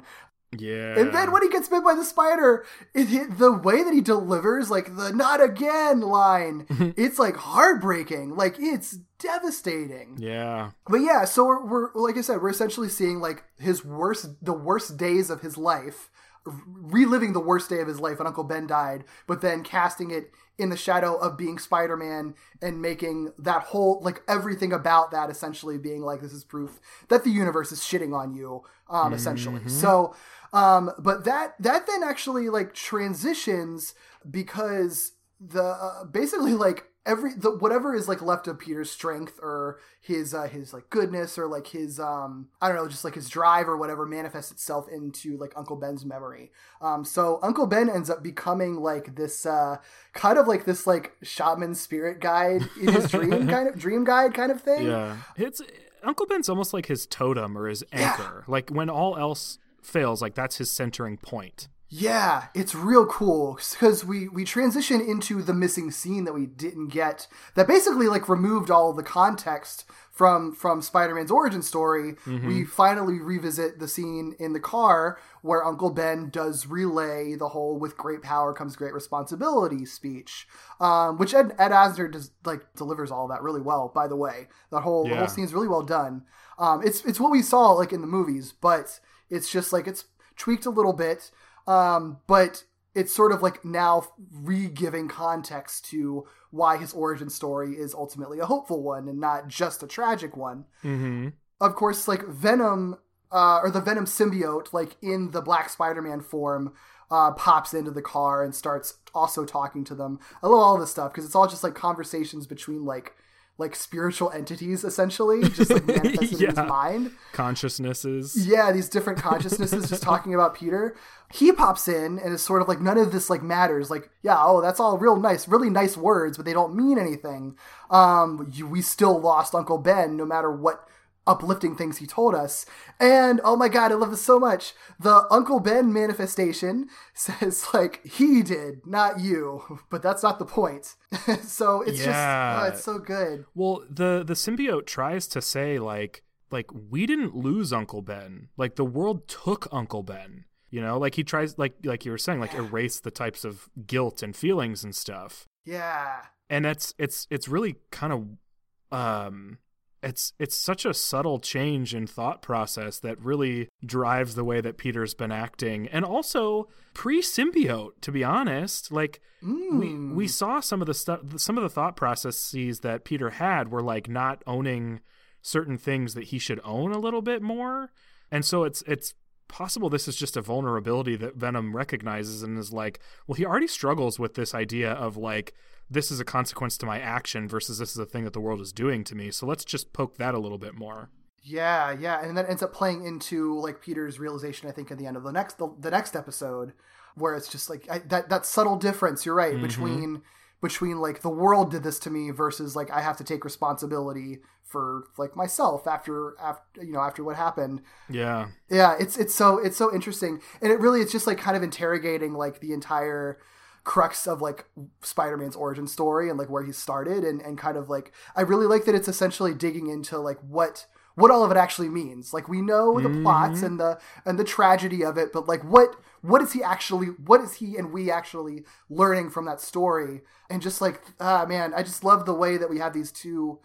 Yeah. And then when he gets bit by the spider, it, the way that he delivers like the "not again" line, it's like heartbreaking. Like it's devastating. Yeah. But yeah, so we're, we're like I said, we're essentially seeing like his worst, the worst days of his life, reliving the worst day of his life when Uncle Ben died, but then casting it in the shadow of being Spider-Man and making that whole like everything about that essentially being like this is proof that the universe is shitting on you, um, essentially. So, um, but that that then actually like transitions because the uh, basically like every the whatever is like left of Peter's strength or his uh, his like goodness or like his um I don't know just like his drive or whatever manifests itself into like Uncle Ben's memory. Um so Uncle Ben ends up becoming like this uh kind of like this like shaman spirit guide in his dream kind of dream guide kind of thing. Yeah. It's Uncle Ben's almost like his totem or his anchor. Like when all else fails, like that's his centering point. Yeah, it's real cool because we we transition into the missing scene that we didn't get that basically like removed all the context from from Spider-Man's origin story. We finally revisit the scene in the car where Uncle Ben does relay the whole "with great power comes great responsibility" speech, um, which Ed, Ed Asner does like delivers all that really well. By the way, that whole the Yeah. whole scene's really well done. Um, it's it's what we saw like in the movies, but it's just like it's tweaked a little bit um, but it's sort of like now re-giving context to why his origin story is ultimately a hopeful one and not just a tragic one. Mm-hmm. Of course, like Venom uh, or the Venom symbiote, like in the Black Spider-Man form, uh, pops into the car and starts also talking to them. I love all this stuff because it's all just like conversations between like like spiritual entities, essentially, just like manifested in his mind. Consciousnesses. Yeah, these different consciousnesses just talking about Peter. He pops in and is sort of like none of this like matters. Like, yeah, oh, that's all real nice, really nice words, but they don't mean anything. Um, you, we still lost Uncle Ben, no matter what uplifting things he told us. And oh my god, I love this so much. The Uncle Ben manifestation says like he did, not you, but that's not the point. so it's Yeah. just oh, it's so good. Well, the the symbiote tries to say like like we didn't lose Uncle Ben. Like the world took Uncle Ben. You know, like he tries like like you were saying like erase the types of guilt and feelings and stuff. Yeah. And that's it's it's really kind of um it's it's such a subtle change in thought process that really drives the way that Peter's been acting. And also pre-symbiote to be honest. Like we mm. we saw some of the stuff some of the thought processes that Peter had were like not owning certain things that he should own a little bit more. And so it's it's possible this is just a vulnerability that Venom recognizes and is like well he already struggles with this idea of like this is a consequence to my action versus this is a thing that the world is doing to me so let's just poke that a little bit more Yeah, yeah, and that ends up playing into like Peter's realization. I think at the end of the next the, the next episode, where it's just like I, that that subtle difference. You're right mm-hmm. between between like the world did this to me versus like I have to take responsibility for like myself after after you know after what happened. yeah Yeah, it's it's so it's so interesting, and it really it's just like kind of interrogating like the entire crux of like Spider-Man's origin story and like where he started, and and kind of like I really like that it's essentially digging into like what what all of it actually means. Like we know the plots mm-hmm. and the and the tragedy of it, but like what what is he actually what is he and we actually learning from that story? And just like ah man, I just love the way that we have these two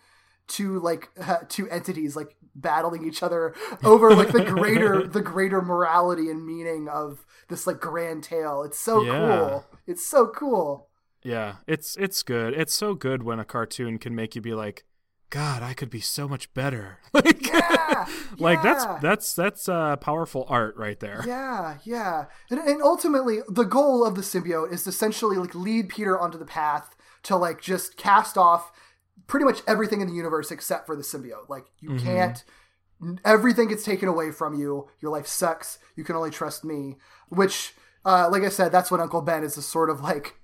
two like uh, two entities like battling each other over like the greater the greater morality and meaning of this like grand tale. It's so Yeah. cool. It's so cool. Yeah, it's it's good. It's so good when a cartoon can make you be like, God, I could be so much better. like, Yeah, like yeah. that's that's that's uh, powerful art right there. Yeah, yeah. And, and ultimately the goal of the symbiote is to essentially like lead Peter onto the path to like just cast off pretty much everything in the universe except for the symbiote. Like you can't everything gets taken away from you. Your life sucks. You can only trust me. Which, uh, like I said, that's what Uncle Ben is. A sort of like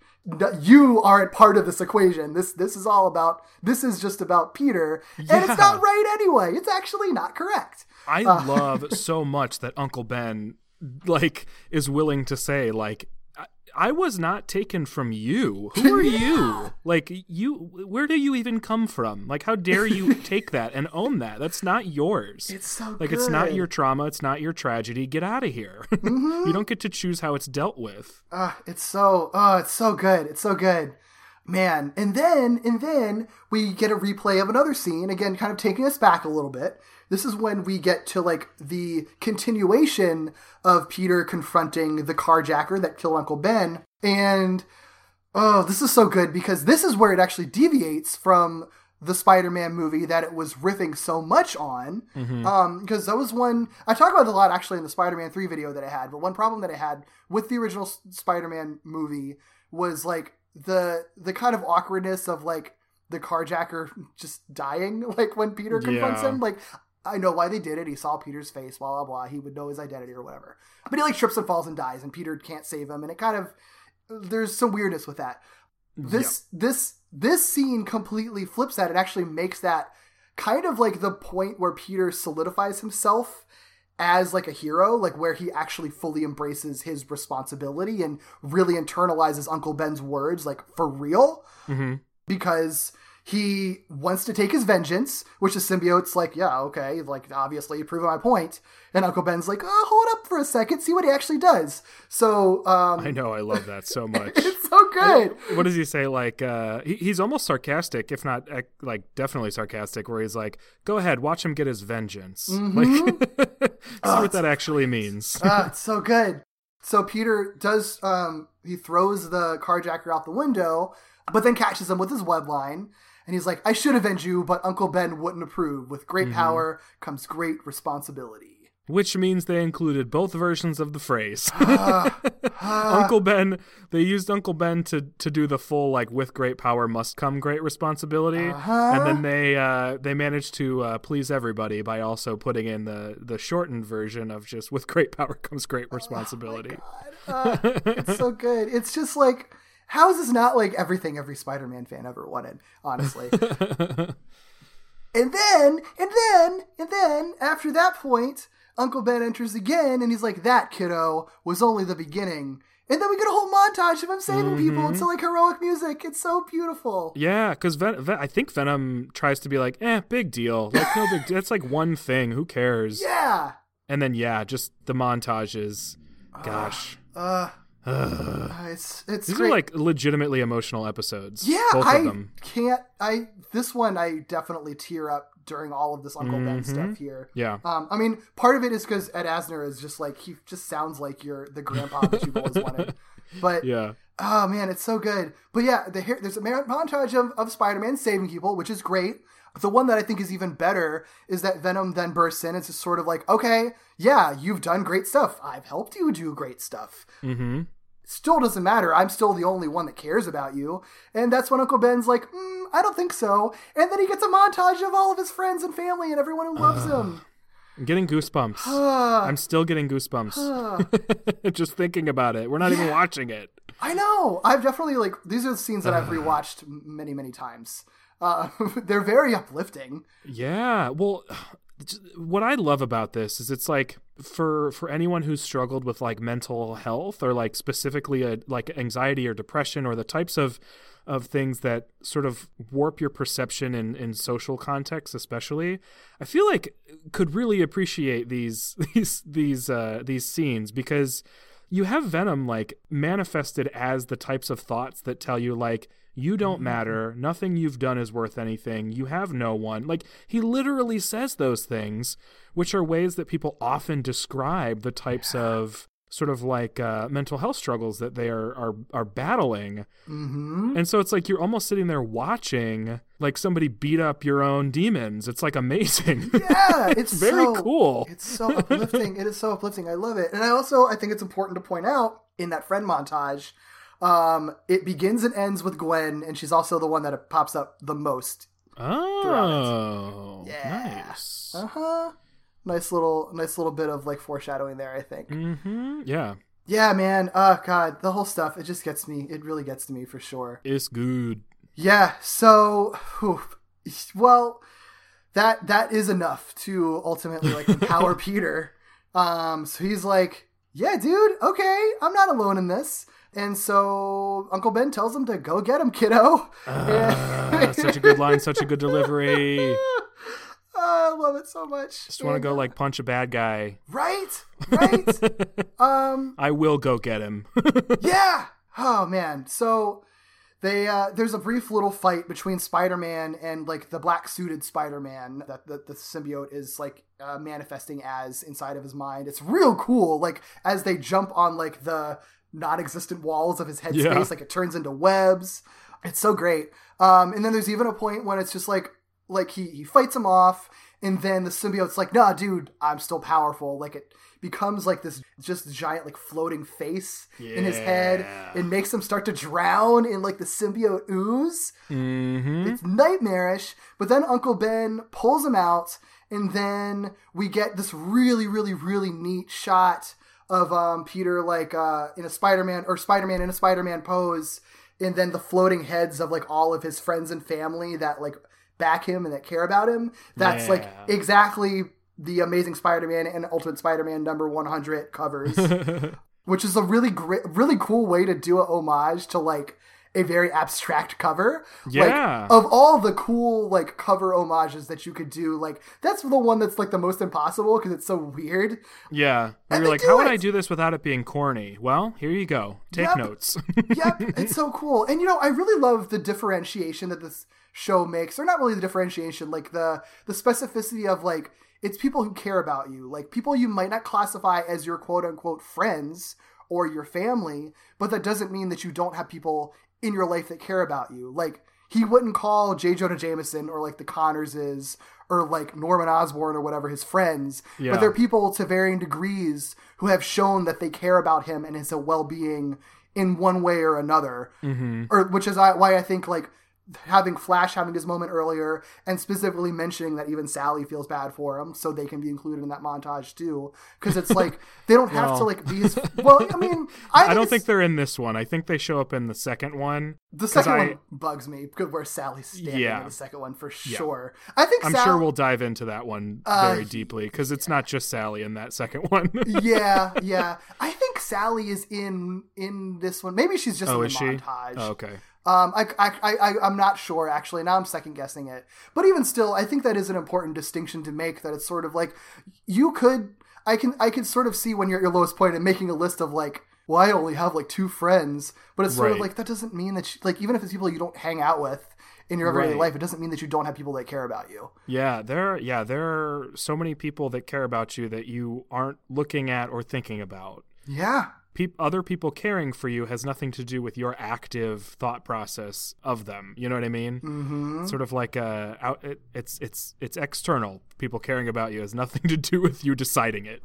you aren't part of this equation. This this is all about this is just about Peter, and Yeah. it's not right anyway. It's actually not correct. I uh, love so much that Uncle Ben like is willing to say like I, was not taken from you. Who are you? Like you where do you even come from? Like how dare you take that and own that? That's not yours. It's so like it's not your trauma, it's not your tragedy. Get out of here. Mm-hmm. you don't get to choose how it's dealt with. Uh, it's so oh, it's so good. It's so good. Man. And then and then we get a replay of another scene, again, kind of taking us back a little bit. This is when we get to like the continuation of Peter confronting the carjacker that killed Uncle Ben. And oh, this is so good because this is where it actually deviates from the Spider-Man movie that it was riffing so much on. Um, because that was one I talk about it a lot actually in the Spider-Man 3 video that I had, but one problem that I had with the original Spider-Man movie was like the the kind of awkwardness of like the carjacker just dying like when Peter confronts Yeah. him like I know why they did it. He saw Peter's face, blah blah blah. He would know his identity or whatever. But he like trips and falls and dies, and Peter can't save him, and it kind of there's some weirdness with that. This this this scene completely flips that. It actually makes that kind of like the point where Peter solidifies himself as like a hero, like where he actually fully embraces his responsibility and really internalizes Uncle Ben's words, like for real, mm-hmm. because he wants to take his vengeance, which the symbiote's like, yeah, okay, like obviously you proved my point, and Uncle Ben's like, oh, hold up for a second, see what he actually does. So, um, I know I love that so much. it's so good. what does he say like uh he, he's almost sarcastic if not like definitely sarcastic where he's like go ahead watch him get his vengeance like see what that actually means ah, it's so good. So Peter does um he throws the carjacker out the window, but then catches him with his web line, and he's like, I should avenge you, but Uncle Ben wouldn't approve. With great power comes great responsibility. which means they included both versions of the phrase. Uncle ben they used uncle ben to to do the full like with great power must come great responsibility. And then they uh they managed to uh, please everybody by also putting in the the shortened version of just with great power comes great responsibility. Ah, it's so good. It's just like how is this not like everything every Spider-Man fan ever wanted, honestly. and then, and then, and then, after that point, Uncle Ben enters again, and he's like, "That kiddo was only the beginning." And then we get a whole montage of him saving people. It's like heroic music. It's so beautiful. Yeah, because Ven- Ven- I think Venom tries to be like, eh, big deal. Like, no big deal. It's like one thing. Who cares? Yeah. And then, yeah, just the montages. Gosh. Uh, it's it's These great. are like legitimately emotional episodes. Yeah, I can't. I this one I definitely tear up during all of this Uncle Ben stuff here. Mm-hmm. Yeah. Um, I mean, part of it is because Ed Asner is just like he just sounds like you're the grandpa that you've always wanted. But Yeah. oh man, it's so good. But yeah, the, here- there's a montage of, of Spider-Man saving people, which is great. The one that I think is even better is that Venom then bursts in. It's just sort of like, okay, yeah, you've done great stuff. I've helped you do great stuff Mm-hmm. still doesn't matter. I'm still the only one that cares about you. And that's when Uncle Ben's like, mm, I don't think so. And then he gets a montage of all of his friends and family and everyone who loves him. I'm getting goosebumps. I'm still getting goosebumps. just thinking about it. We're not even watching it. I know. I've definitely like these are the scenes that I've rewatched many, many times. Uh, they're very uplifting. Yeah. Well, what I love about this is it's like for for anyone who's struggled with like mental health or like specifically a, like anxiety or depression or the types of of things that sort of warp your perception in in social contexts especially i feel like could really appreciate these these these uh these scenes because you have venom like manifested as the types of thoughts that tell you like you don't mm-hmm. matter. Nothing you've done is worth anything. You have no one. Like he literally says those things which are ways that people often describe the types of sort of like uh, mental health struggles that they are are, are battling Mm-hmm. and so it's like you're almost sitting there watching like somebody beat up your own demons it's like amazing Yeah, it's, it's very so- cool It's so uplifting. it is so uplifting. I love it. And I also I think it's important to point out in that friend montage, um, it begins and ends with Gwen, and she's also the one that pops up the most. oh Yeah. nice Uh huh. Nice little nice little bit of like foreshadowing there. I think. hmm yeah Yeah, man. Oh god, the whole stuff. It just gets me. It really gets to me for sure. It's good. Yeah. So, whew, well, that that is enough to ultimately like empower Peter. Um. So he's like, "Yeah, dude. Okay, I'm not alone in this." And so Uncle Ben tells him to go get him, kiddo. Ah, such a good line, such a good delivery. I love it so much. Just want to go like punch a bad guy. Right, right. um, I will go get him. yeah. Oh man. So they uh, there's a brief little fight between Spider-Man and like the black suited Spider-Man that the, the symbiote is like uh, manifesting as inside of his mind. It's real cool. Like as they jump on like the non-existent walls of his headspace, Yeah. like it turns into webs. It's so great. Um, and then there's even a point when it's just like like he he fights him off, and then the symbiote's like, "Nah, dude, I'm still powerful." Like it becomes like this just giant like floating face in his head. and makes him start to drown in like the symbiote ooze. hmm It's nightmarish. But then Uncle Ben pulls him out, and then we get this really, really, really neat shot of um, Peter like uh, in a Spider-Man or Spider-Man in a Spider-Man pose, and then the floating heads of like all of his friends and family that like back him and that care about him. That's like exactly the Amazing Spider-Man and Ultimate Spider-Man number 100 covers which is a really great, really cool way to do a homage to like a very abstract cover. Yeah. Like, of all the cool like cover homages that you could do, like that's the one that's like the most impossible because it's so weird. Yeah. And You're like, how would. I do this without it being corny? Well, here you go. Take Yep. notes. yep, it's so cool. And you know, I really love the differentiation that this show makes, or not really the differentiation, like the the specificity of like it's people who care about you, like people you might not classify as your quote unquote friends or your family, but that doesn't mean that you don't have people in your life that care about you. Like he wouldn't call J. Jonah Jameson or like the Connorses or like Norman Osborn or whatever his friends, Yeah. but they're people to varying degrees who have shown that they care about him and his well being in one way or another. Mm-hmm. Or which is why I think like having Flash having his moment earlier and specifically mentioning that even Sally feels bad for him, so they can be included in that montage too. Because it's like they don't have to like be his. Well, I mean, I, I don't think they're in this one. I think they show up in the second one. the second I- one bugs me because where Sally's standing Yeah. in the second one for sure. I think I'm Sal- sure we'll dive into that one Uh, very deeply because it's not just Sally in that second one. yeah, yeah. I think Sally is in in this one. Maybe she's just oh, in the is she? montage. Oh, okay. Um, I, I, I, I'm not sure actually. Now I'm second guessing it. But even still, I think that is an important distinction to make. That it's sort of like you could, I can, I can sort of see when you're at your lowest point and making a list of like, well, I only have like two friends. But it's sort of like that doesn't mean that you, like even if it's people you don't hang out with in your everyday Right. life, it doesn't mean that you don't have people that care about you. Yeah, there. Yeah, there are so many people that care about you that you aren't looking at or thinking about. Yeah. Peop other people caring for you has nothing to do with your active thought process of them. You know what I mean? Mm-hmm. Sort of like uh, out. It, it's it's it's external. People caring about you has nothing to do with you deciding it.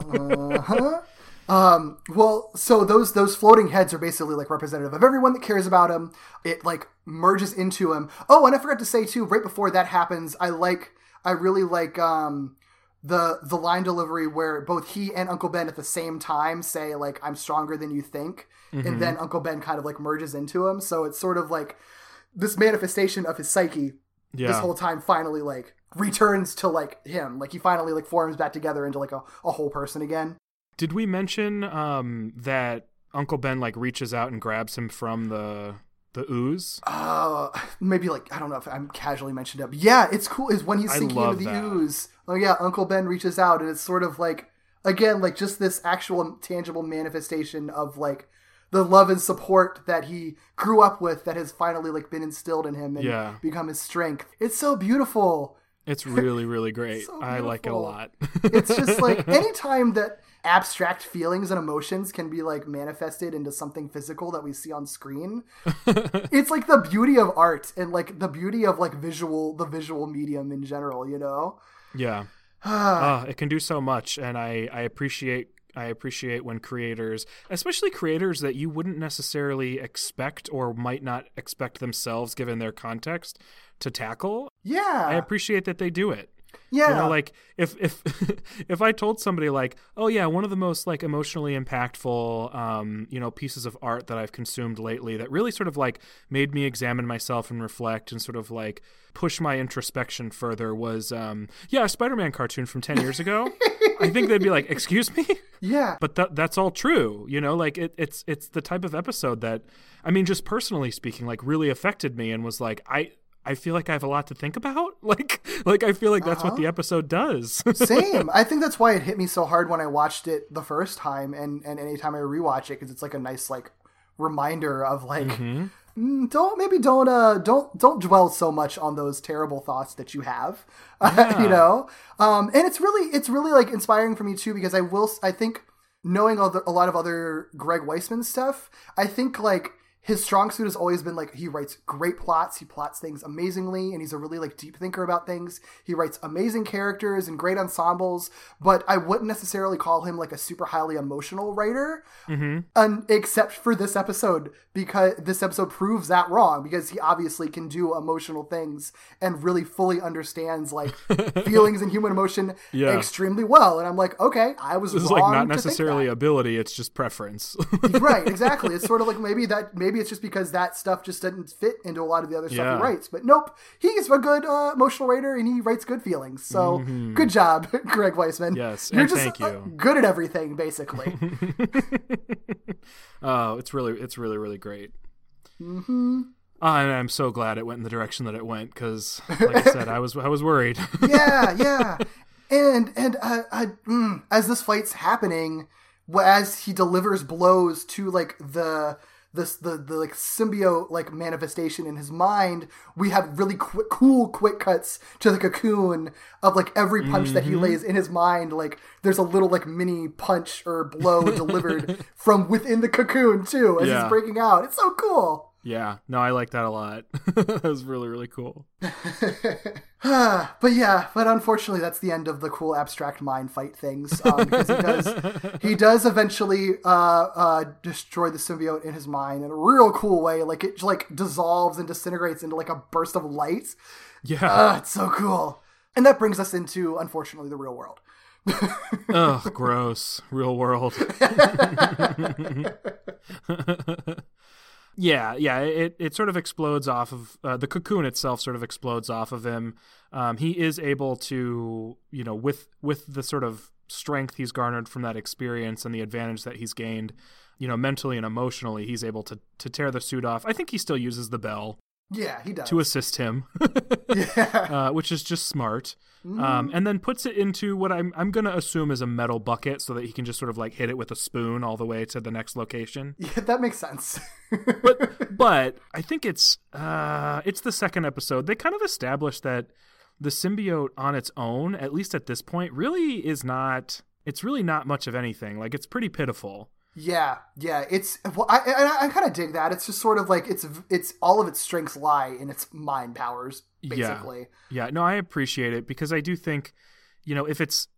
Um, well, so those those floating heads are basically like representative of everyone that cares about him. It like merges into him. Oh, and I forgot to say too, right before that happens, I like I really like um the the line delivery where both he and Uncle Ben at the same time say like I'm stronger than you think, and then Uncle Ben kind of like merges into him. So it's sort of like this manifestation of his psyche yeah. this whole time finally like returns to like him. Like he finally like forms back together into like a, a whole person again. Did we mention um, that Uncle Ben like reaches out and grabs him from the the ooze? Uh, maybe like I don't know if I'm casually mentioned it, but yeah, it's cool. Is when he's sinking into the that. ooze. Oh yeah, Uncle Ben reaches out, and it's sort of like again like just this actual tangible manifestation of like the love and support that he grew up with that has finally like been instilled in him and Yeah. become his strength. It's so beautiful. It's really really great. So I like it a lot. It's just like anytime that abstract feelings and emotions can be like manifested into something physical that we see on screen it's like the beauty of art and like the beauty of like visual the visual medium in general you know Yeah. uh, it can do so much, and I, I appreciate I appreciate when creators, especially creators that you wouldn't necessarily expect or might not expect themselves given their context to tackle. yeah I appreciate that they do it. Yeah. You know, like if if if I told somebody like, oh yeah, one of the most like emotionally impactful um, you know, pieces of art that I've consumed lately that really sort of like made me examine myself and reflect and sort of like push my introspection further was um yeah, a Spider-Man cartoon from 10 years ago. I think they'd be like, "Excuse me?" yeah. But that that's all true, you know, like it, it's it's the type of episode that I mean, just personally speaking, like really affected me and was like I I feel like I have a lot to think about. Like, like I feel like that's what the episode does. Same. I think that's why it hit me so hard when I watched it the first time, and and anytime I rewatch it, because it's like a nice like reminder of like. mm, Don't maybe don't uh don't don't dwell so much on those terrible thoughts that you have, you know. Um, and it's really it's really like inspiring for me too because I will I think knowing other, a lot of other Greg Weisman stuff, I think like his strong suit has always been like he writes great plots he plots things amazingly and he's a really like deep thinker about things he writes amazing characters and great ensembles but i wouldn't necessarily call him like a super highly emotional writer mm-hmm. except for this episode because this episode proves that wrong because he obviously can do emotional things and really fully understands like feelings and human emotion Yeah. extremely well and i'm like okay i was this is like not necessarily ability; it's just preference. right, exactly. It's sort of like maybe that maybe it's just because that stuff just doesn't fit into a lot of the other stuff Yeah. he writes. But nope, he's a good uh, emotional writer and he writes good feelings. So good job, Greg Weisman. Mm-hmm. Yes, you're just thank uh, good at everything, basically. Oh, it's really, it's really, really great. Mm-hmm. and I'm so glad it went in the direction that it went because, like I said, I was, I was worried. yeah, yeah. And and uh, I, mm, as this fight's happening, as he delivers blows to like the this the the like symbiote like manifestation in his mind, we have really quick, cool quick cuts to the cocoon of like every punch that Mm-hmm. he lays in his mind. Like there's a little like mini punch or blow delivered from within the cocoon too as Yeah. he's breaking out. It's so cool. Yeah, no, I like that a lot. that was really, really cool. but yeah, but unfortunately, that's the end of the cool abstract mind fight things um, because he does he does eventually uh, uh, destroy the symbiote in his mind in a real cool way. Like it like dissolves and disintegrates into like a burst of light. Yeah. Uh, it's so cool. And that brings us into unfortunately the real world. Ugh, gross. Real world. Yeah, yeah. It it sort of explodes off of uh, the cocoon itself. Sort of explodes off of him. Um, he is able to, you know, with with the sort of strength he's garnered from that experience and the advantage that he's gained, you know, mentally and emotionally, he's able to to tear the suit off. I think he still uses the bell Yeah, he does. to assist him, uh, which is just smart. Um, and then puts it into what I'm I'm gonna assume is a metal bucket, so that he can just sort of like hit it with a spoon all the way to the next location. yeah, that makes sense. But but I think it's uh, it's the second episode. They kind of established that the symbiote on its own, at least at this point, really is not. It's really not much of anything. Like it's pretty pitiful. Yeah, yeah, it's well, I I, I kind of dig that. It's just sort of like it's it's all of its strengths lie in its mind powers, basically. Yeah, no, I appreciate it because I do think, you know, if it's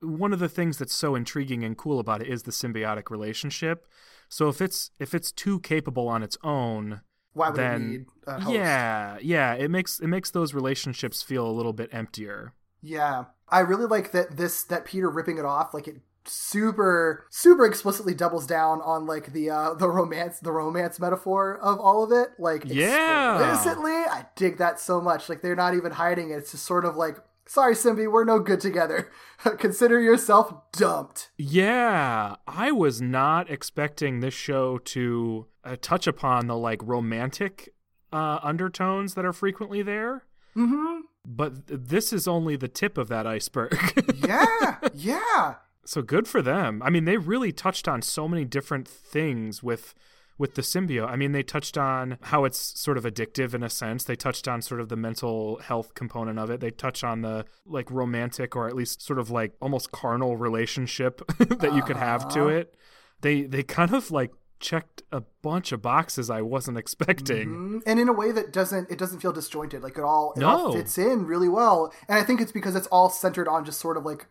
one of the things that's so intriguing and cool about it is the symbiotic relationship. So if it's if it's too capable on its own, Why would it then need a host? yeah, yeah, it makes it makes those relationships feel a little bit emptier. Yeah, I really like that this that Peter ripping it off like it super super explicitly doubles down on like the uh the romance the romance metaphor of all of it like Yeah. explicitly. I dig that so much. Like they're not even hiding it. It's just sort of like sorry simbi we're no good together. Consider yourself dumped. Yeah, I was not expecting this show to uh, touch upon the like romantic uh, undertones that are frequently there. mm-hmm. But this is only the tip of that iceberg. yeah yeah so good for them. I mean, they really touched on so many different things with with the symbiote. I mean, they touched on how it's sort of addictive in a sense. They touched on sort of the mental health component of it. They touch on the like romantic or at least sort of like almost carnal relationship that you could have to it. They they kind of like checked a bunch of boxes I wasn't expecting. Mhm. and in a way that doesn't it doesn't feel disjointed like it all it all No. fits in really well and i think it's because it's all centered on just sort of like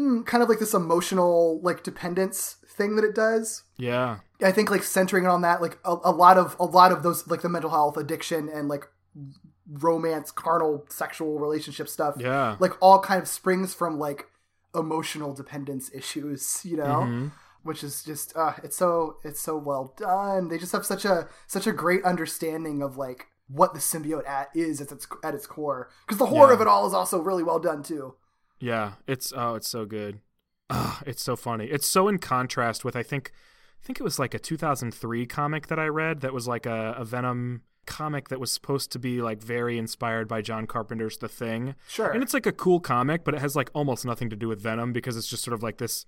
hmm, kind of like this emotional like dependence thing that it does Yeah. i think like centering on that like a, a lot of a lot of those like the mental health addiction and like romance, carnal, sexual relationship stuff. Yeah. like all kind of springs from like emotional dependence issues. You know. Mm-hmm. Which is just uh, it's so it's so well done. They just have such a such a great understanding of like what the symbiote at is at its at its core. Because the horror Yeah. of it all is also really well done too. Yeah, it's oh, it's so good. It's so funny. It's so in contrast with I think I think it was like a 2003 comic that I read that was like a, a Venom comic that was supposed to be like very inspired by John Carpenter's The Thing. Sure. And it's like a cool comic, but it has like almost nothing to do with Venom because it's just sort of like this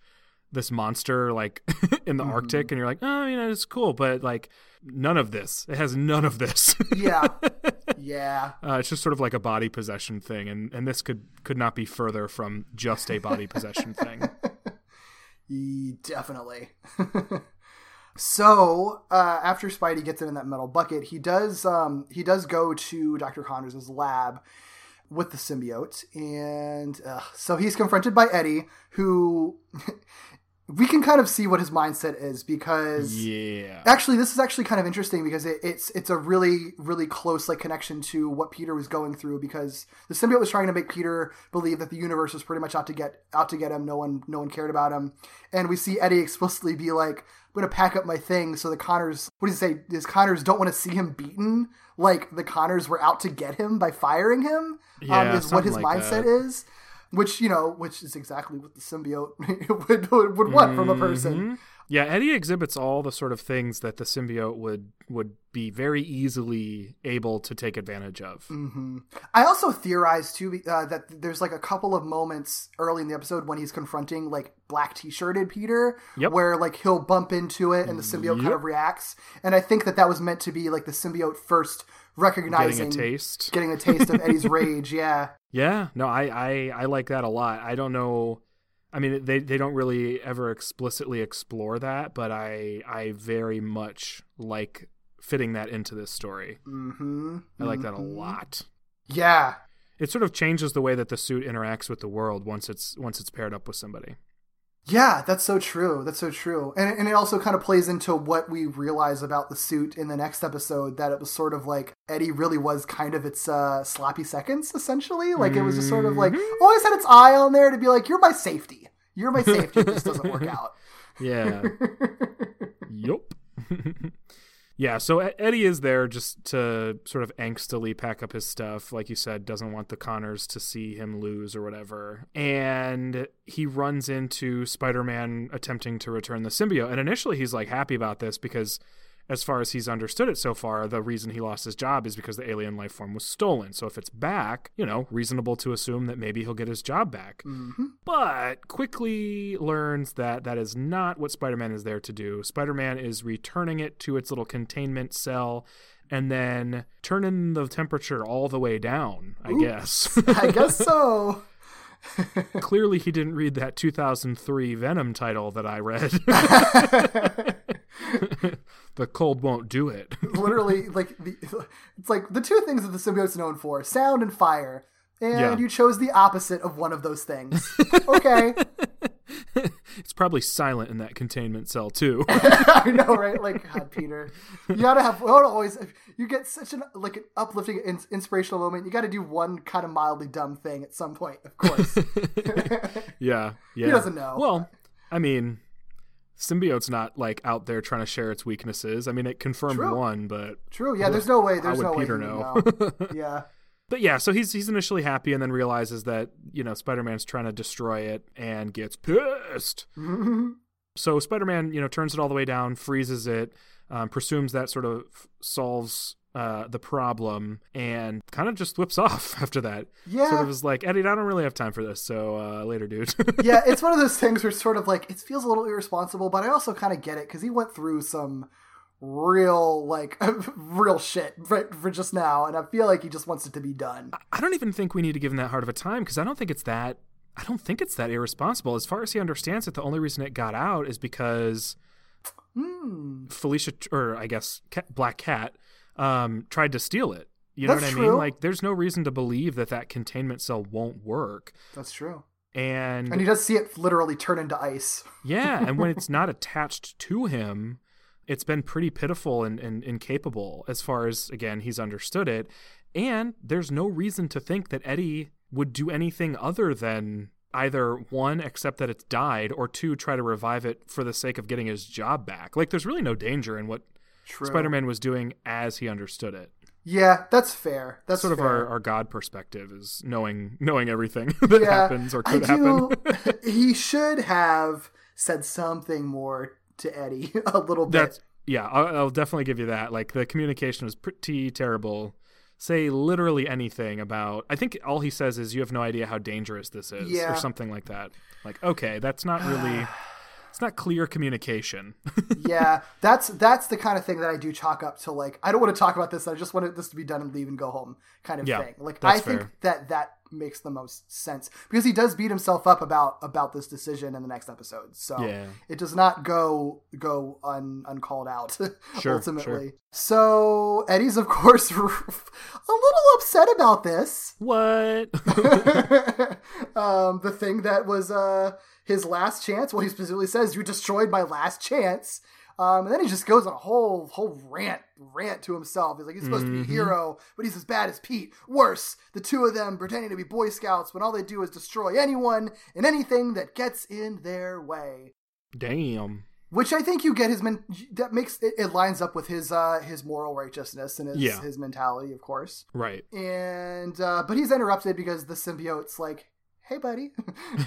this monster like in the Arctic and you're like, "Oh, you know, it's cool, but like none of this. It has none of this." yeah, yeah. Uh, it's just sort of like a body possession thing, and, and this could could not be further from just a body possession thing. Definitely. so uh, after Spidey gets it in that metal bucket, he does um, he does go to Doctor Connors' lab with the symbiote, and uh, so he's confronted by Eddie, who we can kind of see what his mindset is because Yeah. actually this is actually kind of interesting because it, it's it's a really really close like connection to what peter was going through because the symbiote was trying to make peter believe that the universe was pretty much out to get out to get him. No one no one cared about him. And we see eddie explicitly be like i'm gonna pack up my things. So the connors what does he say? His connors don't want to see him beaten. Like the connors were out to get him by firing him um, Yeah, is what his like mindset that. is which you know which is exactly what the symbiote would, would, want from a person Mhm. Yeah, Eddie exhibits all the sort of things that the symbiote would would be very easily able to take advantage of. hmm I also theorize too uh, that there's like a couple of moments early in the episode when he's confronting like black t-shirted Peter, Yep. where like he'll bump into it and the symbiote kind of reacts, and I think that that was meant to be like the symbiote first recognizing Getting a taste. getting a taste of Eddie's rage. Yeah, Yeah, no, I, I I like that a lot. I don't know. I mean, they they don't really ever explicitly explore that, but I I very much like fitting that into this story. hmm I like that a lot. Yeah, It sort of changes the way that the suit interacts with the world once it's once it's paired up with somebody. Yeah, that's so true. That's so true. And, and it also kind of plays into what we realize about the suit in the next episode that it was sort of like Eddie really was kind of its uh, sloppy seconds, essentially. Like it was just sort of like always had its eye on there to be like, you're my safety. You're my safety. this doesn't work out. Yeah. yup. yeah, so Eddie is there just to sort of angstily pack up his stuff. Like you said, doesn't want the Connors to see him lose or whatever. And he runs into Spider Man attempting to return the symbiote. And initially, he's like happy about this because. As far as he's understood it so far, the reason he lost his job is because the alien life form was stolen. So if it's back, you know, reasonable to assume that maybe he'll get his job back mm-hmm. but quickly learns that that is not what Spider-Man is there to do. Spider-Man is returning it to its little containment cell and then turning the temperature all the way down, I guess. I guess so. Clearly he didn't read that 2003 Venom title that I read. the cold won't do it. Literally, like the, it's like the two things that the symbiote's known for: sound and fire. And Yeah. you chose the opposite of one of those things. Okay. it's probably silent in that containment cell too. I know, right? Like, God, Peter, you gotta have. Well, always, you get such an like an uplifting, in, inspirational moment. You got to do one kind of mildly dumb thing at some point, of course. Yeah, yeah. He doesn't know. Well, I mean, symbiote's not like out there trying to share its weaknesses. I mean, it confirmed True. one, but True. Yeah. There's no way. There's would no Peter way. know? know. yeah. but yeah. So he's he's initially happy and then realizes that you know Spider-Man's trying to destroy it and gets pissed. so Spider-Man, you know, turns it all the way down, freezes it, um, presumes that sort of solves. Uh, the problem and kind of just whips off after that. Yeah. Sort of is like, Eddie, I don't really have time for this. So uh, later, dude. yeah, it's one of those things where it's sort of like it feels a little irresponsible, but I also kind of get it because he went through some real like real shit right for just now, and I feel like he just wants it to be done. I don't even think we need to give him that hard of a time because I don't think it's that. I don't think it's that irresponsible. As far as he understands it, the only reason it got out is because Hmm. Felicia, or I guess Black Cat, um, tried to steal it. You know That's what I true. mean? Like, there's no reason to believe that that containment cell won't work. That's true. And, And he does see it literally turn into ice. yeah, and when it's not attached to him, it's been pretty pitiful and, and incapable as far as again he's understood it. And there's no reason to think that Eddie would do anything other than either one, accept that it's died, or two, try to revive it for the sake of getting his job back. Like, there's really no danger in what True. Spider Man was doing as he understood it. Yeah, that's fair. That's Sort of our, our God perspective is knowing knowing everything that yeah, happens or could happen. he should have said something more to Eddie a little bit. That's yeah, I'll, I'll definitely give you that. Like the communication was pretty terrible. Say literally anything about. I think all he says is, "You have no idea how dangerous this is," Yeah. or something like that. Like, okay, that's not really. It's not clear communication. yeah, that's that's the kind of thing that I do chalk up to like I don't want to talk about this. I just want this to be done and leave and go home kind of Yeah, thing. Like I think fair. that that makes the most sense because he does beat himself up about about this decision in the next episode. So Yeah. it does not go go un, uncalled out Sure, ultimately. sure. So Eddie's of course a little upset about this. what? um, the thing that was uh, his last chance. Well, he specifically says, "You destroyed my last chance." Um, and then he just goes on a whole whole rant rant to himself. He's like, he's supposed to be a hero, but he's as bad as Pete. Worse, the two of them pretending to be Boy Scouts when all they do is destroy anyone and anything that gets in their way. Damn. Which I think you get his men- that makes it, it lines up with his uh, his moral righteousness and his Yeah. his mentality, of course Right. and uh, but he's interrupted because the symbiote's like, "Hey, buddy,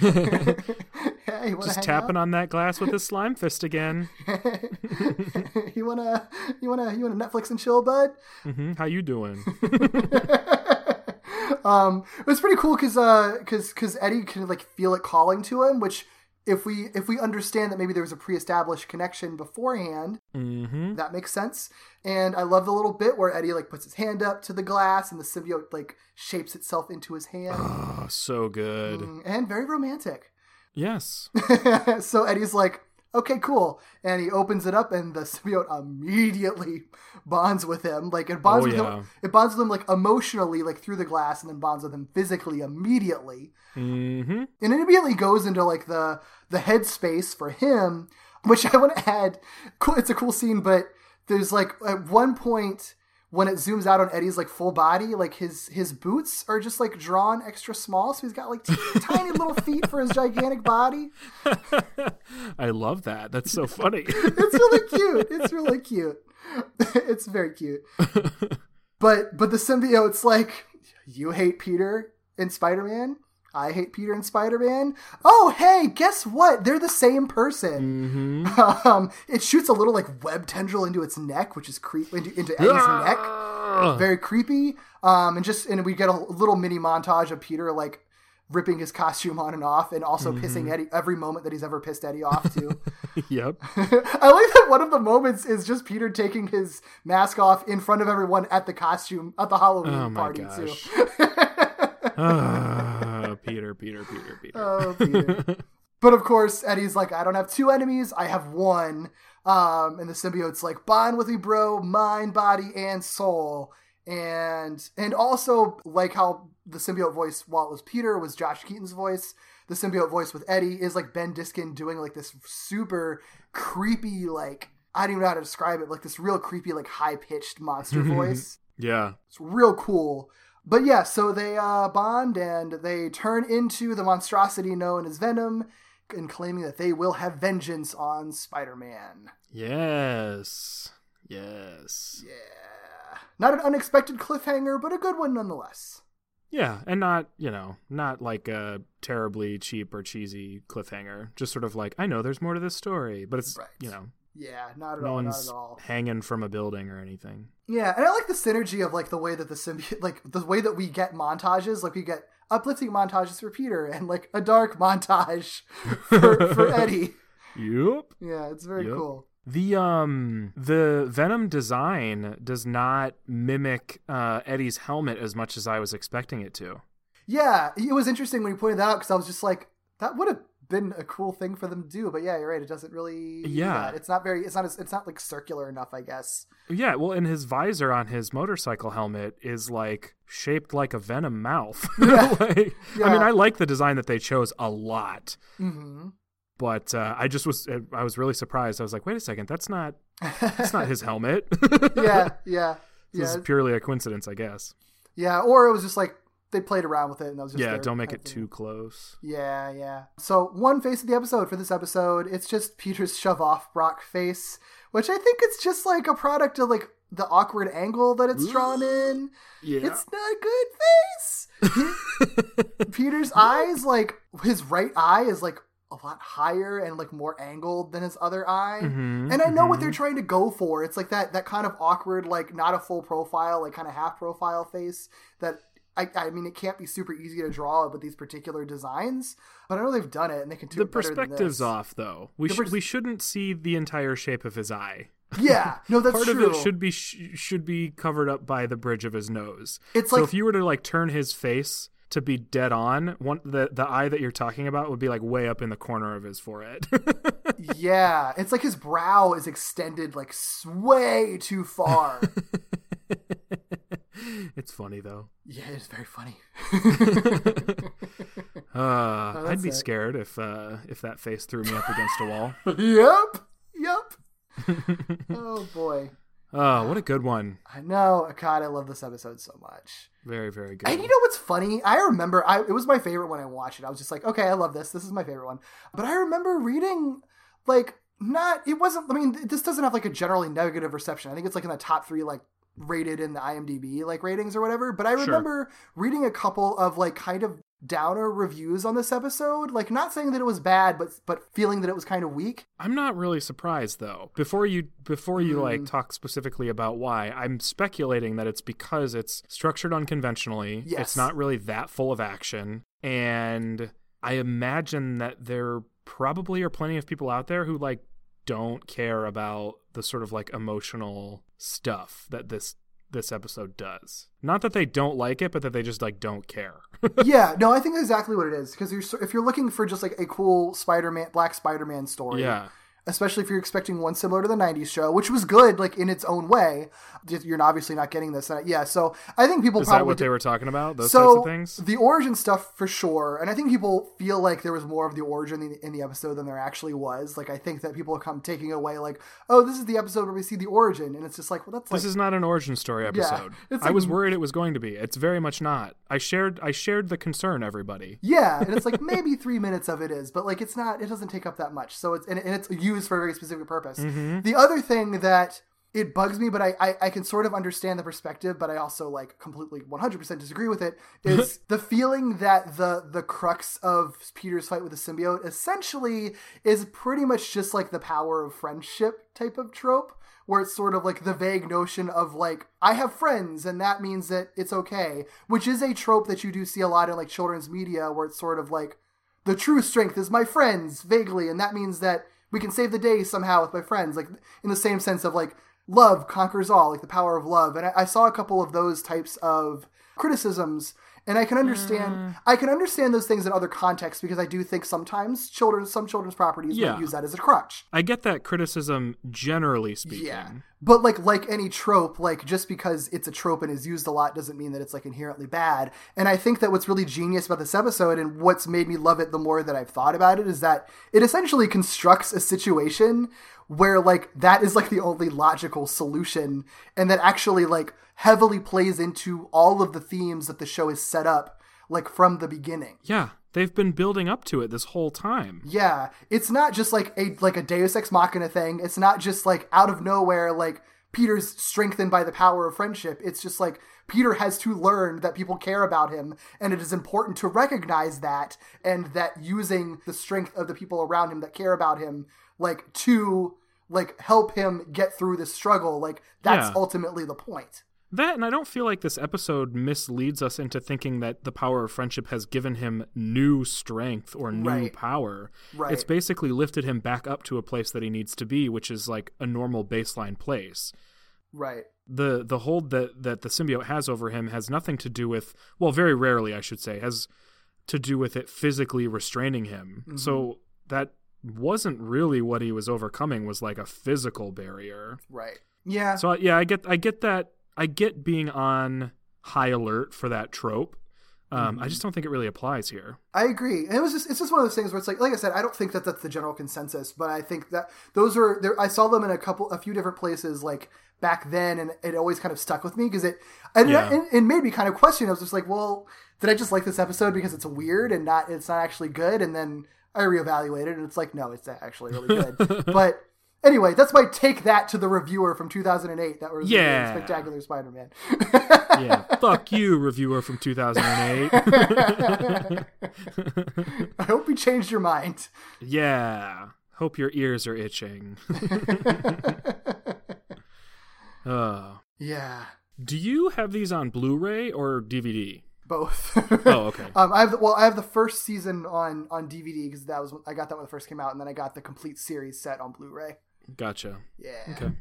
hey, Just tapping out? on that glass with his slime fist again. you wanna, you wanna, you wanna Netflix and chill, bud." Mm-hmm. How you doing? um, it was pretty cool because because because Eddie can like feel it calling to him, which. If we if we understand that maybe there was a pre-established connection beforehand, mm-hmm. that makes sense. And I love the little bit where Eddie like puts his hand up to the glass and the symbiote like shapes itself into his hand, Oh, so good. Mm, and very romantic. Yes. so Eddie's like, okay, cool. And he opens it up and the symbiote immediately bonds with him. Like it bonds Oh, with yeah. him it bonds with him like emotionally, like through the glass, and then bonds with him physically immediately. hmm And it immediately goes into like the the headspace for him, which I want to add. Cool it's a cool scene, but there's like at one point when it zooms out on Eddie's like full body, like his his boots are just like drawn extra small, so he's got like teeny, tiny little feet for his gigantic body. I love that. That's so funny. it's really cute. It's really cute. it's very cute. But but the symbiote's like, you hate Peter in Spider Man. I hate Peter and Spider Man. Oh hey, guess what? They're the same person. hmm Um, it shoots a little like web tendril into its neck, which is creep into, into Eddie's neck. Very creepy. Um, and just and we get a little mini montage of Peter like ripping his costume on and off, and also pissing Eddie every moment that he's ever pissed Eddie off to. Yep. I like that one of the moments is just Peter taking his mask off in front of everyone at the costume at the Halloween Oh party gosh. too. Ah, Peter, Peter, Peter, Peter. Oh, Peter. but of course, Eddie's like, I don't have two enemies, I have one. Um, and the symbiote's like, bond with me, bro, mind, body, and soul. And and also like how the symbiote voice while it was Peter was Josh Keaton's voice. The symbiote voice with Eddie is like Ben Diskin doing like this super creepy, like I don't even know how to describe it, like this real creepy, like high pitched monster voice. yeah. It's real cool. But yeah, so they uh, bond and they turn into the monstrosity known as Venom and claiming that they will have vengeance on Spider Man. Yes. Yes. Yeah. Not an unexpected cliffhanger, but a good one nonetheless. Yeah, and not, you know, not like a terribly cheap or cheesy cliffhanger. Just sort of like, I know there's more to this story, but it's, Right. you know, Yeah, not at no all, not one's at all. hanging from a building or anything. Yeah, and I like the synergy of like the way that the symbiote, like the way that we get montages, like we get uplifting montages for Peter and like a dark montage for, for Eddie. Yep. Yeah, it's very Yep. cool. The um the Venom design does not mimic uh, Eddie's helmet as much as I was expecting it to. Yeah, it was interesting when you pointed that out because I was just like, that would have been a cool thing for them to do. But yeah, you're right. It doesn't really. Yeah. it's not very. It's not. as- It's not like circular enough. I guess. Yeah, well, and his visor on his motorcycle helmet is like shaped like a venom mouth. Yeah. Like, I mean, I like the design that they chose a lot, hmm but uh, I just was I was really surprised. I was like, wait a second, that's not that's not his helmet. yeah, yeah, This yeah. is purely a coincidence, I guess. Yeah, or it was just like they played around with it and that was just yeah, their don't make it too close. Yeah, yeah. So one face of the episode for this episode, it's just Peter's shove off Brock face, which I think it's just like a product of like the awkward angle that it's drawn in. Yeah. It's not a good face. Peter's eyes, like his right eye, is like a lot higher and like more angled than his other eye. Mhm, and I know what they're trying to go for. It's like that that kind of awkward, like not a full profile, like kind of half profile face that. I, I mean, it can't be super easy to draw with these particular designs, but I know they've done it and they can do the it better than perspective's off though. We The pers- we shouldn't see the entire shape of his eye. Yeah, no, that's Part true. of it should be sh- should be covered up by the bridge of his nose. It's so like- if you were to like turn his face to be dead on, one the the eye that you're talking about would be like way up in the corner of his forehead. Yeah, it's like his brow is extended like way too far. it's funny though. yeah, it's very funny. Uh, I'd Oh, be it. scared if uh, if that face threw me up against a wall. yep, yep. oh boy, Oh, what a good one! I know. God, I love this episode so much. Very very good. And you know what's funny? I remember I, it was my favorite when I watched it. I was just like, okay, I love this. This is my favorite one. But I remember reading like not. It wasn't. I mean, this doesn't have like a generally negative reception. I think it's like in the top three like rated in the IMDb like ratings or whatever. But I remember reading a couple of like kind of downer reviews on this episode. Like not saying that it was bad, but but feeling that it was kind of weak. I'm not really surprised though. Before you before you like Mm. talk specifically about why, I'm speculating that it's because it's structured unconventionally. Yes. It's not really that full of action and I imagine that there probably are plenty of people out there who like don't care about the sort of like emotional stuff that this this episode does. Not that they don't like it, but that they just like don't care. yeah, no, I think exactly what it is because you're if you're looking for just like a cool Spider-Man, Black Spider-Man story, yeah. Especially if you're expecting one similar to the 90s show which was good like in its own way you're obviously not getting this yeah so i think people Is probably that what do- they were talking about? Those so types of things? the origin stuff for sure and i think people feel like there was more of the origin in the, in the episode than there actually was like i think that people come taking away like oh this is the episode where we see the origin and it's just like well that's like This is not an origin story episode. it's I was worried it was going to be. It's very much not. I shared I shared the concern everybody. Yeah, and it's like maybe three minutes of it is, but like it's not. It doesn't take up that much. So it's and, and it's used for a very specific purpose. Mm-hmm. The other thing that it bugs me, but I, I I can sort of understand the perspective, but I also like completely one hundred percent disagree with it. Is the feeling that the the crux of Peter's fight with the symbiote essentially is pretty much just like the power of friendship type of trope where it's sort of like the vague notion of like I have friends and that means that it's okay, which is a trope that you do see a lot in like children's media where it's sort of like the true strength is my friends vaguely and that means that we can save the day somehow with my friends like in the same sense of like love conquers all like the power of love. And I, I saw a couple of those types of criticisms and I can understand mm. I can understand those things in other contexts because I do think sometimes children some children's properties Yeah. might use that as a crutch. I get that criticism generally speaking. Yeah. But like like any trope, like just because it's a trope and is used a lot doesn't mean that it's like inherently bad. And I think that what's really genius about this episode and what's made me love it the more that I've thought about it is that it essentially constructs a situation where like that is like the only logical solution and that actually like heavily plays into all of the themes that the show is set up like from the beginning. Yeah, they've been building up to it this whole time. Yeah, it's not just like a like a Deus Ex Machina thing. It's not just like out of nowhere like Peter's strengthened by the power of friendship. It's just like Peter has to learn that people care about him and it is important to recognize that and that using the strength of the people around him that care about him like to like help him get through this struggle. Like that's Yeah. ultimately the point. That and I don't feel like this episode misleads us into thinking that the power of friendship has given him new strength or new Right. power. Right. It's basically lifted him back up to a place that he needs to be, which is like a normal baseline place. Right. the the hold that that the symbiote has over him has nothing to do with well very rarely I should say has to do with it physically restraining him. Mm-hmm. So that wasn't really what he was overcoming was like a physical barrier. Right. Yeah. So yeah, I get I get that I get being on high alert for that trope. Um, I just don't think it really applies here. I agree. And it was just it's just one of those things where it's like like I said, I don't think that that's the general consensus, but I think that those are there. I saw them in a couple, a few different places, like back then, and it always kind of stuck with me because it and Yeah. it, it made me kind of question. I was just like, well, did I just like this episode because it's weird and not it's not actually good? And then I reevaluated, and it's like, no, it's actually really good. but anyway, that's my take that to the reviewer from 2008 that was Yeah. Spectacular Spider-Man. Yeah, fuck you, reviewer from 2008. I hope you changed your mind. yeah, hope your ears are itching. uh, Yeah, do you have these on Blu-ray or DVD? Both. Oh, okay. Um, I have the, well, I have the first season on on DVD because that was I got that when it first came out, and then I got the complete series set on Blu-ray. Gotcha. Yeah. Okay.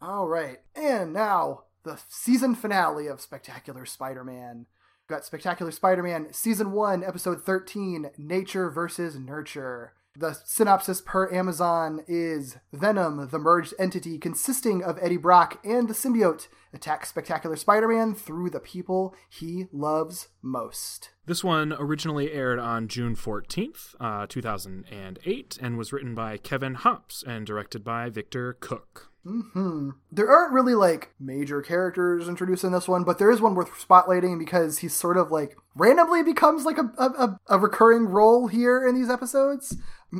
All right, and now the season finale of Spectacular Spider-Man. We've got Spectacular Spider-Man season one, episode thirteen, Nature versus Nurture. The synopsis per Amazon is Venom, the merged entity consisting of Eddie Brock and the symbiote, attacks Spectacular Spider Man through the people he loves most. This one originally aired on June 14th, uh, 2008, and was written by Kevin Hopps and directed by Victor Cook. Hmm. There aren't really like major characters introduced in this one, but there is one worth spotlighting because he's sort of like randomly becomes like a, a, a- a recurring role here in these episodes.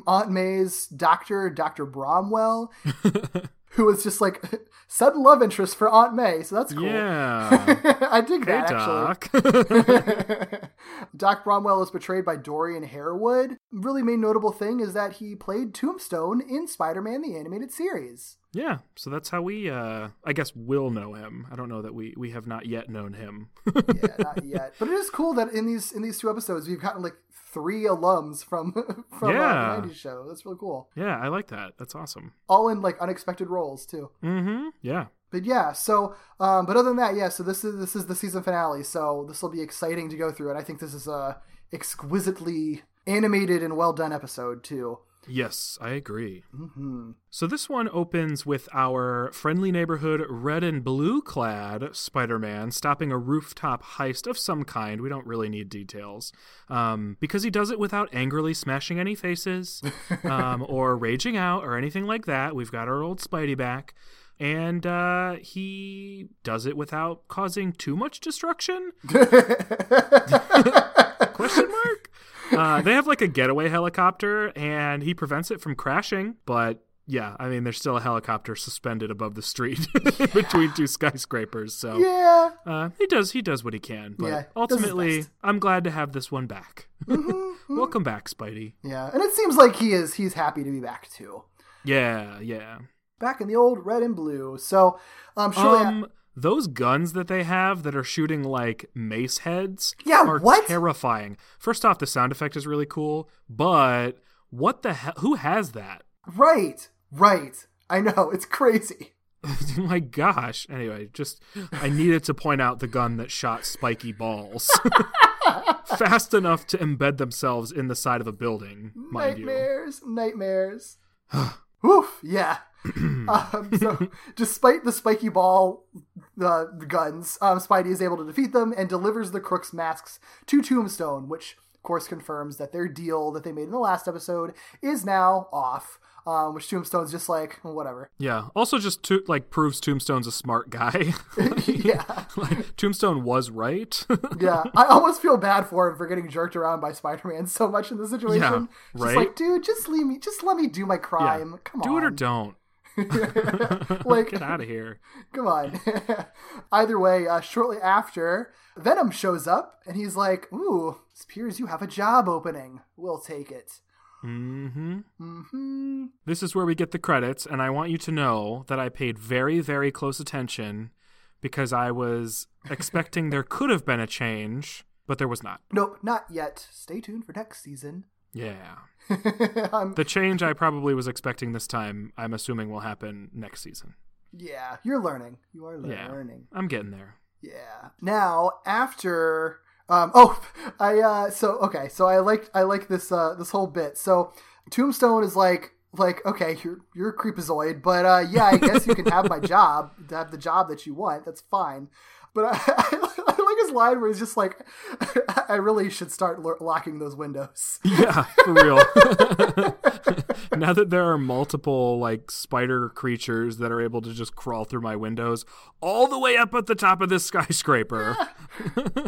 Aunt May's doctor, Dr. Bromwell, who is just like sudden love interest for Aunt May, so that's cool. Yeah. I dig hey, that actually. Doc. Doc Bromwell is portrayed by Dorian Harewood. Really main notable thing is that he played Tombstone in Spider-Man the Animated Series. yeah, so that's how we, uh, I guess, will know him. I don't know that we, we have not yet known him. yeah, not yet. But it is cool that in these in these two episodes we've gotten like three alums from from Yeah. uh, the '90s show. That's really cool. yeah, I like that. That's awesome. All in like unexpected roles too. Mm-hmm. Yeah. But yeah, so um, but other than that, yeah. So this is this is the season finale. So this will be exciting to go through, and I think this is a exquisitely animated and well done episode too. Yes, I agree. hmm So this one opens with our friendly neighborhood red and blue clad Spider Man stopping a rooftop heist of some kind. We don't really need details. Um, because he does it without angrily smashing any faces um, or raging out or anything like that. We've got our old Spidey back. And uh, he does it without causing too much destruction? Question mark? Uh, they have like a getaway helicopter, and he prevents it from crashing. But yeah, I mean, there's still a helicopter suspended above the street between two skyscrapers. So Yeah. uh, he does he does what he can. But Yeah, he does his ultimately. I'm glad to have this one back. Welcome back, Spidey. Yeah. And it seems like he is he's happy to be back too. Yeah, yeah. Back in the old red and blue. So um shortly Um, those guns that they have that are shooting like mace heads Yeah, are what? terrifying. First off, the sound effect is really cool, but what the hell? Who has that? Right, right. I know it's crazy. My gosh. Anyway, just I needed to point out the gun that shot spiky balls fast enough to embed themselves in the side of a building, nightmares, nightmares. Oof, yeah. um, so, despite the spiky ball uh, the guns, um, Spidey is able to defeat them and delivers the Crooks masks to Tombstone, which of course confirms that their deal that they made in the last episode is now off. Um, which Tombstone's just like "Well, whatever. Yeah. Also, just to, like proves Tombstone's a smart guy. yeah, like Tombstone was right. yeah. I almost feel bad for him for getting jerked around by Spider-Man so much in this situation. Yeah, Just right? like, dude, just leave me. Just let me do my crime. Come Do on. Do it or don't. Like- Get out of here. Come on. Either way, uh, shortly after, Venom shows up and he's like, Ooh, it appears you have a job opening. We'll take it. hmm hmm This is where we get the credits, and I want you to know that I paid very, very close attention because I was expecting there could have been a change, but there was not. Nope, not yet. Stay tuned for next season. Yeah. The change I probably was expecting this time, I'm assuming will happen next season. yeah, you're learning. You are Yeah. learning. I'm getting there. Yeah. Now after um oh I uh so okay, so I like I like this uh this whole bit. So Tombstone is like like okay, you're you're a creepazoid, but uh yeah, I guess you can have my job, have the job that you want. That's fine. But I, I, like his line where he's just like, "I really should start lo- locking those windows." Yeah, for real. now that there are multiple like spider creatures that are able to just crawl through my windows all the way up at the top of this skyscraper.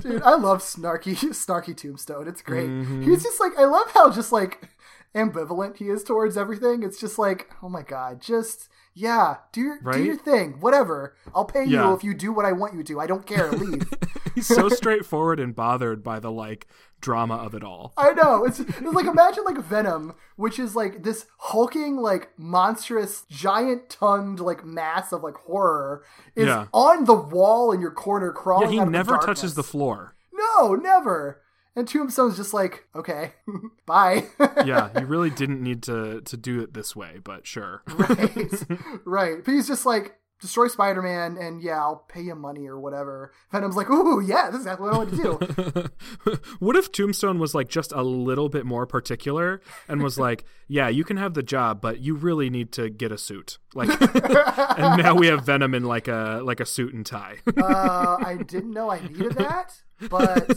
Dude, I love snarky, snarky Tombstone. It's great. Mm-hmm. He's just like, I love how just like ambivalent he is towards everything. It's just like, oh my god, just yeah, do your do your thing, whatever. I'll pay Yeah. you if you do what I want you to. I don't care. Leave. He's so straightforward and bothered by the like drama of it all. I know. It's, it's like imagine like Venom, which is like this hulking, like monstrous, giant tongued like mass of like horror is Yeah. on the wall in your corner crawling. Yeah, he of the never touches the floor. No, never. And Tombstone's just like, okay, bye. Yeah, you really didn't need to to do it this way, but sure. right, right. But he's just like, destroy Spider Man, and yeah, I'll pay you money or whatever. Venom's like, ooh, yeah, this is exactly what I want to do. what if Tombstone was like just a little bit more particular and was like, "Yeah, you can have the job, but you really need to get a suit." Like, and now we have Venom in like a like a suit and tie. uh, I didn't know I needed that, but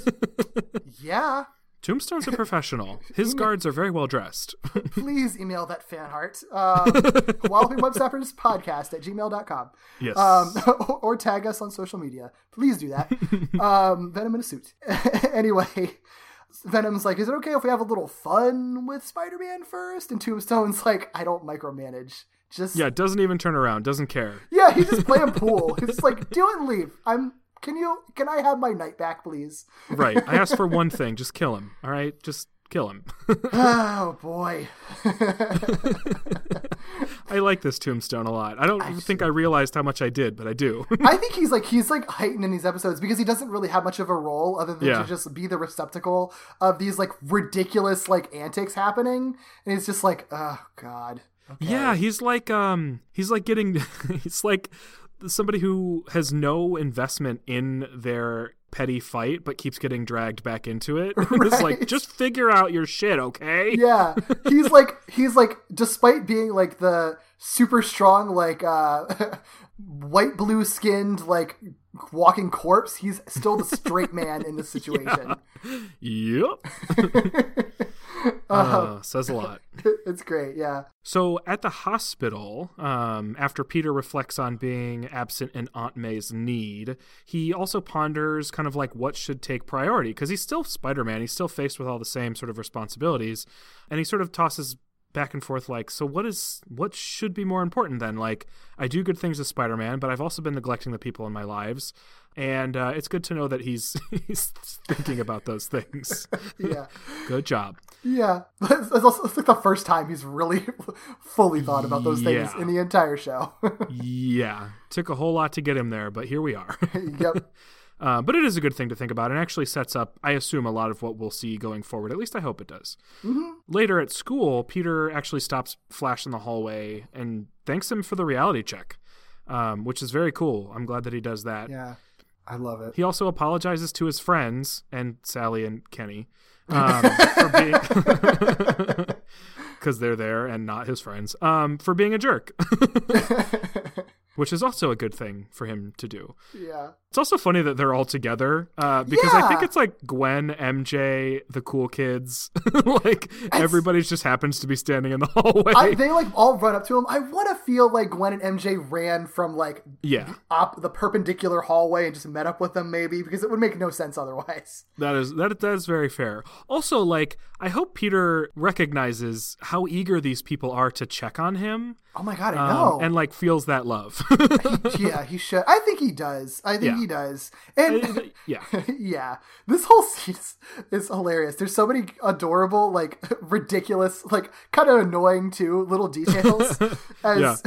yeah. Tombstone's a professional. His guards are very well dressed. please email that fan art. Um, Wallowing Webstoppers podcast at gmail.com. Yes. Um, or tag us on social media. Please do that. um, Venom in a suit. anyway, Venom's like, is it okay if we have a little fun with Spider Man first? And Tombstone's like, I don't micromanage. Just yeah, doesn't even turn around, doesn't care. yeah, he's just playing pool. He's like, do it and leave. I'm. Can you? Can I have my night back, please? Right. I asked for one thing, just kill him. All right? Just kill him. Oh boy. I like this tombstone a lot. I don't think I realized how much I did, but I do. I think he's like he's like heightened in these episodes because he doesn't really have much of a role other than Yeah. to just be the receptacle of these like ridiculous like antics happening, and he's just like, oh god. Okay. Yeah, he's like um he's like getting he's like somebody who has no investment in their petty fight but keeps getting dragged back into it. it's like just figure out your shit, okay? Yeah, he's like he's like despite being like the super strong like uh white blue skinned like walking corpse, he's still the straight man in this situation. Yep. uh, says a lot. it's great, yeah. So at the hospital, um, after Peter reflects on being absent in Aunt May's need, he also ponders kind of like what should take priority because he's still Spider Man. He's still faced with all the same sort of responsibilities, and he sort of tosses back and forth like, so what is what should be more important then? Like, I do good things as Spider Man, but I've also been neglecting the people in my lives. And uh, it's good to know that he's he's thinking about those things. Yeah. Good job. Yeah, it's, also it's like the first time he's really fully thought about those things in the entire show. Yeah, took a whole lot to get him there, but here we are. yep. Uh, but it is a good thing to think about and actually sets up, I assume, a lot of what we'll see going forward. At least I hope it does. Later at school, Peter actually stops Flash in the hallway and thanks him for the reality check, um, which is very cool. I'm glad that he does that. Yeah, I love it. He also apologizes to his friends and Sally and Kenny um, for being. Because they're there and not his friends, um, for being a jerk, which is also a good thing for him to do. Yeah, It's also funny that they're all together uh, because I think it's like Gwen, MJ, the cool kids. like everybody just happens to be standing in the hallway. I, they like all run up to him. I want to feel like Gwen and MJ ran from like yeah, up the perpendicular hallway and just met up with them, maybe because it would make no sense otherwise. that is that that is very fair. Also, like I hope Peter recognizes how eager these people are to check on him. Oh my god, I um, know. and like feels that love. yeah, he should. I think he does. I think Yeah. He does. And yeah, yeah, this whole scene is, is hilarious. There's so many adorable, like ridiculous, like kind of annoying too little details. as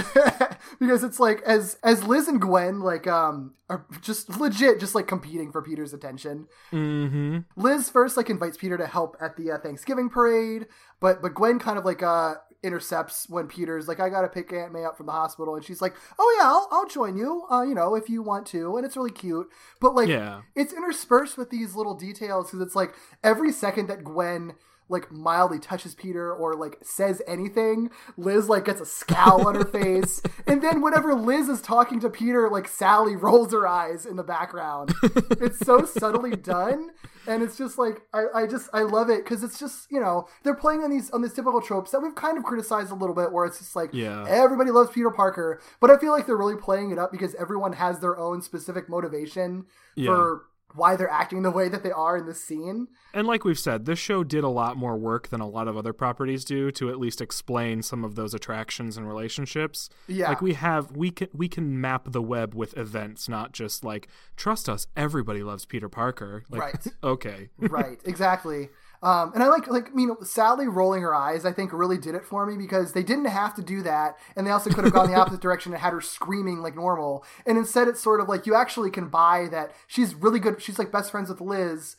because it's like as as Liz and Gwen like um are just legit just like competing for Peter's attention. hmm Liz first like invites Peter to help at the uh, Thanksgiving parade, but but Gwen kind of like uh intercepts when Peter's like I gotta pick Aunt May up from the hospital, and she's like, oh yeah, I'll, I'll join you, uh, you know, if you want to, and it's really cute. But like, Yeah. it's interspersed with these little details because it's like every second that Gwen like mildly touches Peter or like says anything, Liz like gets a scowl on her face. And then whenever Liz is talking to Peter, like Sally rolls her eyes in the background. it's so subtly done. And it's just like I, I just I love it because it's just, you know, they're playing on these on these typical tropes that we've kind of criticized a little bit where it's just like Yeah. everybody loves Peter Parker. But I feel like they're really playing it up because everyone has their own specific motivation Yeah. for why they're acting the way that they are in this scene. And like we've said, this show did a lot more work than a lot of other properties do to at least explain some of those attractions and relationships. Yeah. Like we have we can we can map the web with events, not just like trust us, everybody loves Peter Parker. Like, Right. Okay. right, exactly. Um, and I like, like, you know, Sally rolling her eyes, I think really did it for me because they didn't have to do that. And they also could have gone the opposite direction and had her screaming like normal. And instead, it's sort of like you actually can buy that she's really good. She's like best friends with Liz.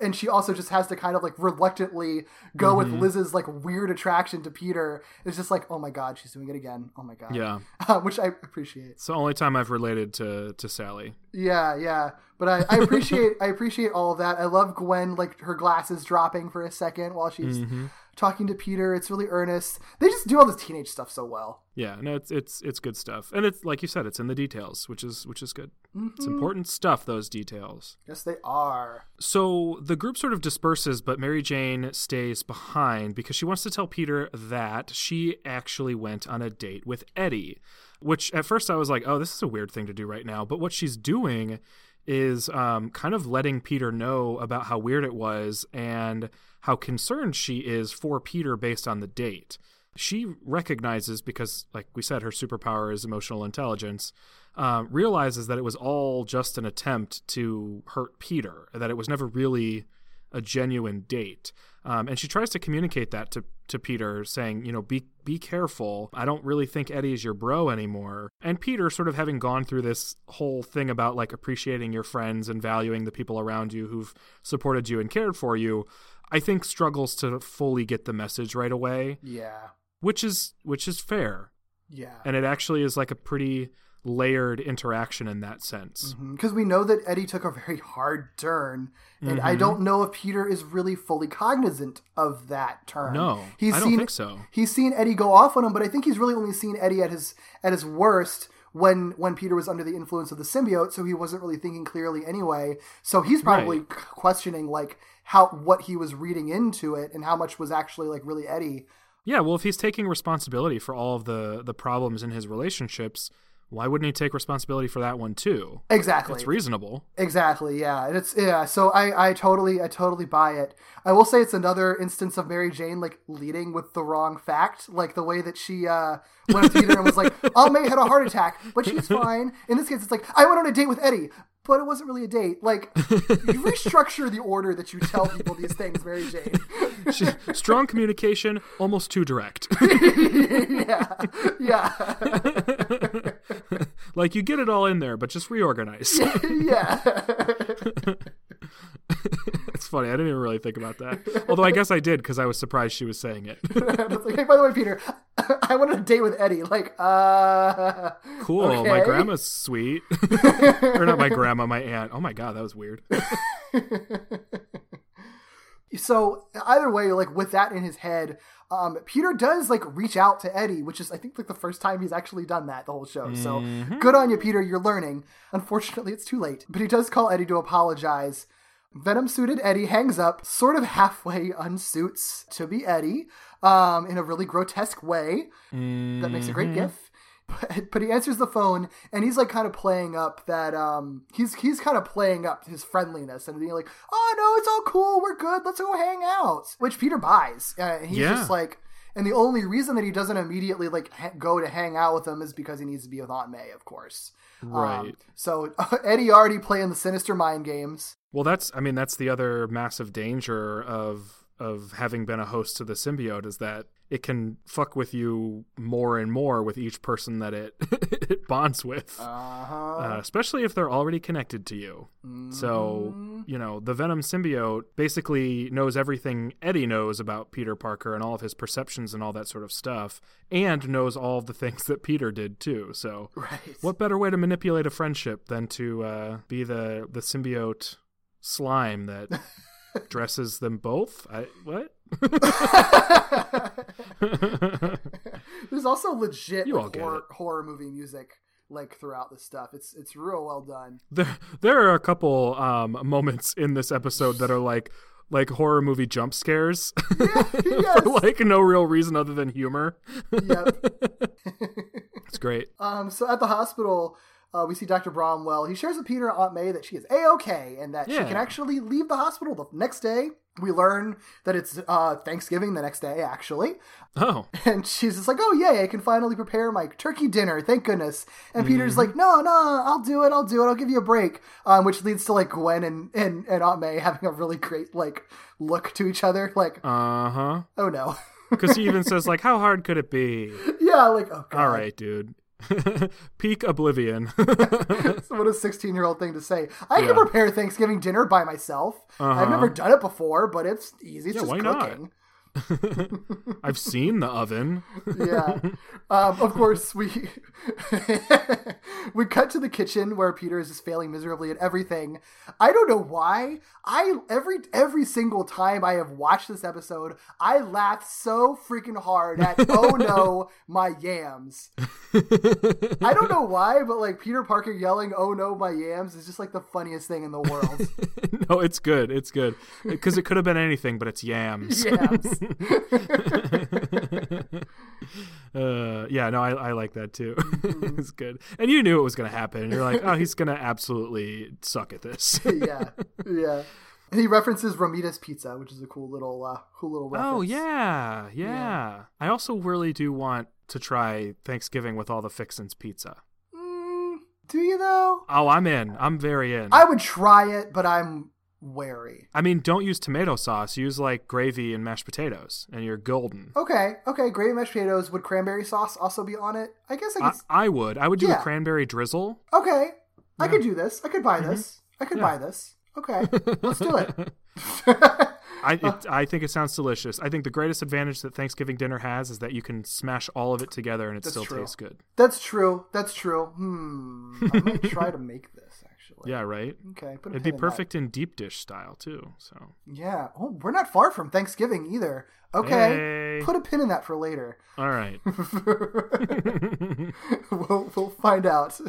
And she also just has to kind of like reluctantly go with mm-hmm. Liz's like weird attraction to Peter. It's just like, oh my God, she's doing it again. Oh my God. Yeah. Which I appreciate. It's the only time I've related to to Sally. Yeah, yeah. But I, I appreciate I appreciate all of that. I love Gwen like her glasses dropping for a second while she's mm-hmm. Talking to Peter. It's really earnest. They just do all this teenage stuff so well. Yeah, no, it's it's it's good stuff, and it's like you said, it's in the details, which is which is good. It's Mm-hmm. important stuff. Those details. Yes, they are. So the group sort of disperses, but Mary Jane stays behind because she wants to tell Peter that she actually went on a date with Eddie. Which at first I was like, oh, this is a weird thing to do right now. But what she's doing is um, kind of letting Peter know about how weird it was and how concerned she is for Peter based on the date. She recognizes, because, like we said, her superpower is emotional intelligence, um, realizes that it was all just an attempt to hurt Peter, that it was never really a genuine date. Um, and she tries to communicate that to, to Peter, saying, you know, be be careful. I don't really think Eddie is your bro anymore. And Peter, sort of having gone through this whole thing about like appreciating your friends and valuing the people around you who've supported you and cared for you, I think struggles to fully get the message right away, Yeah. which is which is fair. Yeah. And it actually is like a pretty layered interaction in that sense. Because we know that Eddie took a very hard turn, and Mm-hmm. I don't know if Peter is really fully cognizant of that turn. No, he's I don't seen, think so. He's seen Eddie go off on him, but I think he's really only seen Eddie at his at his worst when when Peter was under the influence of the symbiote, so he wasn't really thinking clearly anyway. So he's probably Right. questioning like how what he was reading into it and how much was actually like really Eddie. Yeah, well, if he's taking responsibility for all of the the problems in his relationships, why wouldn't he take responsibility for that one too? Exactly. It's reasonable. Exactly, yeah. And it's yeah, so I I totally I totally buy it. I will say it's another instance of Mary Jane like leading with the wrong fact, like the way that she uh went up to Peter and was like, "Aunt May had a heart attack, but she's fine." In this case, it's like, "I went on a date with Eddie." But it wasn't really a date. Like, you restructure the order that you tell people these things, Mary Jane. Strong communication, almost too direct. yeah, yeah, like you get it all in there, but just reorganize. yeah. it's funny. I didn't even really think about that. Although I guess I did because I was surprised she was saying it. like, hey, by the way, Peter, I went on a date with Eddie. Like, uh, Cool. My grandma's sweet. or not my grandma, my aunt. Oh my god, that was weird. so either way like with that in his head um, peter does like reach out to eddie which is i think like the first time he's actually done that the whole show so good on you peter you're learning unfortunately it's too late but he does call eddie to apologize venom suited eddie hangs up sort of halfway unsuits to be eddie um, in a really grotesque way that makes a great gif but, but he answers the phone and he's like kind of playing up that um he's he's kind of playing up his friendliness and being like oh no it's all cool we're good let's go hang out which peter buys uh, and he's Yeah. just like and the only reason that he doesn't immediately like ha- go to hang out with him is because he needs to be with aunt may of course Um, Right. so eddie already playing the sinister mind games Well, that's I mean that's the other massive danger of of having been a host to the symbiote is that it can fuck with you more and more with each person that it it bonds with. uh-huh Uh, especially if they're already connected to you. So, you know, the Venom symbiote basically knows everything Eddie knows about Peter Parker and all of his perceptions and all that sort of stuff, and knows all of the things that Peter did too. So, right what better way to manipulate a friendship than to uh, be the the symbiote slime that dresses them both. I what? There's also legit like, horror, horror movie music like throughout the stuff. It's it's real well done. There, there are a couple um, moments in this episode that are like like horror movie jump scares yes. for like no real reason other than humor. Yep. It's great. Um, so at the hospital, uh, we see Dr. Bromwell. He shares with Peter and Aunt May that she is a okay and that she can actually leave the hospital the next day. We learn that it's uh, Thanksgiving the next day, actually. Oh, And she's just like, oh, yay, I can finally prepare my turkey dinner. Thank goodness. And Peter's Mm-hmm. like, no, no, I'll do it. I'll do it. I'll give you a break. Um, which leads to like Gwen and, and, and Aunt May having a really great like look to each other. Like, uh huh. oh no. Because he even says like, "How hard could it be?" yeah, like, oh god. All right, dude. Peak oblivion. what a 16 year old thing to say. I Yeah. can prepare Thanksgiving dinner by myself. I've Uh-huh. never done it before, but it's easy. It's Yeah, just why not? I've seen the oven. yeah. Um, of course, we we cut to the kitchen where Peter is just failing miserably at everything. I don't know why. I every every single time I have watched this episode, I laugh so freaking hard at oh no, my yams. I don't know why, but like Peter Parker yelling "Oh no, my yams" is just like the funniest thing in the world. no, it's good. It's good because it could have been anything, but it's yams. yams. uh, yeah, no, I, I like that too. Mm-hmm. it's good, and you knew it was going to happen. You're like, oh, he's going to absolutely suck at this. yeah, yeah. And he references Romita's Pizza, which is a cool little, uh, cool little reference. oh yeah, yeah, I also really do want to try Thanksgiving with all the fixins pizza. Mm, do you though? Oh, I'm in. I'm very in. I would try it, but I'm wary. I mean, don't use tomato sauce. Use like gravy and mashed potatoes, and you're golden. Okay, okay. Gravy and mashed potatoes. Would cranberry sauce also be on it? I guess I I, could. I would. I would do Yeah. a cranberry drizzle. okay, I could do this. I could buy this. I could Mm-hmm. Yeah. buy this. Okay, let's do it. I it, I think it sounds delicious. I think the greatest advantage that Thanksgiving dinner has is that you can smash all of it together and it That's still true. tastes good. That's true. That's true. Hmm. I might try to make this Yeah, right. Okay. It'd be pin in that. perfect in deep dish style too. So Yeah. Oh, we're not far from Thanksgiving either. Okay. Hey. Put a pin in that for later. all right. we'll, we'll find out.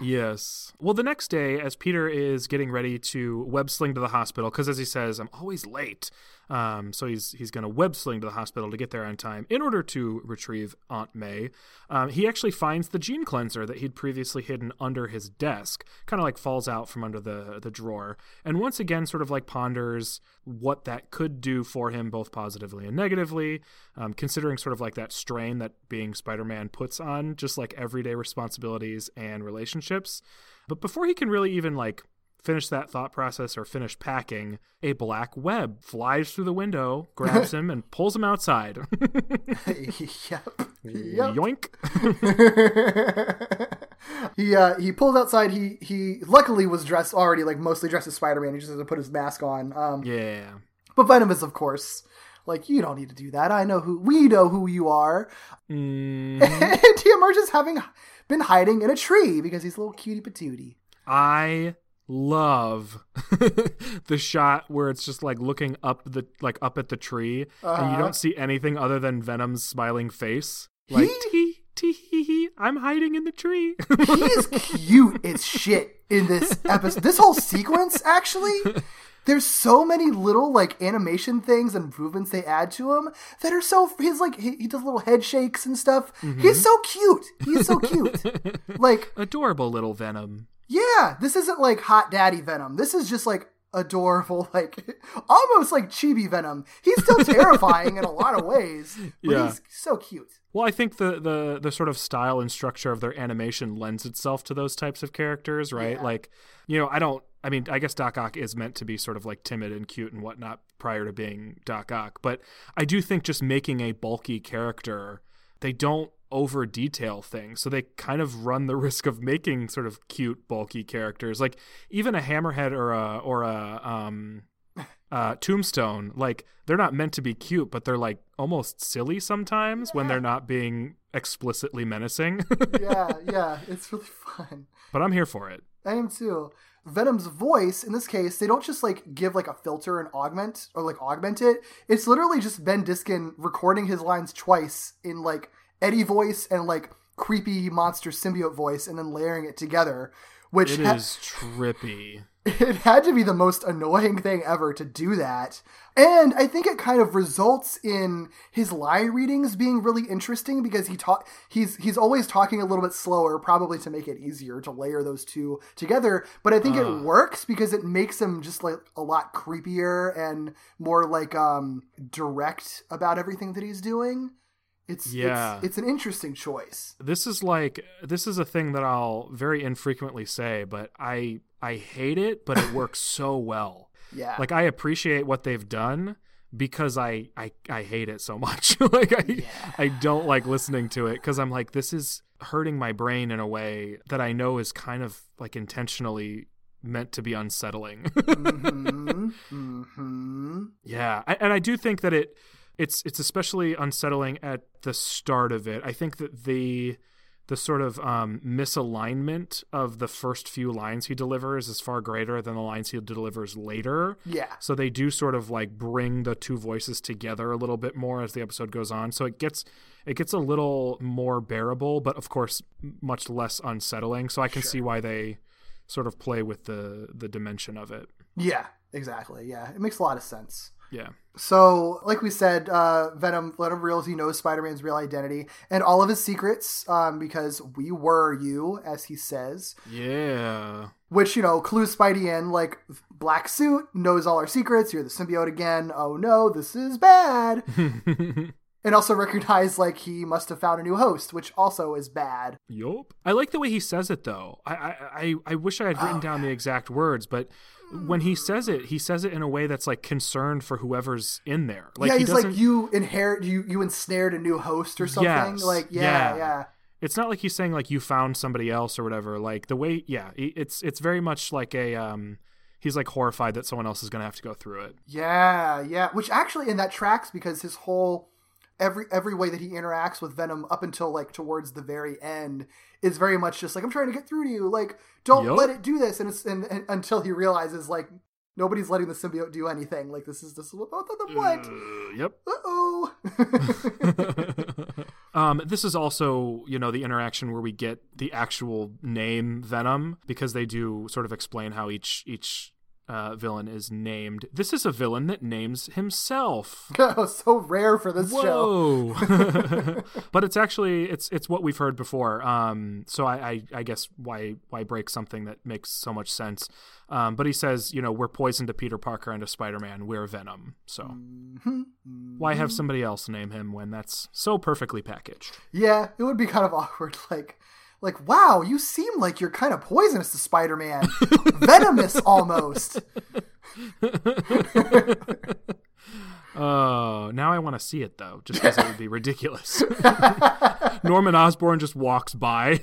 yes. Well, the next day, as Peter is getting ready to web sling to the hospital, because as he says, I'm always late. Um, so he's he's going to web sling to the hospital to get there on time in order to retrieve Aunt May. Um, he actually finds the gene cleanser that he'd previously hidden under his desk, kind of like falls out from under the the drawer, and once again, sort of like ponders what that could do for him, both positively and negatively, um, considering sort of like that strain that being Spider-Man puts on just like everyday responsibilities and relationships. But before he can really even like finish that thought process or finish packing, a black web flies through the window, grabs him, and pulls him outside. yep. Yep. Yoink. he uh he pulled outside. He he luckily was dressed already like mostly dressed as Spider Man. He just has to put his mask on. Um, yeah. but Venom is of course like you don't need to do that. I know who we know who you are. Mm, and he emerges having been hiding in a tree because he's a little cutie patootie. I love the shot where it's just like looking up the like up at the tree and you Uh-huh. don't see anything other than Venom's smiling face. Like tee tee hee hee, I'm hiding in the tree. He is cute as shit in this episode. This whole sequence, actually, there's so many little like animation things and movements they add to him that are so. he's like he, he does little head shakes and stuff. He's so cute. He's so cute. like Adorable little Venom. Yeah, this isn't like hot daddy Venom. This is just like adorable, like almost like chibi Venom. He's still terrifying in a lot of ways, but Yeah. he's so cute. Well, I think the, the the sort of style and structure of their animation lends itself to those types of characters, right? Yeah. Like, you know, I don't. I mean, I guess Doc Ock is meant to be sort of like timid and cute and whatnot prior to being Doc Ock, but I do think just making a bulky character, they don't over detail things, so they kind of run the risk of making sort of cute, bulky characters. Like even a Hammerhead or a or a um uh, Tombstone, like they're not meant to be cute, but they're like almost silly sometimes when they're not being explicitly menacing. Yeah, yeah, it's really fun. but I'm here for it. I am too. Venom's voice, in this case, they don't just like give like a filter and augment or like augment it. It's literally just Ben Diskin recording his lines twice in like Eddie voice and like creepy monster symbiote voice and then layering it together, which It ha- is trippy. it had to be the most annoying thing ever to do that. And I think it kind of results in his line readings being really interesting because he talk he's he's always talking a little bit slower, probably to make it easier to layer those two together. But I think Uh. it works because it makes him just like a lot creepier and more like um direct about everything that he's doing. It's Yeah. it's, it's an interesting choice. This is like this is a thing that I'll very infrequently say, but I I hate it, but it works so well. Yeah. Like I appreciate what they've done because I I, I hate it so much. like I I don't like listening to it because I'm like this is hurting my brain in a way that I know is kind of like intentionally meant to be unsettling. hmm hmm Yeah, I, and I do think that it it's it's especially unsettling at the start of it. I think that the the sort of um, misalignment of the first few lines he delivers is far greater than the lines he delivers later. Yeah. So they do sort of like bring the two voices together a little bit more as the episode goes on. So it gets it gets a little more bearable, but of course much less unsettling. So I can see why they sort of play with the the dimension of it. Yeah, exactly. Yeah, it makes a lot of sense. Yeah. So, like we said, uh, Venom, Venom reveals he knows Spider-Man's real identity and all of his secrets, um, because we were you, as he says. Yeah. Which you know clues Spidey in, like black suit knows all our secrets. You're the symbiote again. Oh no, this is bad. and also recognize like he must have found a new host, which also is bad. Yup. I like the way he says it though. I I, I, I wish I had written down the exact words, but when he says it, he says it in a way that's like concerned for whoever's in there. Like yeah, he he's doesn't like you inherit you you ensnared a new host or something. Yes, Like yeah, yeah. yeah. it's not like he's saying like you found somebody else or whatever. Like the way yeah, it's it's very much like a um he's like horrified that someone else is going to have to go through it. Yeah, yeah. Which actually, and that tracks because his whole every every way that he interacts with Venom up until like towards the very end is very much just like I'm trying to get through to you. Like, don't Yup. let it do this. And it's and, and until he realizes like nobody's letting the symbiote do anything. Like this is this is what both of them want. Uh, yep. Uh oh. um, this is also, you know, the interaction where we get the actual name Venom because they do sort of explain how each each uh, villain is named. This is a villain that names himself. so rare for this show. But it's actually it's it's what we've heard before. Um, so I, I I guess why why break something that makes so much sense? Um, but he says, you know, we're poison to Peter Parker and to Spider Man. We're Venom. So Mm-hmm. why have somebody else name him when that's so perfectly packaged? Yeah, it would be kind of awkward. Like, like, wow, you seem like you're kind of poisonous to Spider-Man, venomous almost. Oh, now I want to see it though, just because it would be ridiculous. Norman Osborn just walks by.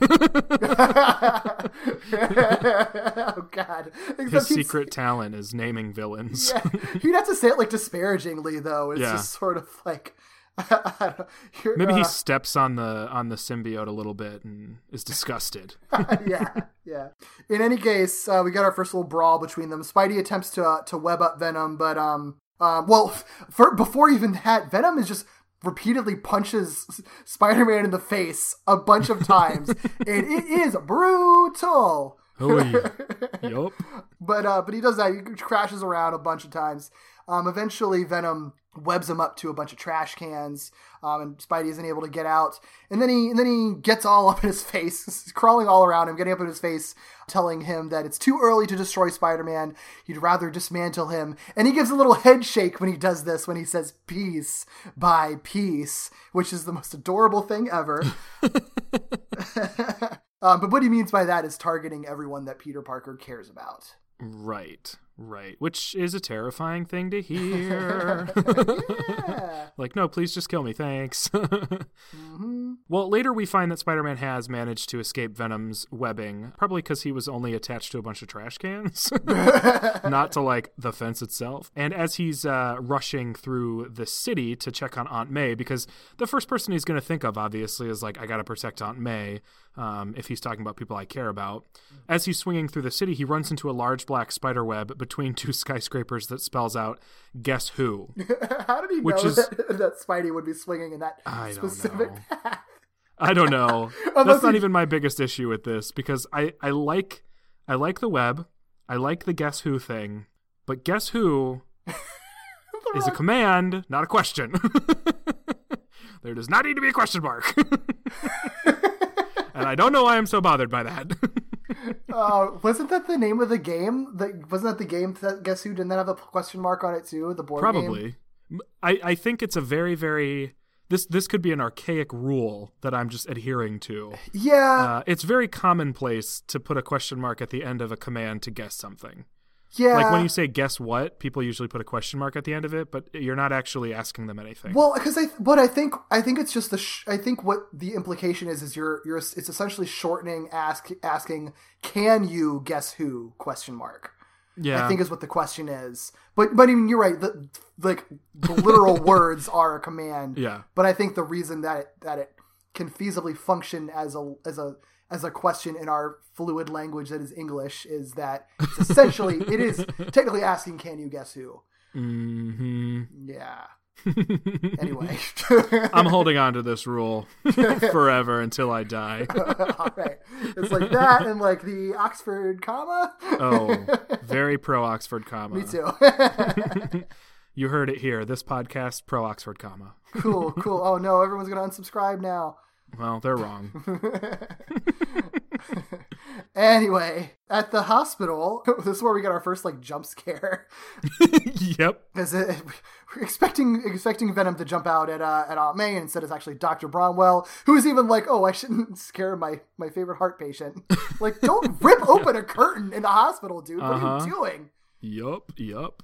oh God! Except His secret talent is naming villains. Yeah, you'd have to say it like disparagingly, though. It's Yeah. just sort of like, I don't know, you're, Maybe uh, he steps on the on the symbiote a little bit and is disgusted. yeah, yeah. In any case, uh, we got our first little brawl between them. Spidey attempts to uh, to web up Venom, but um, um, well, for, before even that, Venom is just repeatedly punches Spider-Man in the face a bunch of times, and it is brutal. Oh, yup. But uh, but he does that. He crashes around a bunch of times. Um, eventually, Venom webs him up to a bunch of trash cans, um, and Spidey isn't able to get out. And then he and then he gets all up in his face, He's crawling all around him, getting up in his face, telling him that it's too early to destroy Spider-Man. He'd rather dismantle him. And he gives a little head shake when he does this, when he says "piece by piece," which is the most adorable thing ever. um, but what he means by that is targeting everyone that Peter Parker cares about. Right. Right, which is a terrifying thing to hear. Yeah. like, no, please just kill me, thanks. hmm Well, later we find that Spider Man has managed to escape Venom's webbing, probably because he was only attached to a bunch of trash cans, not to like the fence itself. And as he's uh, rushing through the city to check on Aunt May, because the first person he's going to think of, obviously, is like, I got to protect Aunt May. Um, if he's talking about people I care about. As he's swinging through the city, he runs into a large black spider web between two skyscrapers that spells out, Guess Who? How did he Which know is- that, that Spidey would be swinging in that I specific path? I don't know. That's not even my biggest issue with this because I, I like I like the web. I like the guess who thing, but guess who is a command, not a question. there does not need to be a question mark. and I don't know why I'm so bothered by that. Uh, wasn't that the name of the game? That wasn't that the game? That, guess who didn't that have a question mark on it too? The board game. Probably. I, I think it's a very, very this this could be an archaic rule that I'm just adhering to. Yeah, Uh, it's very commonplace to put a question mark at the end of a command to guess something. Yeah. Like when you say guess what, people usually put a question mark at the end of it, but you're not actually asking them anything. Well, because I, but I think I think it's just the. Sh- I think what the implication is is you're you're it's essentially shortening ask asking can you guess who question mark. yeah. I think is what the question is. But but I mean you're right. The like the literal words are a command. Yeah. But I think the reason that it, that it can feasibly function as a as a as a question in our fluid language that is English is that it's essentially it is technically asking can you guess who. Mm-hmm. Yeah. Anyway. I'm holding on to this rule forever until I die. All right. It's like that and like the Oxford comma. Oh, very pro Oxford comma. Me too. You heard it here. This podcast pro Oxford comma. cool, cool. Oh no, everyone's gonna unsubscribe now. Well, they're wrong. Anyway, at the hospital, this is where we get our first like jump scare. yep. Because we're expecting expecting Venom to jump out at uh, at Aunt May, and instead it's actually Doctor Bromwell, who is even like, "Oh, I shouldn't scare my my favorite heart patient." like, don't rip open a curtain in the hospital, dude. What are Uh-huh. you doing? Yup. Yup.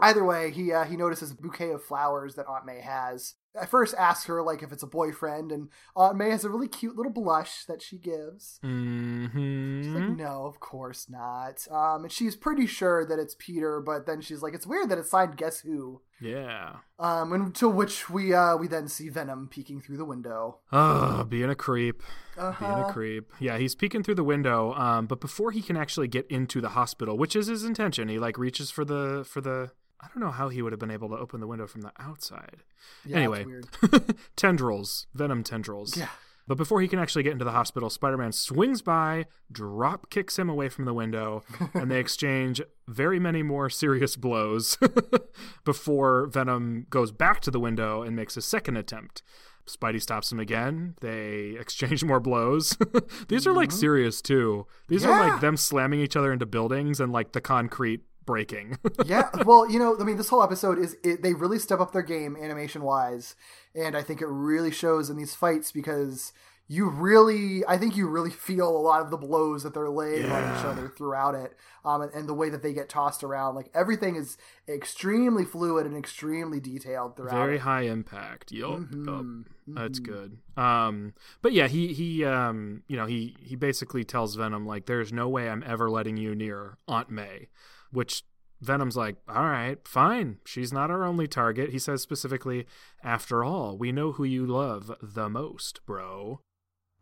Either way, he uh, he notices a bouquet of flowers that Aunt May has. At first, asks her like if it's a boyfriend, and Aunt May has a really cute little blush that she gives. She's hmm like, no, of course not. Um, and she's pretty sure that it's Peter, but then she's like, it's weird that it's signed Guess Who. Yeah. Um, until which we uh we then see Venom peeking through the window. Oh, being a creep. Being Uh-huh. a creep. Yeah, he's peeking through the window. Um, but before he can actually get into the hospital, which is his intention, he like reaches for the for the. I don't know how he would have been able to open the window from the outside. Yeah, anyway, tendrils, venom tendrils. Yeah. But before he can actually get into the hospital, Spider Man swings by, drop kicks him away from the window, and they exchange very many more serious blows before Venom goes back to the window and makes a second attempt. Spidey stops him again. They exchange more blows. These are like serious too. These are Mm-hmm. Like them slamming each other into buildings and like the concrete breaking. yeah, well, you know, I mean, this whole episode is it, they really step up their game animation wise, and I think it really shows in these fights because you really, I think you really feel a lot of the blows that they're laying on each other throughout it, um, and, and the way that they get tossed around. Like everything is extremely fluid and extremely detailed throughout. very it. high impact. Yup, yup. Mhm, That's mhm. good. Um, but yeah, he he um, you know, he he basically tells Venom like, "There's no way I'm ever letting you near Aunt May," which Venom's like, "All right, fine. She's not our only target." He says specifically, "After all, we know who you love the most, bro."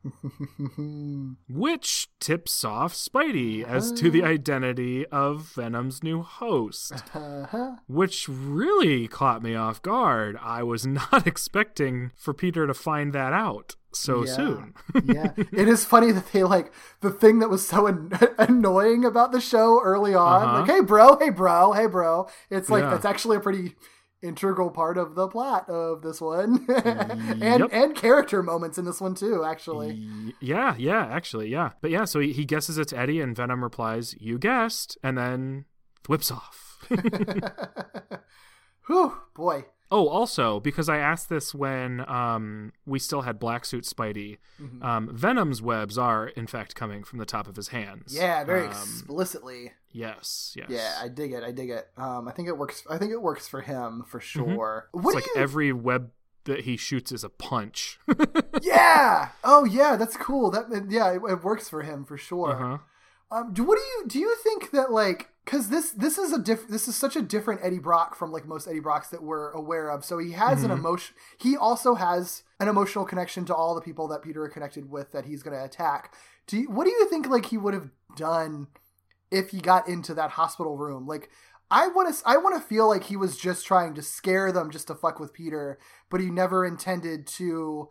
Which tips off Spidey as to the identity of Venom's new host Uh-huh. which really caught me off guard. I was not expecting for Peter to find that out so Yeah. soon. yeah, it is funny that they like the thing that was so an- annoying about the show early on. Uh-huh. Like, hey, bro, hey, bro, hey, bro. It's like Yeah. that's actually a pretty integral part of the plot of this one, and Yep. and character moments in this one too. Actually, yeah, yeah, actually, yeah. But yeah, so he, he guesses it's Eddie, and Venom replies, You guessed, and then whips off. whew, boy. Oh, also because I asked this when um, we still had Black Suit Spidey, um, Venom's webs are in fact coming from the top of his hands. Yeah, very Um, explicitly. Yes, yes. Yeah, I dig it. I dig it. Um, I think it works. I think it works for him for Mm-hmm. sure. It's What like you? every web that he shoots is a punch. yeah. Oh yeah, that's cool. That yeah, it, it works for him for sure. uh-huh. Um, do what do you do? You think that like because this this is a diff this is such a different Eddie Brock from like most Eddie Brocks that we're aware of. So he has Mm-hmm. an emotion. He also has an emotional connection to all the people that Peter connected with that he's going to attack. Do you, what do you think like he would have done if he got into that hospital room? Like I want to I want to feel like he was just trying to scare them just to fuck with Peter, but he never intended to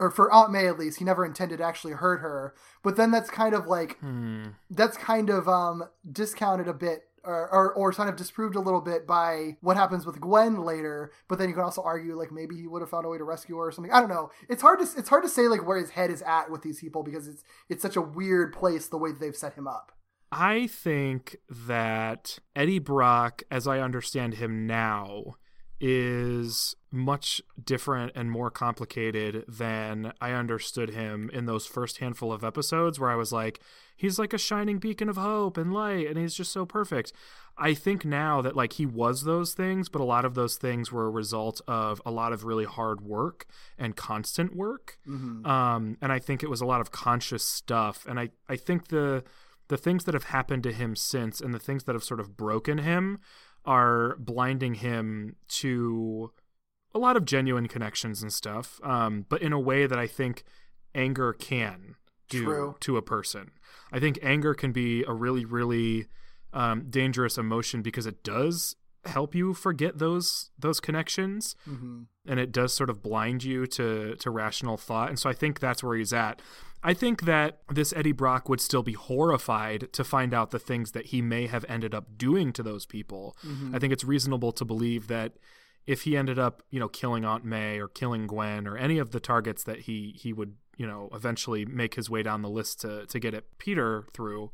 or for Aunt May at least, he never intended to actually hurt her. But then that's kind of like Hmm. that's kind of um discounted a bit or, or or kind of disproved a little bit by what happens with Gwen later. But then you can also argue like maybe he would have found a way to rescue her or something. I don't know. It's hard to it's hard to say like where his head is at with these people because it's it's such a weird place the way that they've set him up. I think that Eddie Brock, as I understand him now, is much different and more complicated than I understood him in those first handful of episodes where I was like, he's like a shining beacon of hope and light and he's just so perfect. I think now that like he was those things, but a lot of those things were a result of a lot of really hard work and constant work. Um, and I think it was a lot of conscious stuff. And I, I think the the things that have happened to him since and the things that have sort of broken him are blinding him to a lot of genuine connections and stuff, um, but in a way that I think anger can do True. to a person. I think anger can be a really, really um, dangerous emotion because it does help you forget those those connections. And it does sort of blind you to to rational thought. And so i think that's where he's at. I think that this eddie brock would still be horrified to find out the things that he may have ended up doing to those people. I think it's reasonable to believe that if he ended up you know killing aunt may or killing gwen or any of the targets that he he would you know eventually make his way down the list to to get at peter through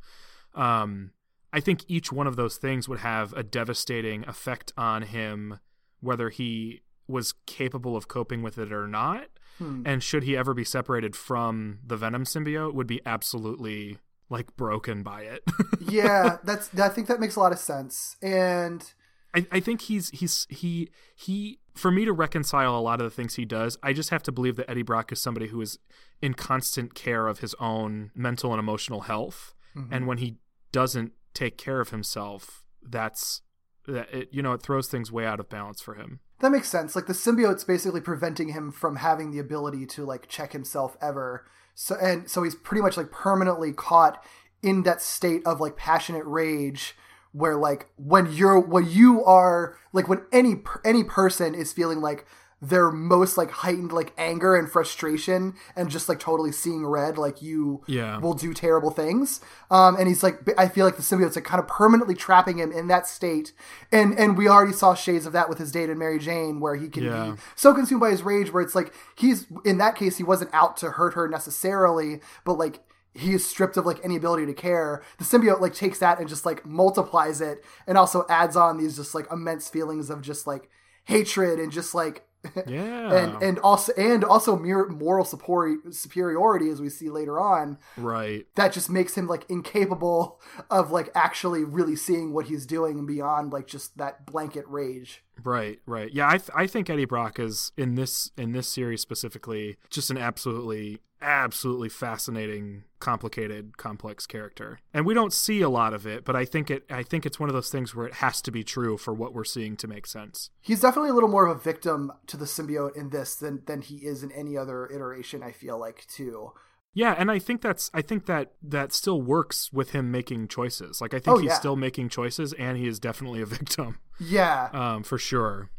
um I think each one of those things would have a devastating effect on him, whether he was capable of coping with it or not. Hmm. And should he ever be separated from the Venom symbiote, would be absolutely like broken by it. yeah, that's I think that makes a lot of sense. And I, I think he's he's he he for me to reconcile a lot of the things he does, I just have to believe that Eddie Brock is somebody who is in constant care of his own mental and emotional health. Mm-hmm. And when he doesn't take care of himself, that's that it, you know it throws things way out of balance for him. That makes sense. Like the symbiote's basically preventing him from having the ability to like check himself ever. So and so he's pretty much like permanently caught in that state of like passionate rage where like when you're when you are like when any any person is feeling like their most like heightened like anger and frustration and just like totally seeing red like you Yeah. will do terrible things um and he's like i feel like the symbiote's like kind of permanently trapping him in that state and and we already saw shades of that with his date and mary jane where he can Yeah. be so consumed by his rage where it's like he's in that case he wasn't out to hurt her necessarily but like he is stripped of like any ability to care the symbiote like takes that and just like multiplies it and also adds on these just like immense feelings of just like hatred and just like Yeah. and and also and also mere moral support superiority as we see later on right. that just makes him like incapable of like actually really seeing what he's doing beyond like just that blanket rage Right, right. Yeah, I th- I think Eddie Brock is in this in this series specifically just an absolutely absolutely fascinating, complicated, complex character. And we don't see a lot of it, but I think it I think it's one of those things where it has to be true for what we're seeing to make sense. he's definitely a little more of a victim to the symbiote in this than than he is in any other iteration i feel like too Yeah, and I think that's I think that that still works with him making choices. Like I think Oh, he's yeah. still making choices and he is definitely a victim. yeah Um for sure.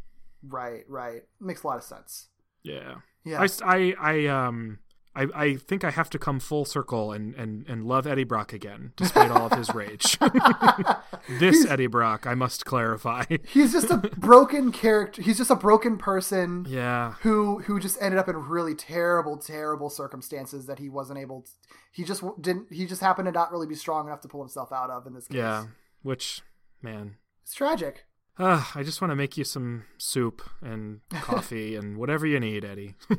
right right makes a lot of sense Yeah. yeah I, I, um, I, I think I have to come full circle and, and, and love Eddie Brock again, despite all of his rage. this Eddie Brock, I must clarify. he's just a broken character he's just a broken person yeah. who who just ended up in really terrible terrible circumstances that he wasn't able to, he just didn't he just happened to not really be strong enough to pull himself out of in this case Yeah. Which, man, it's tragic uh, I just want to make you some soup and coffee and whatever you need, Eddie.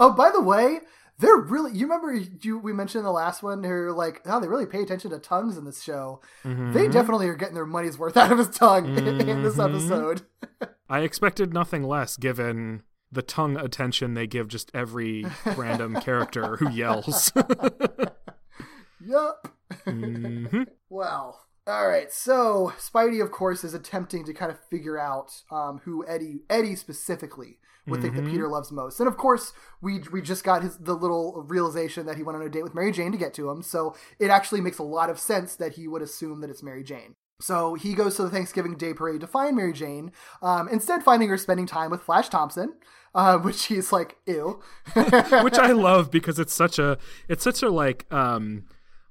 oh by the way they're really. You remember you we mentioned in the last one. They're like, oh, they really pay attention to tongues in this show. Mm-hmm. They definitely are getting their money's worth out of his tongue in this Mhm. episode. I expected nothing less given the tongue attention they give just every random character who yells. Yup. Mhm. Well, all right. So Spidey, of course, is attempting to kind of figure out um, who Eddie, Eddie specifically, would think that Mhm. Peter loves most. And of course, we we just got his the little realization that he went on a date with Mary Jane to get to him. So it actually makes a lot of sense that he would assume that it's Mary Jane. So he goes to the Thanksgiving Day parade to find Mary Jane. Um, instead, finding her spending time with Flash Thompson, uh, which he's like, ew. Which I love because it's such a it's such a like um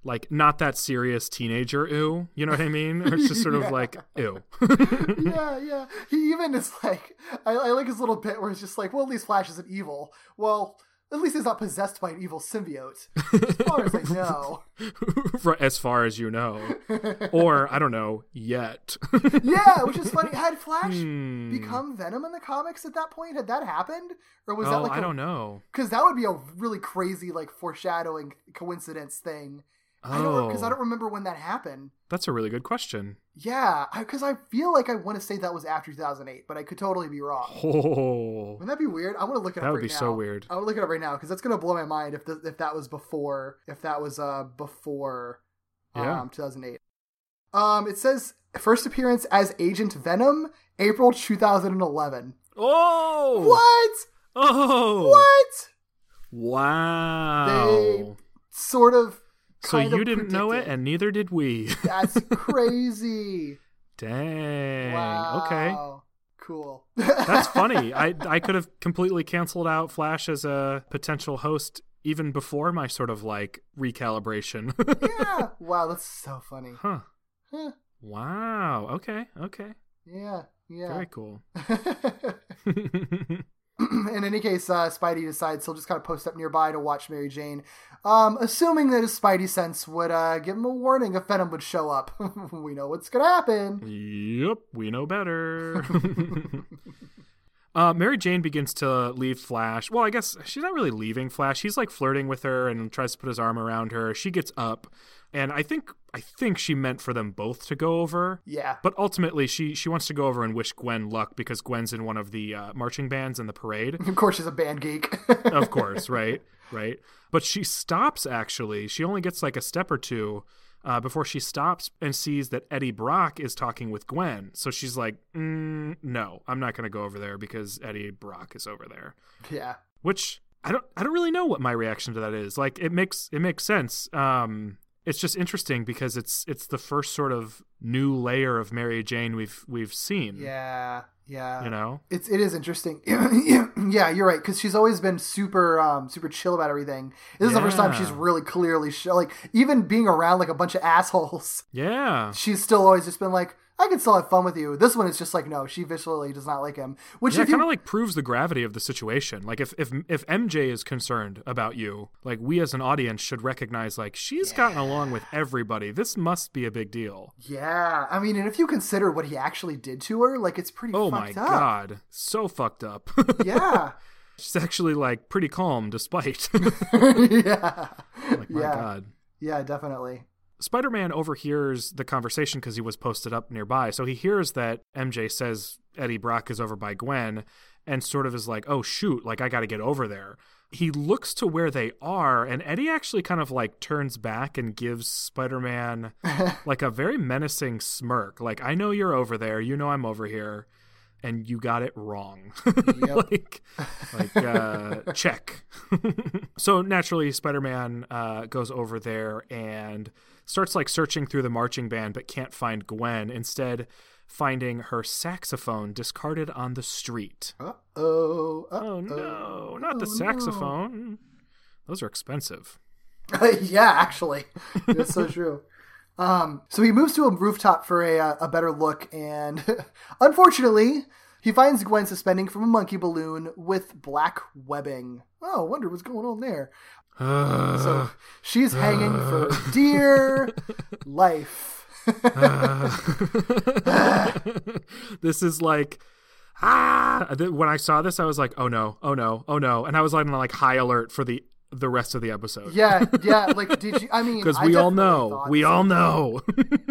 like not that serious teenager ew. You know what I mean? It's just sort Yeah. of like ew. yeah, yeah. He even is like, I, I like his little bit where he's just like, well, at least Flash isn't evil. Well, at least he's not possessed by an evil symbiote. As far as I know. For as far as you know. Or I don't know, yet. Yeah, which is funny. Had Flash Hmm. become Venom in the comics at that point? Had that happened? Or was that oh, like I a- don't know. Because that would be a really crazy, like, foreshadowing coincidence thing. I don't know. because I Oh. don't remember when that happened. That's a really good question. Yeah, because I, feel like I want to say that was after 2008, but I could totally be wrong. Oh. Wouldn't that be weird? I want to look it up. That would right be now. so weird. I would look it up right now because that's gonna blow my mind if the, if that was before if that was uh before Yeah. um 2008. Um, it says first appearance as Agent Venom, April 2011. Oh. What? Oh. What? Wow. They sort of. So you didn't know it, and neither did we. That's crazy. Dang. wow. Okay. Cool. That's funny. I I could have completely canceled out Flash as a potential host even before my sort of like recalibration. yeah. Wow, that's so funny. huh. Huh. Wow. Okay. Okay. Yeah. Yeah. Very cool. in any case, uh, Spidey decides he'll just kind of post up nearby to watch Mary Jane, um, assuming that his Spidey sense would uh, give him a warning if Venom would show up. we know what's gonna happen. Yep, we know better. uh, Mary Jane begins to leave Flash. Well, I guess she's not really leaving Flash. He's like flirting with her and tries to put his arm around her. She gets up, and I think I think she meant for them both to go over. Yeah. But ultimately, she she wants to go over and wish Gwen luck because Gwen's in one of the uh, marching bands in the parade. Of course, she's a band geek. of course, right, right. But she stops. Actually, she only gets like a step or two uh, before she stops and sees that Eddie Brock is talking with Gwen. So she's like, mm, "No, I'm not going to go over there because Eddie Brock is over there." yeah. Which I don't, I don't really know what my reaction to that is. Like, it makes it makes sense. Um, it's just interesting because it's it's the first sort of new layer of Mary Jane we've we've seen. Yeah. Yeah. you know. It's it is interesting. yeah, you're right because she's always been super um super chill about everything. This is the first time she's really clearly sh- like even being around like a bunch of assholes. Yeah. She's still always just been like, I can still have fun with you. This one is just like, no, she viscerally does not like him. Which Yeah, you kind of like proves the gravity of the situation. Like if if if MJ is concerned about you, like we as an audience should recognize like she's gotten along with everybody. This must be a big deal. Yeah, I mean, and if you consider what he actually did to her, like it's pretty. Oh my up. god, so fucked up. Yeah, she's actually like pretty calm despite. yeah, like my Yeah. god. yeah, definitely. Spider-Man overhears the conversation because he was posted up nearby. So he hears that MJ says Eddie Brock is over by Gwen and sort of is like, "Oh shoot, like I got to get over there." He looks to where they are and Eddie actually kind of like turns back and gives Spider-Man like a very menacing smirk. Like, "I know you're over there. You know I'm over here." And you got it wrong. like, like uh, check. so naturally, Spider-Man uh, goes over there and starts like searching through the marching band, but can't find Gwen. Instead, finding her saxophone discarded on the street. Uh oh. Oh no, not the saxophone. Those are expensive. yeah, actually, that's so true. Um, so he moves to a rooftop for a uh, a better look, and unfortunately, he finds Gwen suspending from a monkey balloon with black webbing. Oh, wonder what's going on there. So she's hanging for dear life. this is like ah. When I saw this, I was like, oh no, oh no, oh no, and I was on like high alert for the the rest of the episode. Yeah, yeah. Like, did you? I mean, Because we all know. We all know.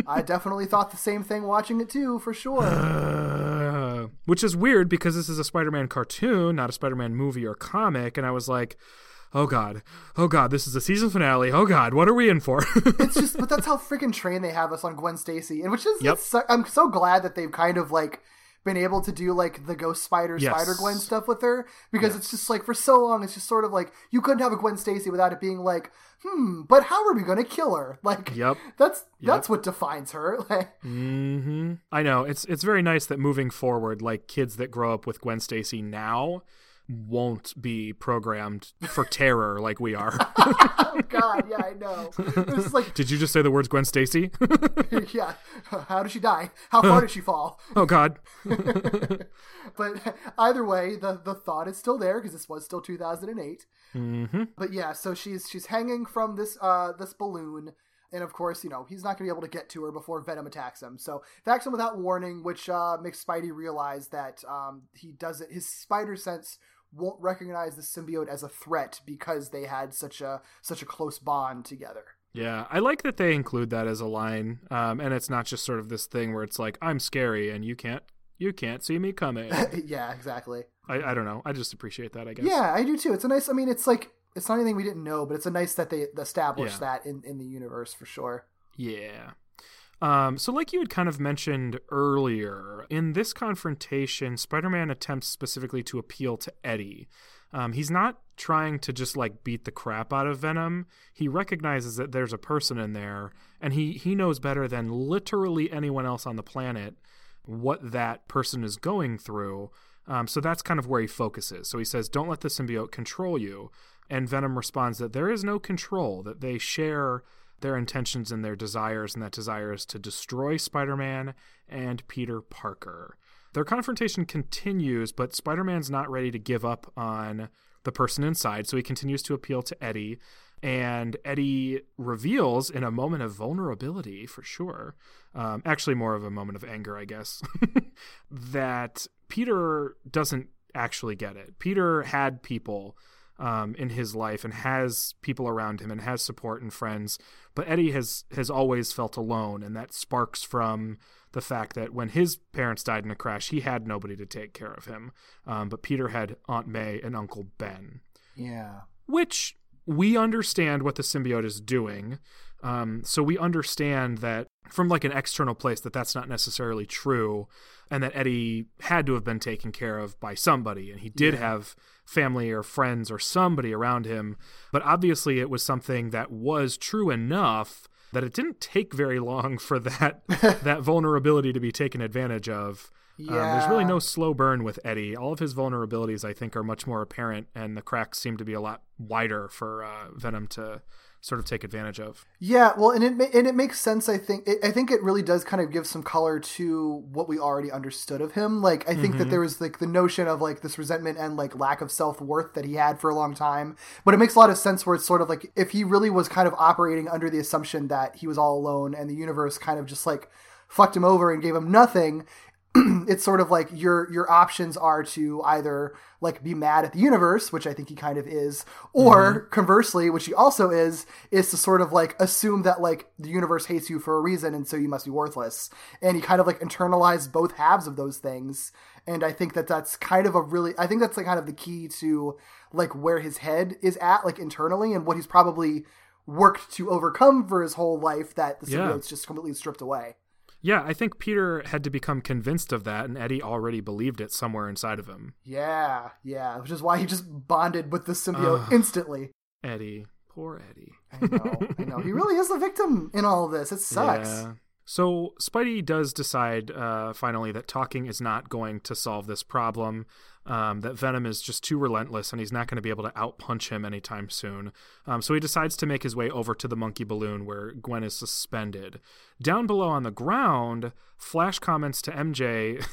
I definitely thought the same thing watching it too, for sure. Uh, which is weird because this is a Spider Man cartoon, not a Spider Man movie or comic. And I was like, oh God, oh God, this is the season finale. Oh God, what are we in for? it's just, but that's how freaking trained they have us on Gwen Stacy, and which is, Yep. so, I'm so glad that they've kind of like been able to do like the Ghost Spider, Yes. Spider Gwen stuff with her because it's just like for so long, it's just sort of like you couldn't have a Gwen Stacy without it being like, hmm, but how are we going to kill her? Like, Yep. that's that's what defines her. Like, hmm I know it's it's very nice that moving forward, like kids that grow up with Gwen Stacy now won't be programmed for terror like we are. oh God, yeah, I know. It's like, Did you just say the words Gwen Stacy? yeah, how did she die? How far did she fall? oh God. but either way, the the thought is still there because this was still 2008. hmm But yeah, so she's she's hanging from this uh this balloon, and of course, you know he's not gonna be able to get to her before Venom attacks him. So attacks him without warning, which uh, makes Spidey realize that um he doesn't his spider sense won't recognize the symbiote as a threat because they had such a such a close bond together. Yeah, I like that they include that as a line, um, and it's not just sort of this thing where it's like I'm scary and you can't you can't see me coming. yeah, exactly. I, I don't know. I just appreciate that. I guess. Yeah, I do too. It's a nice. I mean, it's like it's not anything we didn't know, but it's a nice that they established Yeah. that in in the universe for sure. Yeah. Um, so, like you had kind of mentioned earlier, in this confrontation, Spider Man attempts specifically to appeal to Eddie. Um, he's not trying to just like beat the crap out of Venom. He recognizes that there's a person in there, and he, he knows better than literally anyone else on the planet what that person is going through. Um, so that's kind of where he focuses. So he says, Don't let the symbiote control you. And Venom responds that there is no control, that they share their intentions and their desires, and that desire is to destroy Spider Man and Peter Parker. Their confrontation continues, but Spider Man's not ready to give up on the person inside, so he continues to appeal to Eddie. And Eddie reveals in a moment of vulnerability, for sure, um, actually more of a moment of anger, I guess, that Peter doesn't actually get it. Peter had people um, in his life and has people around him and has support and friends, but Eddie has has always felt alone, and that sparks from the fact that when his parents died in a crash, he had nobody to take care of him. Um, but Peter had Aunt May and Uncle Ben Yeah. which we understand what the symbiote is doing. Um, so we understand that from like an external place that that's not necessarily true, and that Eddie had to have been taken care of by somebody, and he did have family or friends or somebody around him. But obviously, it was something that was true enough that it didn't take very long for that that vulnerability to be taken advantage of. Um, there's really no slow burn with Eddie. All of his vulnerabilities, I think, are much more apparent, and the cracks seem to be a lot wider for uh, Venom to sort of take advantage of. Yeah, well, and it and it makes sense. I think it, I think it really does kind of give some color to what we already understood of him. Like I think that mm-hmm. there was like the notion of like this resentment and like lack of self worth that he had for a long time. But it makes a lot of sense where it's sort of like if he really was kind of operating under the assumption that he was all alone and the universe kind of just like fucked him over and gave him nothing. it's sort of like your your options are to either like be mad at the universe, which I think he kind of is, or mm-hmm. conversely, which he also is, is to sort of like assume that like the universe hates you for a reason and so you must be worthless. And he kind of like internalized both halves of those things. And I think that that's kind of a really I think that's like kind of the key to like where his head is at like internally and what he's probably worked to overcome for his whole life that the Yeah. symbiote's just completely stripped away. Yeah, I think Peter had to become convinced of that, and Eddie already believed it somewhere inside of him. Yeah, yeah, which is why he just bonded with the symbiote instantly. Eddie, poor Eddie. I know, I know. He really is the victim in all of this. It sucks. Yeah. So Spidey does decide uh, finally that talking is not going to solve this problem. Um, that Venom is just too relentless, and he's not going to be able to outpunch him anytime soon. Um, so he decides to make his way over to the monkey balloon where Gwen is suspended. Down below on the ground, Flash comments to MJ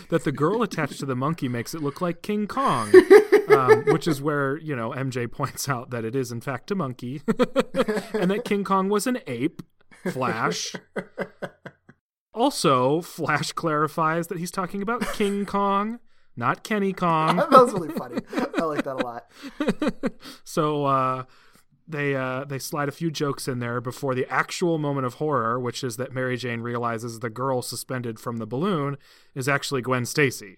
that the girl attached to the monkey makes it look like King Kong, um, which is where you know MJ points out that it is in fact a monkey, and that King Kong was an ape. Flash. Also, Flash clarifies that he's talking about King Kong. not Kenny Kong. that was really funny. I like that a lot. so uh, they uh, they slide a few jokes in there before the actual moment of horror, which is that Mary Jane realizes the girl suspended from the balloon is actually Gwen Stacy.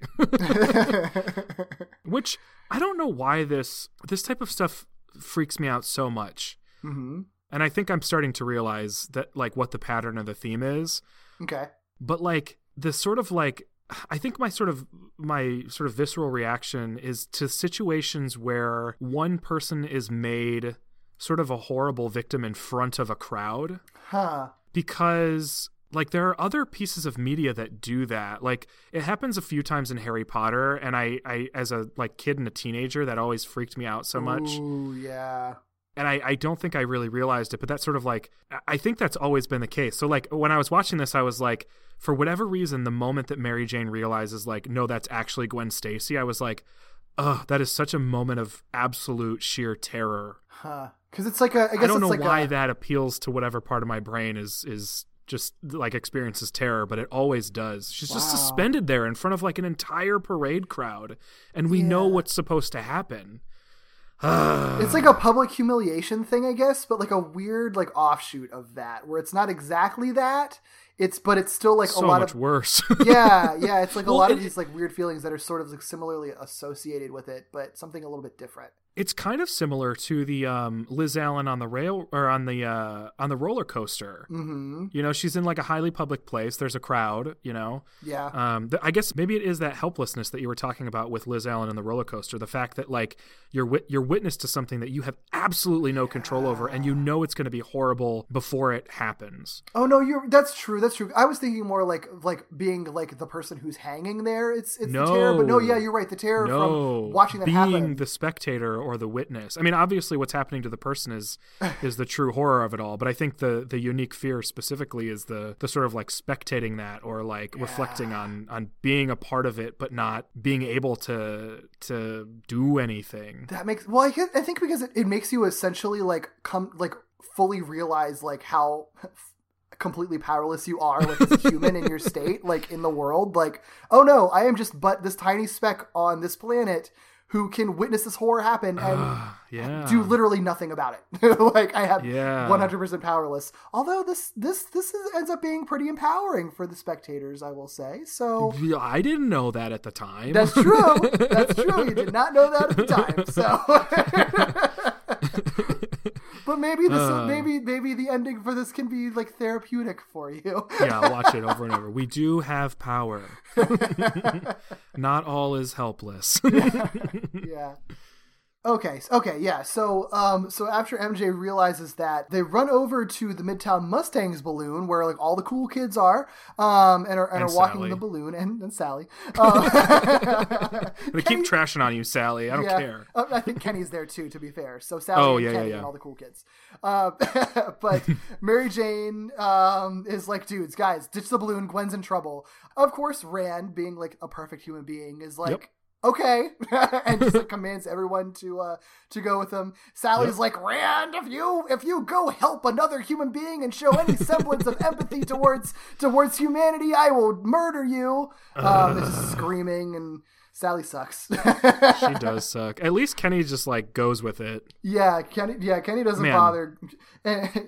which I don't know why this this type of stuff freaks me out so much. hmm And I think I'm starting to realize that like what the pattern of the theme is. Okay. But like this sort of like I think my sort of my sort of visceral reaction is to situations where one person is made sort of a horrible victim in front of a crowd Huh. because like there are other pieces of media that do that like it happens a few times in harry potter and i i as a like kid and a teenager that always freaked me out so much Ooh, yeah. And I, I don't think I really realized it, but that's sort of like I think that's always been the case. So like when I was watching this, I was like, for whatever reason, the moment that Mary Jane realizes like, no, that's actually Gwen Stacy, I was like, oh, that is such a moment of absolute sheer terror. Huh. Because it's like a. I guess I don't know like why a, that appeals to whatever part of my brain is is just like experiences terror, but it always does. She's just suspended there in front of like an entire parade crowd, and we know what's supposed to happen. It's like a public humiliation thing, I guess, but like a weird like offshoot of that, where it's not exactly that. It's but it's still like so a lot much of worse. yeah, yeah. It's like a Well, lot of these like weird feelings that are sort of like similarly associated with it, but something a little bit different. It's kind of similar to the um, Liz Allan on the rail or on the uh, on the roller coaster. Mm-hmm. You know, she's in like a highly public place. There's a crowd. You know, Yeah. um, th- I guess maybe it is that helplessness that you were talking about with Liz Allan and the roller coaster. The fact that like you're wit- you're witness to something that you have absolutely no control over, and you know it's going to be horrible before it happens. Oh no, you're that's true. That's true. I was thinking more like like being like the person who's hanging there. It's it's the terror, but no, No. yeah, you're right. The terror No, from watching that being happen. the spectator or the witness. I mean, obviously, what's happening to the person is is the true horror of it all. But I think the the unique fear specifically is the the sort of like spectating that or like reflecting on on being a part of it, but not being able to to do anything. that makes well. I, guess- I think because it, it makes you essentially like come like fully realize like how completely powerless you are like as a human in your state like in the world like oh no i am just but this tiny speck on this planet who can witness this horror happen and Yeah. do literally nothing about it like i have Yeah. 100% powerless although this this this is, ends up being pretty empowering for the spectators i will say so I didn't know that at the time. that's true that's true you did not know that at the time so but maybe this Uh. maybe maybe the ending for this can be like therapeutic for you yeah, watch it over and over. We do have power. Not all is helpless. yeah. Okay. Okay. Yeah. So, um, so after MJ realizes that, they run over to the Midtown Mustangs balloon, where like all the cool kids are, um, and are and, And are walking the balloon, and, and Sally. Um, They keep trashing on you, Sally. I don't yeah. care. Uh, I think Kenny's there too, to be fair. So Sally Oh, and yeah, yeah, Kenny yeah. and all the cool kids. Uh, but Mary Jane um, is like, dudes, guys, ditch the balloon. Gwen's in trouble. Of course, Rand, being like a perfect human being, is like. Yep. Okay, and just like commands everyone to uh to go with him. Sally's Yep. like, Rand, if you if you go help another human being and show any semblance of empathy towards towards humanity, I will murder you. Um, just screaming, and Sally sucks. She does suck. At least Kenny just like goes with it. Yeah, Kenny. Yeah, Kenny doesn't Man. bother.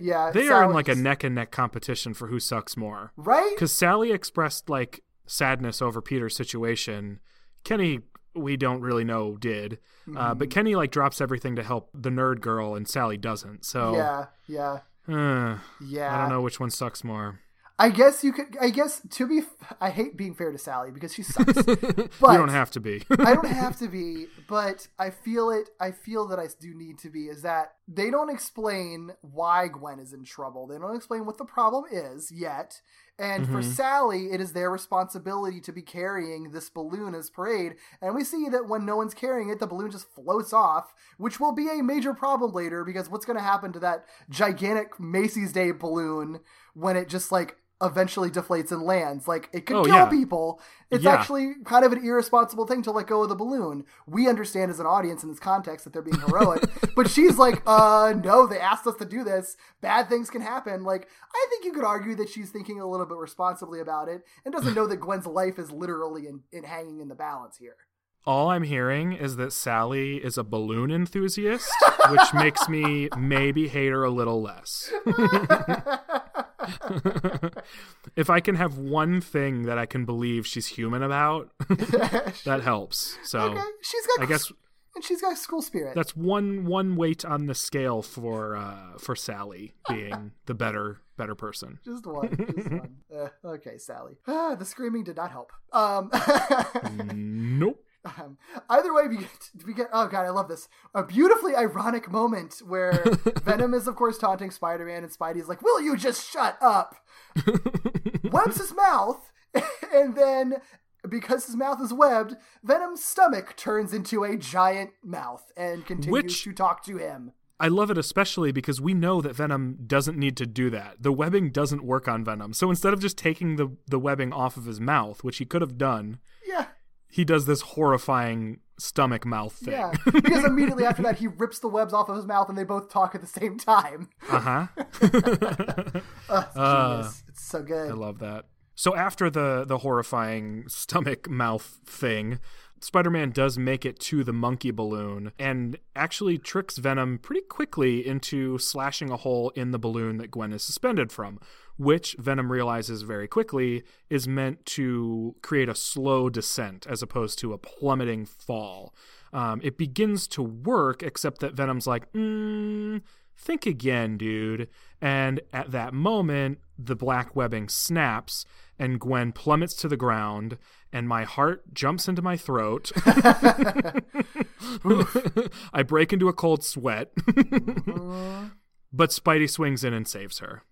yeah, They are in like a neck and neck competition for who sucks more. right. Because Sally expressed like sadness over Peter's situation. Kenny, we don't really know did, uh, but Kenny like drops everything to help the nerd girl, and Sally doesn't. So Yeah, yeah, uh, yeah. I don't know which one sucks more. I guess you could. I guess to be. I hate being fair to Sally because she sucks. but you don't have to be. I don't have to be, but I feel it. I feel that I do need to be. Is that they don't explain why Gwen is in trouble. They don't explain what the problem is yet. And for mm-hmm. Sally, it is their responsibility to be carrying this balloon as parade. And we see that when no one's carrying it, the balloon just floats off, which will be a major problem later because what's going to happen to that gigantic Macy's Day balloon when it just like eventually deflates and lands? Like it could Oh, kill yeah. people. It's Yeah. actually kind of an irresponsible thing to let go of the balloon. We understand as an audience in this context that they're being heroic, but she's like, uh, no, they asked us to do this. Bad things can happen. Like, I think you could argue that she's thinking a little bit responsibly about it and doesn't know that Gwen's life is literally in, in hanging in the balance here. All I'm hearing is that Sally is a balloon enthusiast, which makes me maybe hate her a little less. if I can have one thing that I can believe she's human about, that helps. So Okay, she's got. I guess and she's got school spirit. that's one one weight on the scale for uh, for Sally being the better better person. Just one. Just one. Uh, okay, Sally. Ah, the screaming did not help. Um, Nope. Um, either way, we get, we get. Oh god, I love this. A beautifully ironic moment where Venom is, of course, taunting Spider-Man, and Spidey's like, "Will you just shut up?" Webs his mouth, and then. Because his mouth is webbed, Venom's stomach turns into a giant mouth and continues Which- to talk to him. I love it especially because we know that Venom doesn't need to do that. The webbing doesn't work on Venom. So instead of just taking the, the webbing off of his mouth, which he could have done, he does this horrifying stomach mouth thing. yeah. Because immediately after that, he rips the webs off of his mouth, and they both talk at the same time. Uh huh. Uh, it's. It's so good. I love that. So after the the horrifying stomach mouth thing, Spider-Man does make it to the monkey balloon and actually tricks Venom pretty quickly into slashing a hole in the balloon that Gwen is suspended from, which Venom realizes very quickly is meant to create a slow descent as opposed to a plummeting fall. Um, it begins to work, except that Venom's like, mm, think again, dude. And at that moment, the black webbing snaps and Gwen plummets to the ground, and my heart jumps into my throat. I break into a cold sweat. But Spidey swings in and saves her.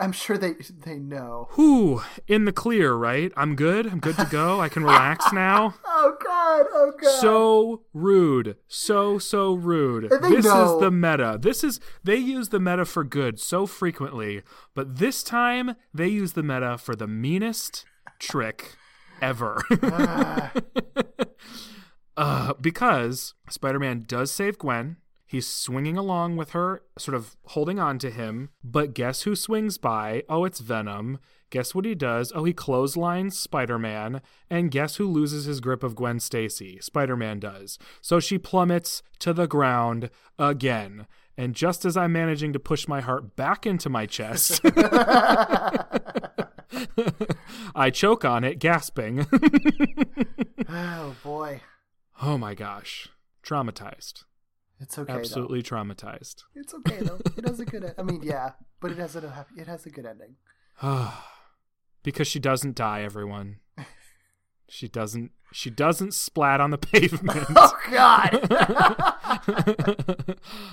I'm sure they they know. Whew, in the clear, right? I'm good. I'm good to go. I can relax now. Oh god! Oh god! so rude so so rude this know. is the meta this is they use the meta for good so frequently but this time they use the meta for the meanest trick ever uh, because spider-man does save gwen He's swinging along with her, sort of holding on to him. But guess who swings by? Oh, it's Venom. Guess what he does? Oh, he clotheslines Spider Man. And guess who loses his grip of Gwen Stacy? Spider Man does. So she plummets to the ground again. And just as I'm managing to push my heart back into my chest, I choke on it, gasping. oh boy, oh my gosh. Traumatized. It's okay. Absolutely traumatized. It's okay though. It has a good. I mean, yeah, but it has a happy. It has a good ending. because she doesn't die, everyone. She doesn't she doesn't splat on the pavement. Oh god!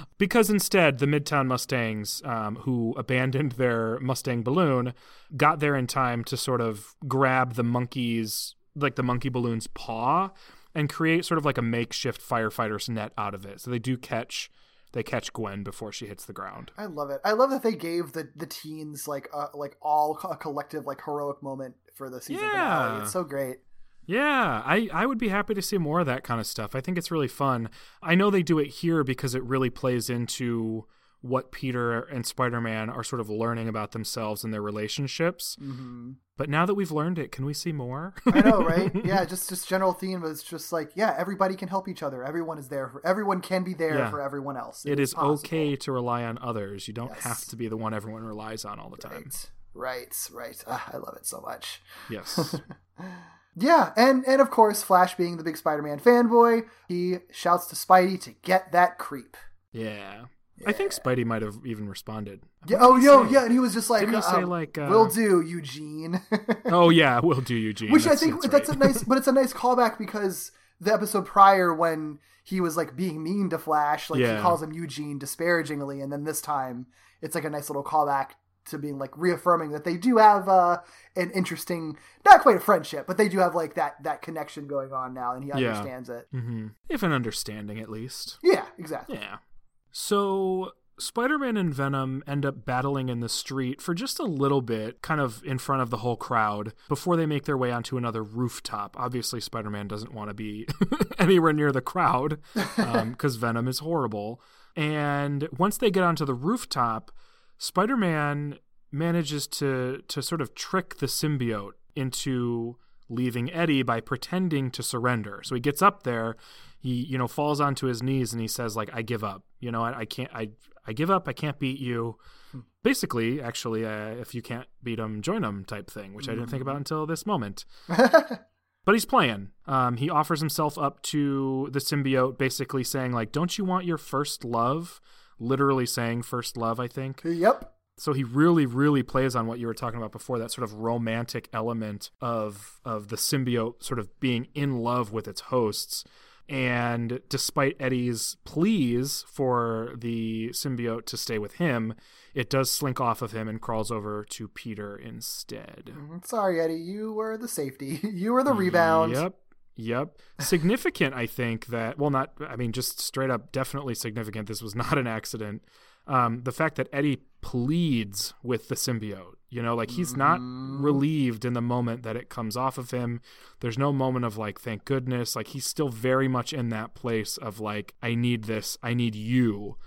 because instead the Midtown Mustangs, um, who abandoned their Mustang balloon, got there in time to sort of grab the monkey's like the monkey balloon's paw and create sort of like a makeshift firefighter's net out of it. So they do catch they catch Gwen before she hits the ground. I love it. I love that they gave the the teens like uh, like all a collective like heroic moment for the season Yeah. finale. It's so great. Yeah, I, I would be happy to see more of that kind of stuff. I think it's really fun. I know they do it here because it really plays into what Peter and Spider Man are sort of learning about themselves and their relationships. hmm But now that we've learned it, can we see more? I know, right? Yeah, just just general theme was just like, yeah, everybody can help each other. Everyone is there for everyone can be there Yeah. for everyone else. it is possible. okay to rely on others. You don't Yes. have to be the one everyone relies on all the time. Right, right, right. Ah, I love it so much. Yes. Yeah, and and of course, Flash being the big Spider-Man fanboy, he shouts to Spidey to get that creep. yeah. I think Spidey might have even responded. Yeah, oh no, say? yeah, and he was just like, Didn't he say, um, like, uh, "Will do, Eugene." Oh, yeah, we'll do, Eugene. Which I think that's that's, right. a nice, but it's a nice callback because the episode prior when he was like being mean to Flash, like Yeah. he calls him Eugene disparagingly, and then this time it's like a nice little callback to being like reaffirming that they do have uh, an interesting, not quite a friendship, but they do have like that that connection going on now, and he Yeah. understands it. hmm If an understanding, at least. Yeah, exactly. Yeah. So Spider Man and Venom end up battling in the street for just a little bit, kind of in front of the whole crowd, before they make their way onto another rooftop. Obviously, Spider Man doesn't want to be anywhere near the crowd um, because Venom is horrible. And once they get onto the rooftop, Spider Man manages to to sort of trick the symbiote into leaving Eddie by pretending to surrender. So he gets up there, he you know falls onto his knees and he says like I give up. You know I, I can't I I give up. I can't beat you. Basically, actually, uh, if you can't beat him, join him type thing, which I didn't think about until this moment. but he's playing. Um, he offers himself up to the symbiote, basically saying like, "Don't you want your first love?" Literally saying "first love." I think. Yep. So he really, really plays on what you were talking about before, that sort of romantic element of of the symbiote sort of being in love with its hosts. And despite Eddie's pleas for the symbiote to stay with him, it does slink off of him and crawls over to Peter instead. Mm, sorry, Eddie. You were the safety. You were the rebound. Yep. Yep. Significant, I think that, well, not, I mean, just straight up, definitely significant. This was not an accident. Um, the fact that Eddie pleads with the symbiote, you know, like he's not relieved in the moment that it comes off of him. There's no moment of like, thank goodness. Like he's still very much in that place of like, I need this, I need you.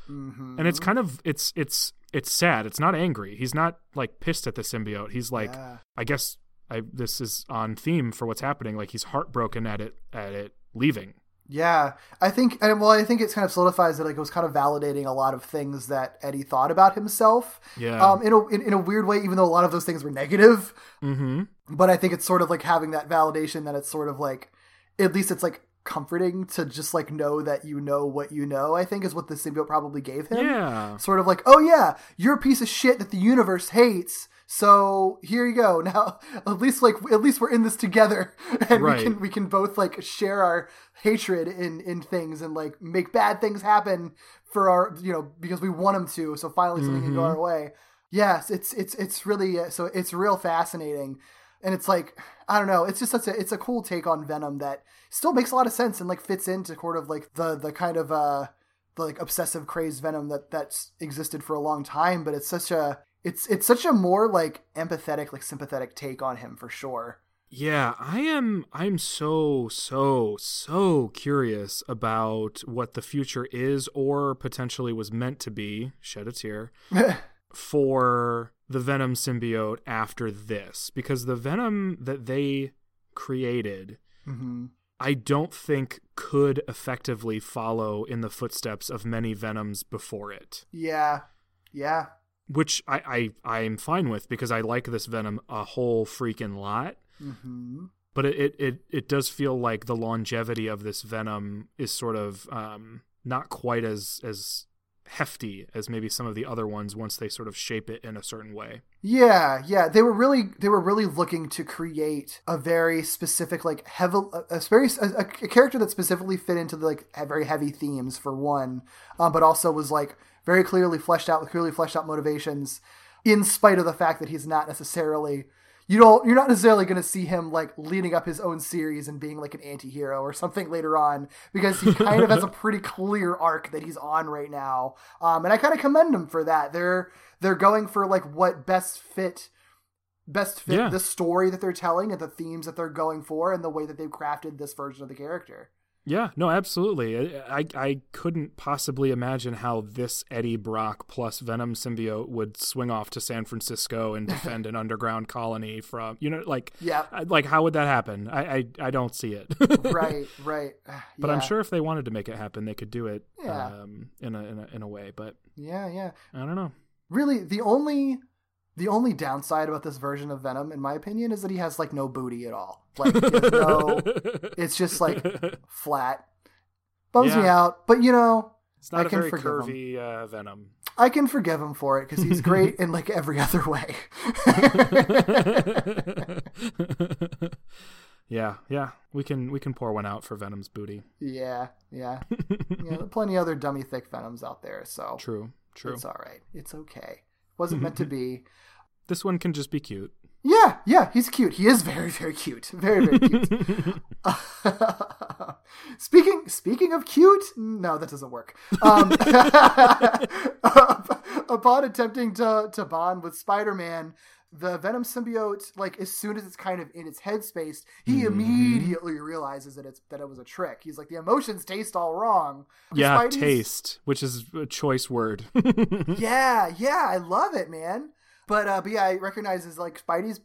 And it's kind of, it's, it's, it's sad. It's not angry. He's not like pissed at the symbiote. He's like, Yeah. I guess I this is on theme for what's happening. Like he's heartbroken at it at it leaving. Yeah, I think, and well, I think it kind of solidifies that like it was kind of validating a lot of things that Eddie thought about himself. Yeah. Um, in a in, in a weird way, even though a lot of those things were negative. Mm-hmm. But I think it's sort of like having that validation that it's sort of like, at least it's like comforting to just like know that you know what you know. I think is what the symbiote probably gave him. Yeah. Sort of like, oh yeah, you're a piece of shit that the universe hates. So here you go. Now, at least like at least we're in this together, and Right. we can we can both like share our hatred in in things and like make bad things happen for our you know because we want them to. So finally something can go our way. Yes, it's it's it's really uh, so it's real fascinating, and it's like I don't know. It's just such a it's a cool take on Venom that still makes a lot of sense and like fits into sort of like the the kind of uh the like obsessive crazed venom that that's existed for a long time but it's such a it's it's such a more like empathetic like sympathetic take on him for sure. Yeah, I am I'm so so so curious about what the future is or potentially was meant to be, shed a tear, for the Venom symbiote after this. Because the Venom that they created hmm I don't think could effectively follow in the footsteps of many Venoms before it. yeah yeah Which I, I I'm fine with because I like this Venom a whole freaking lot. hmm But it, it, it, it does feel like the longevity of this Venom is sort of um, not quite as as hefty as maybe some of the other ones once they sort of shape it in a certain way. yeah yeah they were really they were really looking to create a very specific like heavy a, very a, a character that specifically fit into the like very heavy themes for one um, but also was like very clearly fleshed out with clearly fleshed out motivations in spite of the fact that he's not necessarily you don't you're not necessarily going to see him like leading up his own series and being like an anti-hero or something later on because he kind of has a pretty clear arc that he's on right now. Um, and i kind of commend him for that. They're they're going for like what best fit best fit Yeah. the story that they're telling and the themes that they're going for and the way that they've crafted this version of the character Yeah, no, absolutely. I, I couldn't possibly imagine how this Eddie Brock plus Venom symbiote would swing off to San Francisco and defend an underground colony from you know like Yeah. Like how would that happen? I I, I don't see it. right right But I'm sure if they wanted to make it happen, they could do it Yeah. um, in a in a in a way. But yeah yeah I don't know. really the only the only downside about this version of Venom, in my opinion, is that he has like no booty at all. Like, no, it's just like flat. Bums me out, but you know, It's not I a can very forgive curvy uh, Venom. I can forgive him for it because he's great in like every other way. yeah, yeah. We can we can pour one out for Venom's booty. yeah, yeah. Know, plenty other dummy thick Venoms out there, so True, true. it's all right. It's okay. Wasn't meant to be. This one can just be cute. Yeah, yeah, he's cute. He is very, very cute. Very, very cute. speaking speaking of cute, no, that doesn't work. Um, upon attempting to to bond with Spider-Man, the Venom symbiote, like as soon as it's kind of in its headspace, he immediately realizes that it's that it was a trick. He's like, the emotions taste all wrong. Yeah, Spidey's- taste, which is a choice word. yeah, yeah, I love it, man. But uh, but yeah, I recognize is like Spidey's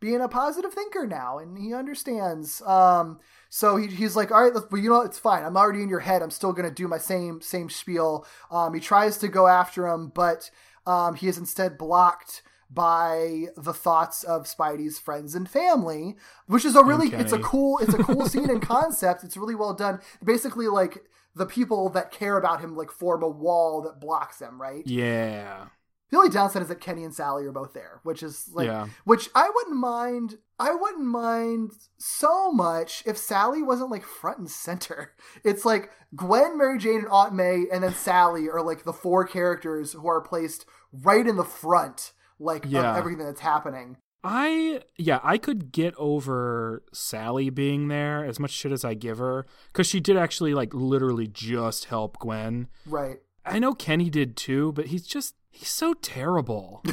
being a positive thinker now, and he understands. Um, so he, he's like, all right, let's, well, you know, what? it's fine. I'm already in your head. I'm still gonna do my same same spiel. Um, he tries to go after him, but um, he is instead blocked by the thoughts of Spidey's friends and family, which is a really it's a cool it's a cool scene and concept. It's really well done. Basically, like the people that care about him like form a wall that blocks him, right? Yeah. The only downside is that Kenny and Sally are both there, which is like, Yeah. which I wouldn't mind. I wouldn't mind so much if Sally wasn't like front and center. It's like Gwen, Mary Jane, and Aunt May, and then Sally are like the four characters who are placed right in the front, like Yeah. everything that's happening. I yeah, I could get over Sally being there as much shit as I give her cuz she did actually like literally just help Gwen. Right. I know Kenny did too, but he's just he's so terrible.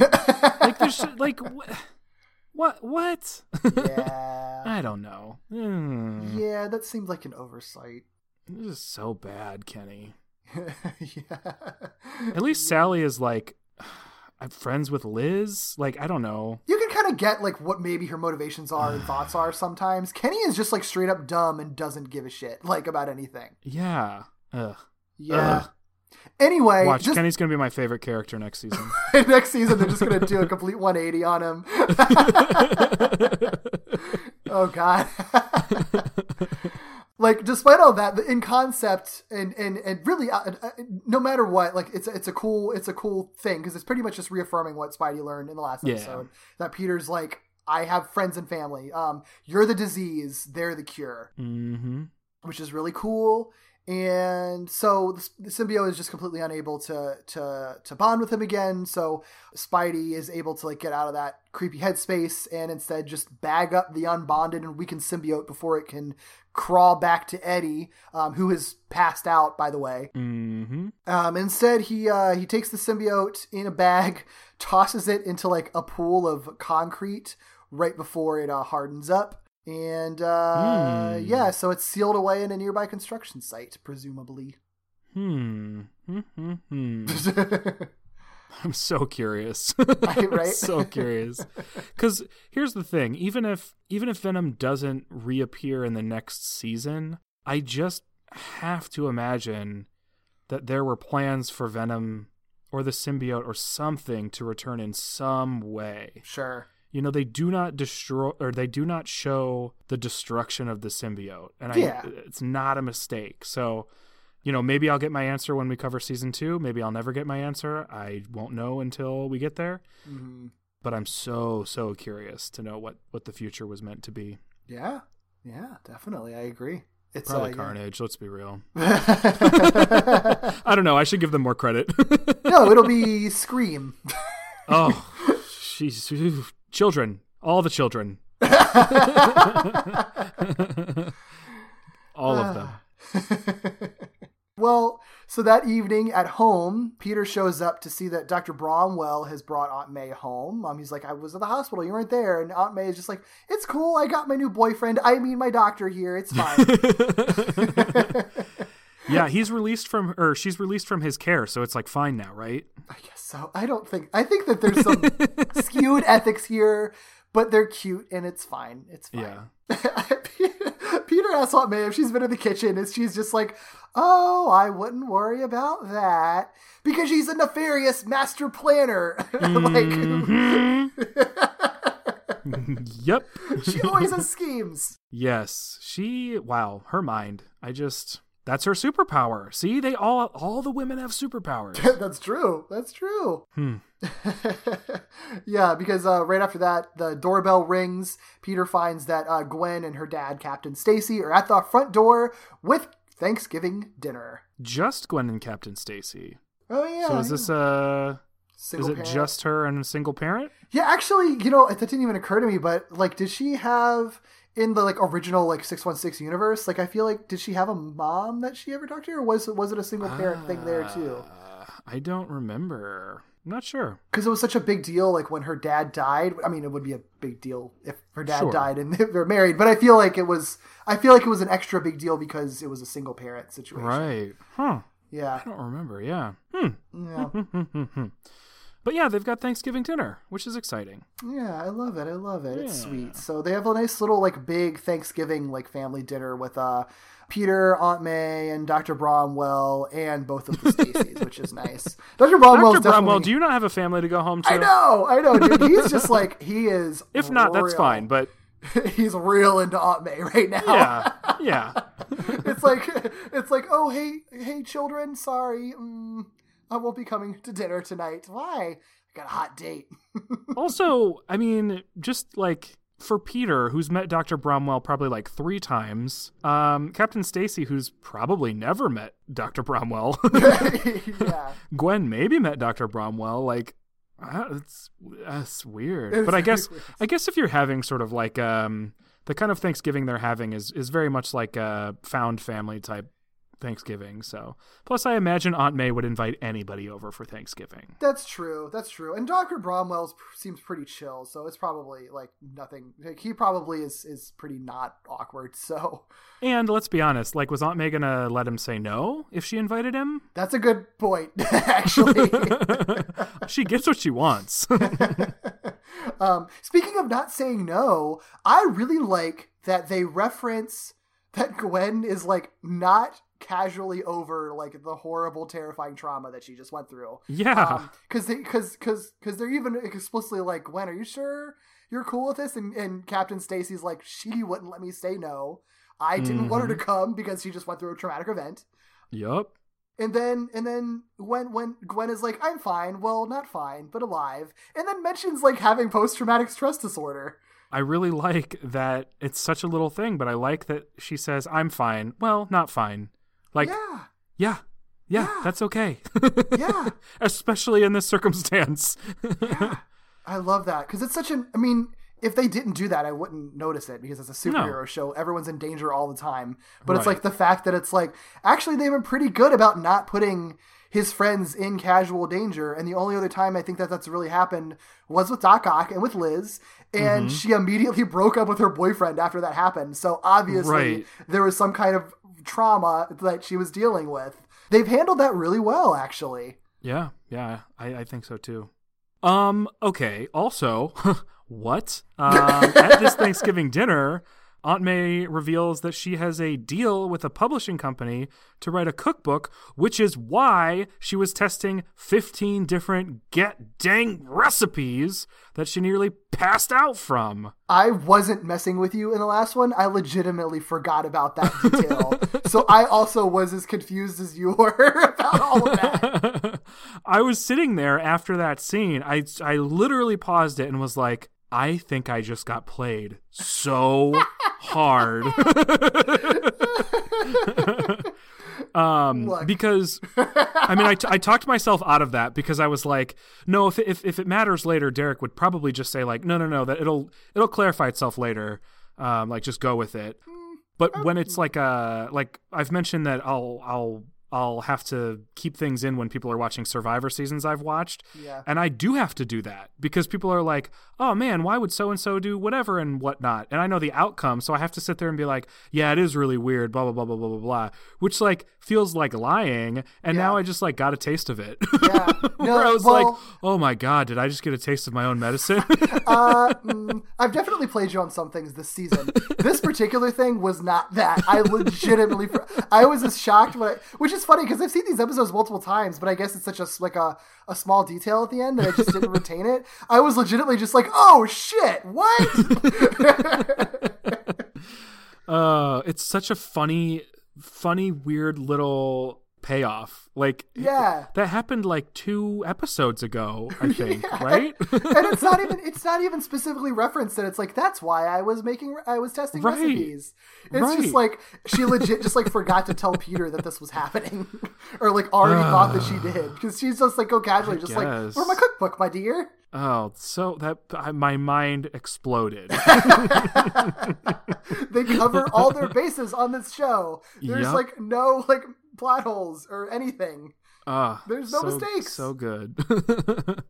like there's like wh- what what? Yeah. I don't know. Hmm. yeah, that seems like an oversight. This is so bad, Kenny. yeah. At least Sally is like I'm friends with Liz. Like I don't know. you can kind of get like what maybe her motivations are and thoughts are sometimes. Kenny is just like straight up dumb and doesn't give a shit like about anything. Yeah. Ugh. Yeah. Ugh. Anyway, Watch just Kenny's gonna be my favorite character next season. next season they're just gonna do a complete 180 on him. oh god. Like despite all that in concept and and and really uh, uh, no matter what like it's it's a cool it's a cool thing because it's pretty much just reaffirming what spidey learned in the last Yeah. episode that peter's like i have friends and family um you're the disease they're the cure mm-hmm. which is really cool. And so the, symbiote is just completely unable to to to bond with him again. So Spidey is able to like get out of that creepy headspace and instead just bag up the unbonded and weakened symbiote before it can crawl back to Eddie, um, who has passed out, by the way. Mm-hmm. Um, instead, he uh, he takes the symbiote in a bag, tosses it into like a pool of concrete right before it uh, hardens up, and uh, Hmm. yeah, so it's sealed away in a nearby construction site, presumably. Hmm. Hmm. Hmm. I'm so curious. Right? so curious. Because here's the thing: even if even if Venom doesn't reappear in the next season, I just have to imagine that there were plans for Venom or the symbiote or something to return in some way. sure. You know, they do not destroy or they do not show the destruction of the symbiote, and Yeah. I, it's not a mistake. So, you know, maybe I'll get my answer when we cover season two. Maybe I'll never get my answer. I won't know until we get there. hmm But I'm so so curious to know what what the future was meant to be. Yeah, yeah, definitely. I agree. It's Probably uh, Carnage. Let's be real. I don't know. I should give them more credit. no, it'll be Scream. oh, she's children. All the children. All of them. well, so that evening at home, Peter shows up to see that Dr. Bromwell has brought Aunt May home. Um, he's like, I was at the hospital, you weren't there. And Aunt May is just like, It's cool, I got my new boyfriend. I mean, my doctor here, it's fine. yeah, he's released from or she's released from his care, so it's like fine now, right? I guess so. I don't think, I think that there's some skewed ethics here, but they're cute and it's fine. It's fine. Yeah. Peter asks Aunt May if she's been in the kitchen, and she's just like, "Oh, I wouldn't worry about that because she's a nefarious master planner. Mm-hmm. like, Yep. she always has schemes." Yes, she. Wow, her mind. I just. That's her superpower. See, they all all the women have superpowers. That's true. That's true. Hmm. yeah, because uh, right after that, the doorbell rings. Peter finds that uh, Gwen and her dad, Captain Stacy, are at the front door with Thanksgiving dinner. Just Gwen and Captain Stacy. Oh yeah. so is this uh Single is it parent. just her and a single parent? Yeah, actually, you know, that didn't even occur to me, but like, did she have in the like original like six one six universe? Like, I feel like did she have a mom that she ever talked to, or was was it a single parent thing there too? Uh, I don't remember. I'm not sure. Because it was such a big deal, like when her dad died. I mean, it would be a big deal if her dad Sure. died and they're married, but I feel like it was. I feel like it was an extra big deal because it was a single parent situation. Right. Huh. Yeah. I don't remember. Yeah. Hmm. Yeah. Hmm, hmm, hmm, But yeah, they've got Thanksgiving dinner, which is exciting. Yeah, I love it. I love it. It's sweet. So they have a nice little like big Thanksgiving like family dinner with uh Peter, Aunt May, and Dr. Bromwell, and both of the Stacys, which is nice. Dr. Bromwell, Dr. Bromwell, do you not have a family to go home to? I know, I know, dude. He's just like he is. If not, that's fine. But he's real into Aunt May right now. yeah, yeah. it's like it's like oh hey hey children, sorry, mm, I won't be coming to dinner tonight. Why? I got a hot date. also, I mean, just like for Peter, who's met Dr. Bromwell probably like three times, um, Captain Stacy, who's probably never met Dr. Bromwell, yeah. Gwen maybe met Dr. Bromwell. Like, uh, it's that's weird. It's but I guess weird. I guess if you're having sort of like um the kind of Thanksgiving they're having is is very much like a found family type Thanksgiving. So plus, I imagine Aunt May would invite anybody over for Thanksgiving. That's true. That's true. And Doctor Bromwell seems pretty chill, so it's probably like nothing. Like, he probably is is pretty not awkward. So And let's be honest, like, was Aunt May gonna let him say no if she invited him? that's a good point, actually. she gets what she wants. um, speaking of not saying no, I really like that they reference that Gwen is like not casually over like the horrible, terrifying trauma that she just went through. yeah. Um, because they because because because they're even explicitly like Gwen, are you sure you're cool with this? And and Captain Stacy's like, she wouldn't let me say no. I didn't want her to mm-hmm. come because she just went through a traumatic event. yup. And then and then when when Gwen is like, I'm fine, well, not fine, but alive, and then mentions like having post traumatic stress disorder. I really like that it's such a little thing, but I like that she says, I'm fine. Well, not fine. Like, yeah, Yeah, yeah, Yeah. that's okay. yeah. Especially in this circumstance. yeah, I love that because it's such an. I mean, if they didn't do that, I wouldn't notice it because it's a superhero No. show. Everyone's in danger all the time. But it's like the fact that it's like actually they've been pretty good about not putting his friends in casual danger. And the only other time I think that that's really happened was with Doc Ock and with Liz. And Mm-hmm. she immediately broke up with her boyfriend after that happened. So obviously Right. there was some kind of trauma that she was dealing with. They've handled that really well, actually. Yeah, yeah, I, I think so too. Um, okay. Also, what? Um, at this Thanksgiving dinner, Aunt May reveals that she has a deal with a publishing company to write a cookbook, which is why she was testing 15 different get dang recipes that she nearly passed out from. I wasn't messing with you in the last one. I legitimately forgot about that detail. so I also was as confused as you were about all of that. I was sitting there after that scene. I I literally paused it and was like, I think I just got played so hard. um Look. because I mean I, t- I talked myself out of that because I was like no if, if if it matters later Derek would probably just say like no no no that it'll it'll clarify itself later um like just go with it but when it's like uh like I've mentioned that I'll I'll I'll have to keep things in when people are watching Survivor seasons I've watched. Yeah. And I do have to do that because people are like, oh man, why would so and so do whatever and whatnot? And I know the outcome, so I have to sit there and be like, yeah, it is really weird, blah blah blah blah blah blah blah. Which like feels like lying. And now I just like got a taste of it. Yeah. No, Where I was well- like, oh my god, did I just get a taste of my own medicine? Uh, mm, I've definitely played you on some things this season. This particular thing was not that. I legitimately, fr- I was as shocked when I, which is funny because I've seen these episodes multiple times, but I guess it's such a like a, a small detail at the end that I just didn't retain it. I was legitimately just like, oh shit, what? uh it's such a funny funny weird little payoff. Like Yeah. that happened like two episodes ago, I think, right? and it's not even it's not even specifically referenced that it's like that's why I was making I was testing Right. recipes. It's Right. just like she legit just like forgot to tell Peter that this was happening, or like already thought that she ah. did because she's just like go casually, just like where's my cookbook, my dear. oh, so that I, my mind exploded. They cover all their bases on this show. There's Yup. like no like plot holes or anything. Ah, There's no so- mistakes. So good.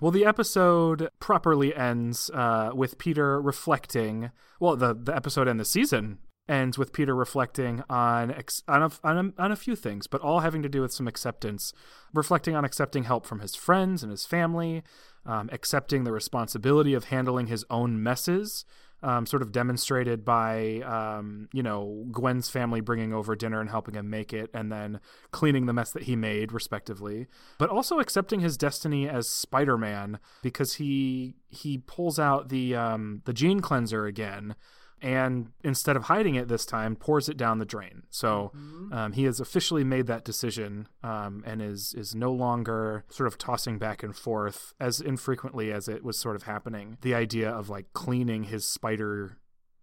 well, the episode properly ends uh, with Peter reflecting. Well, the the episode and the season ends with Peter reflecting on ex- on a, on a, on a few things, but all having to do with some acceptance, reflecting on accepting help from his friends and his family, um, accepting the responsibility of handling his own messes, um, sort of demonstrated by um, you know Gwen's family bringing over dinner and helping him make it, and then cleaning the mess that he made, respectively. But also accepting his destiny as Spider-Man because he he pulls out the um, the gene cleanser again. And instead of hiding it this time, pours it down the drain. So um, he has officially made that decision um, and is is no longer sort of tossing back and forth as infrequently as it was sort of happening. The idea of like cleaning his spider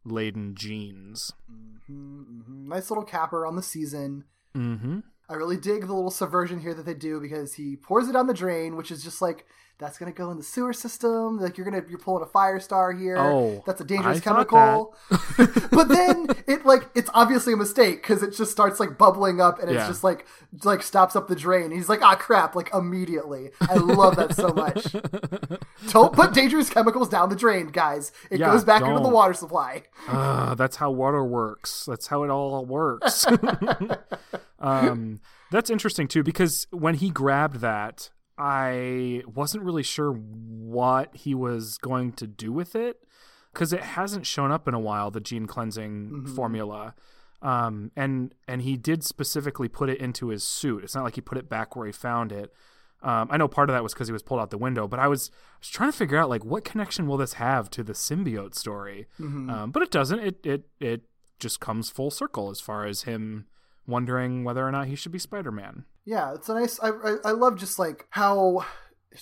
laden genes. Mhm. Nice little capper on the season. Mm-hmm. I really dig the little subversion here that they do because he pours it down the drain, which is just like that's gonna go in the sewer system. Like you're gonna you're pulling a fire star here. Oh, that's a dangerous I chemical. but then it like it's obviously a mistake because it just starts like bubbling up and it's Yeah. just like like stops up the drain. He's like ah crap like immediately. I love that so much. don't put dangerous chemicals down the drain, guys. It Yeah, goes back into the water supply. Ah, that's how water works. That's how it all works. um, that's interesting too because when he grabbed that, I wasn't really sure what he was going to do with it because it hasn't shown up in a while. The gene cleansing formula. Um, and and he did specifically put it into his suit. It's not like he put it back where he found it. Um, I know part of that was because he was pulled out the window, but I was, I was trying to figure out like what connection will this have to the symbiote story. Um, but it doesn't. It it it just comes full circle as far as him wondering whether or not he should be Spider Man. Yeah, it's a nice. I, I I love just like how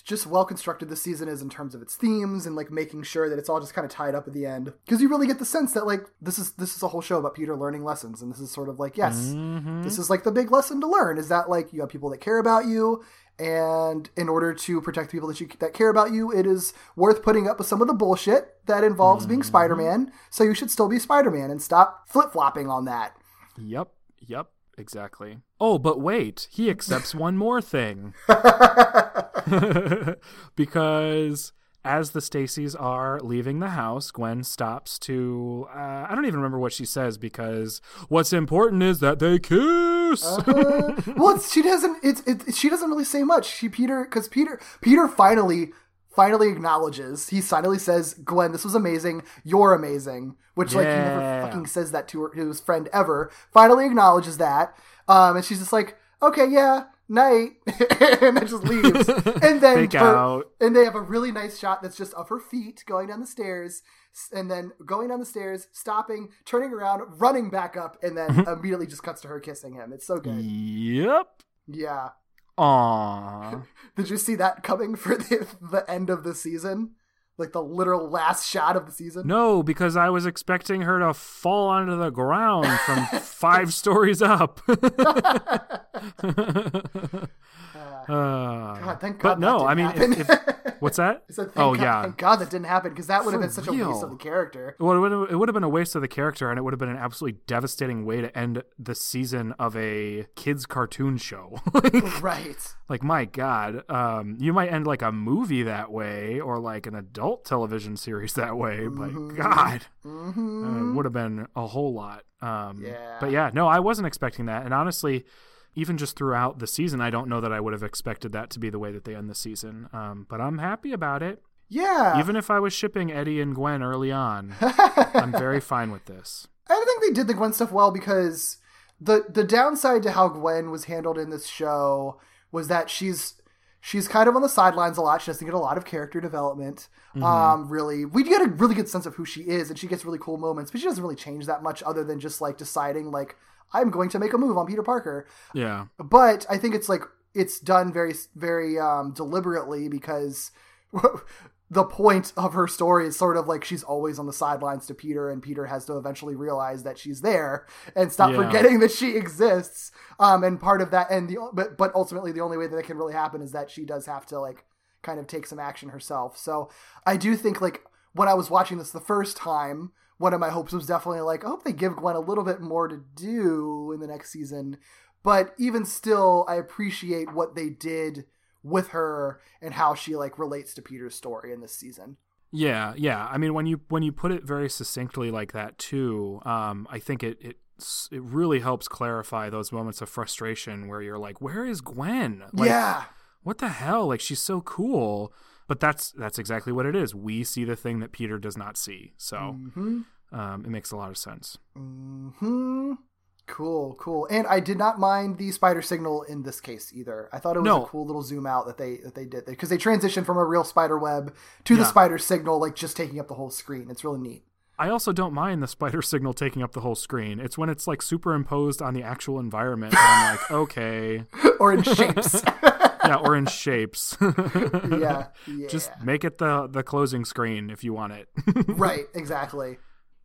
just well constructed this season is in terms of its themes and like making sure that it's all just kind of tied up at the end because you really get the sense that like this is this is a whole show about Peter learning lessons and this is sort of like yes mm-hmm. this is like the big lesson to learn is that like you have people that care about you and in order to protect the people that you that care about you it is worth putting up with some of the bullshit that involves being mm-hmm. Spider-Man so you should still be Spider-Man and stop flip-flopping on that Yep. Yep. Exactly. Oh, but wait, he accepts one more thing. because as the Stacys are leaving the house, Gwen stops to. Uh, I don't even remember what she says because what's important is that they kiss. Uh, well, she doesn't. It's it, she doesn't really say much. She Peter because Peter Peter finally finally acknowledges. He finally says, "Gwen, this was amazing. You're amazing." Which like he never fucking says that to, her, to his friend ever. Finally acknowledges that, um, and she's just like, "Okay, yeah." Night, and then just leaves, and then her- and they have a really nice shot that's just of her feet going down the stairs, and then going down the stairs, stopping, turning around, running back up, and then immediately just cuts to her kissing him. It's so good. yep. Yeah. Aww. Did you see that coming for the, the end of the season? Like the literal last shot of the season? No, because I was expecting her to fall onto the ground from five stories up. Uh, God, thank but God. no, that I mean, if, if, what's that? I said, thank oh God, yeah, Thank God that didn't happen because that would have been such a waste of the character. Well, it would, have, it would have been a waste of the character, and it would have been an absolutely devastating way to end the season of a kids' cartoon show. like, Right. like, my God, um, you might end like a movie that way, or like an adult television series that way. But God, uh, it would have been a whole lot. Um, Yeah. But yeah, no, I wasn't expecting that, and honestly. Even just throughout the season, I don't know that I would have expected that to be the way that they end the season. Um, but I'm happy about it. Yeah. Even if I was shipping Eddie and Gwen early on, I'm very fine with this. I think they did the Gwen stuff well because the the downside to how Gwen was handled in this show was that she's she's kind of on the sidelines a lot. She doesn't get a lot of character development. Um, really, we get a really good sense of who she is, and she gets really cool moments, but she doesn't really change that much other than just like deciding like I'm going to make a move on Peter Parker. Yeah. But I think it's like it's done very very um, deliberately because the point of her story is sort of like she's always on the sidelines to Peter, and Peter has to eventually realize that she's there and stop Yeah. forgetting that she exists. Um, and part of that, and the but but ultimately the only way that it can really happen is that she does have to like kind of take some action herself. So I do think like when I was watching this the first time. One of my hopes was definitely like, I hope they give Gwen a little bit more to do in the next season. But even still, I appreciate what they did with her and how she like relates to Peter's story in this season. Yeah, yeah. I mean, when you when you put it very succinctly like that too, um, I think it it it really helps clarify those moments of frustration where you're like, "Where is Gwen? Like, yeah. what the hell? Like, she's so cool." But that's that's exactly what it is. We see the thing that Peter does not see, so Mm-hmm. um, it makes a lot of sense. Hmm. Cool, cool. And I did not mind the spider signal in this case either. I thought it was No. a cool little zoom out that they that they did because they transitioned from a real spider web to the spider signal, like just taking up the whole screen. It's really neat. I also don't mind the spider signal taking up the whole screen. It's when it's like superimposed on the actual environment. I'm like, okay, Or in shapes. yeah, or in shapes. yeah, yeah. Just make it the the closing screen if you want it. right, exactly.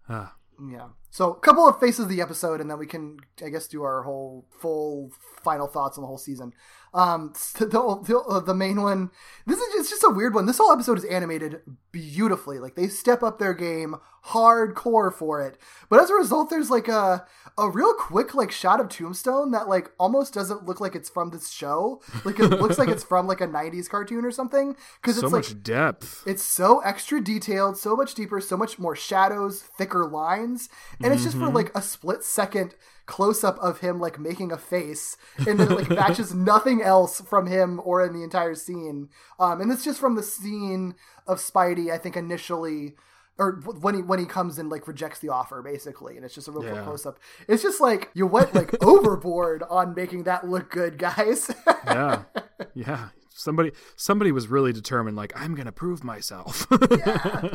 Ah. Yeah. So, a couple of faces of the episode, and then we can, I guess, do our whole full final thoughts on the whole season. Um, the the, the main one. This is it's just a weird one. This whole episode is animated beautifully. Like they step up their game hardcore for it. But as a result, there's like a a real quick like shot of Tombstone that like almost doesn't look like it's from this show. Like it looks like it's from like a '90s cartoon or something. Because so it's like much depth. it's so extra detailed, so much deeper, so much more shadows, thicker lines, and it's just for like a split second close up of him like making a face, and then it like matches nothing else from him or in the entire scene. Um, and it's just from the scene of Spidey, I think initially. Or when he when he comes and like rejects the offer, basically, and it's just a real Yeah. close up. It's just like you went like overboard on making that look good, guys. yeah, yeah. Somebody somebody was really determined. Like I'm gonna prove myself.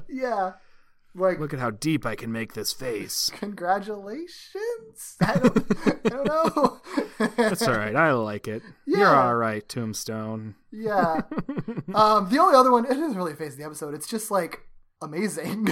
yeah, like Look at how deep I can make this face. congratulations. I don't, I don't know. That's all right. I like it. You're all right, Tombstone. yeah. Um, the only other one, it isn't really a phase of the episode. It's just like amazing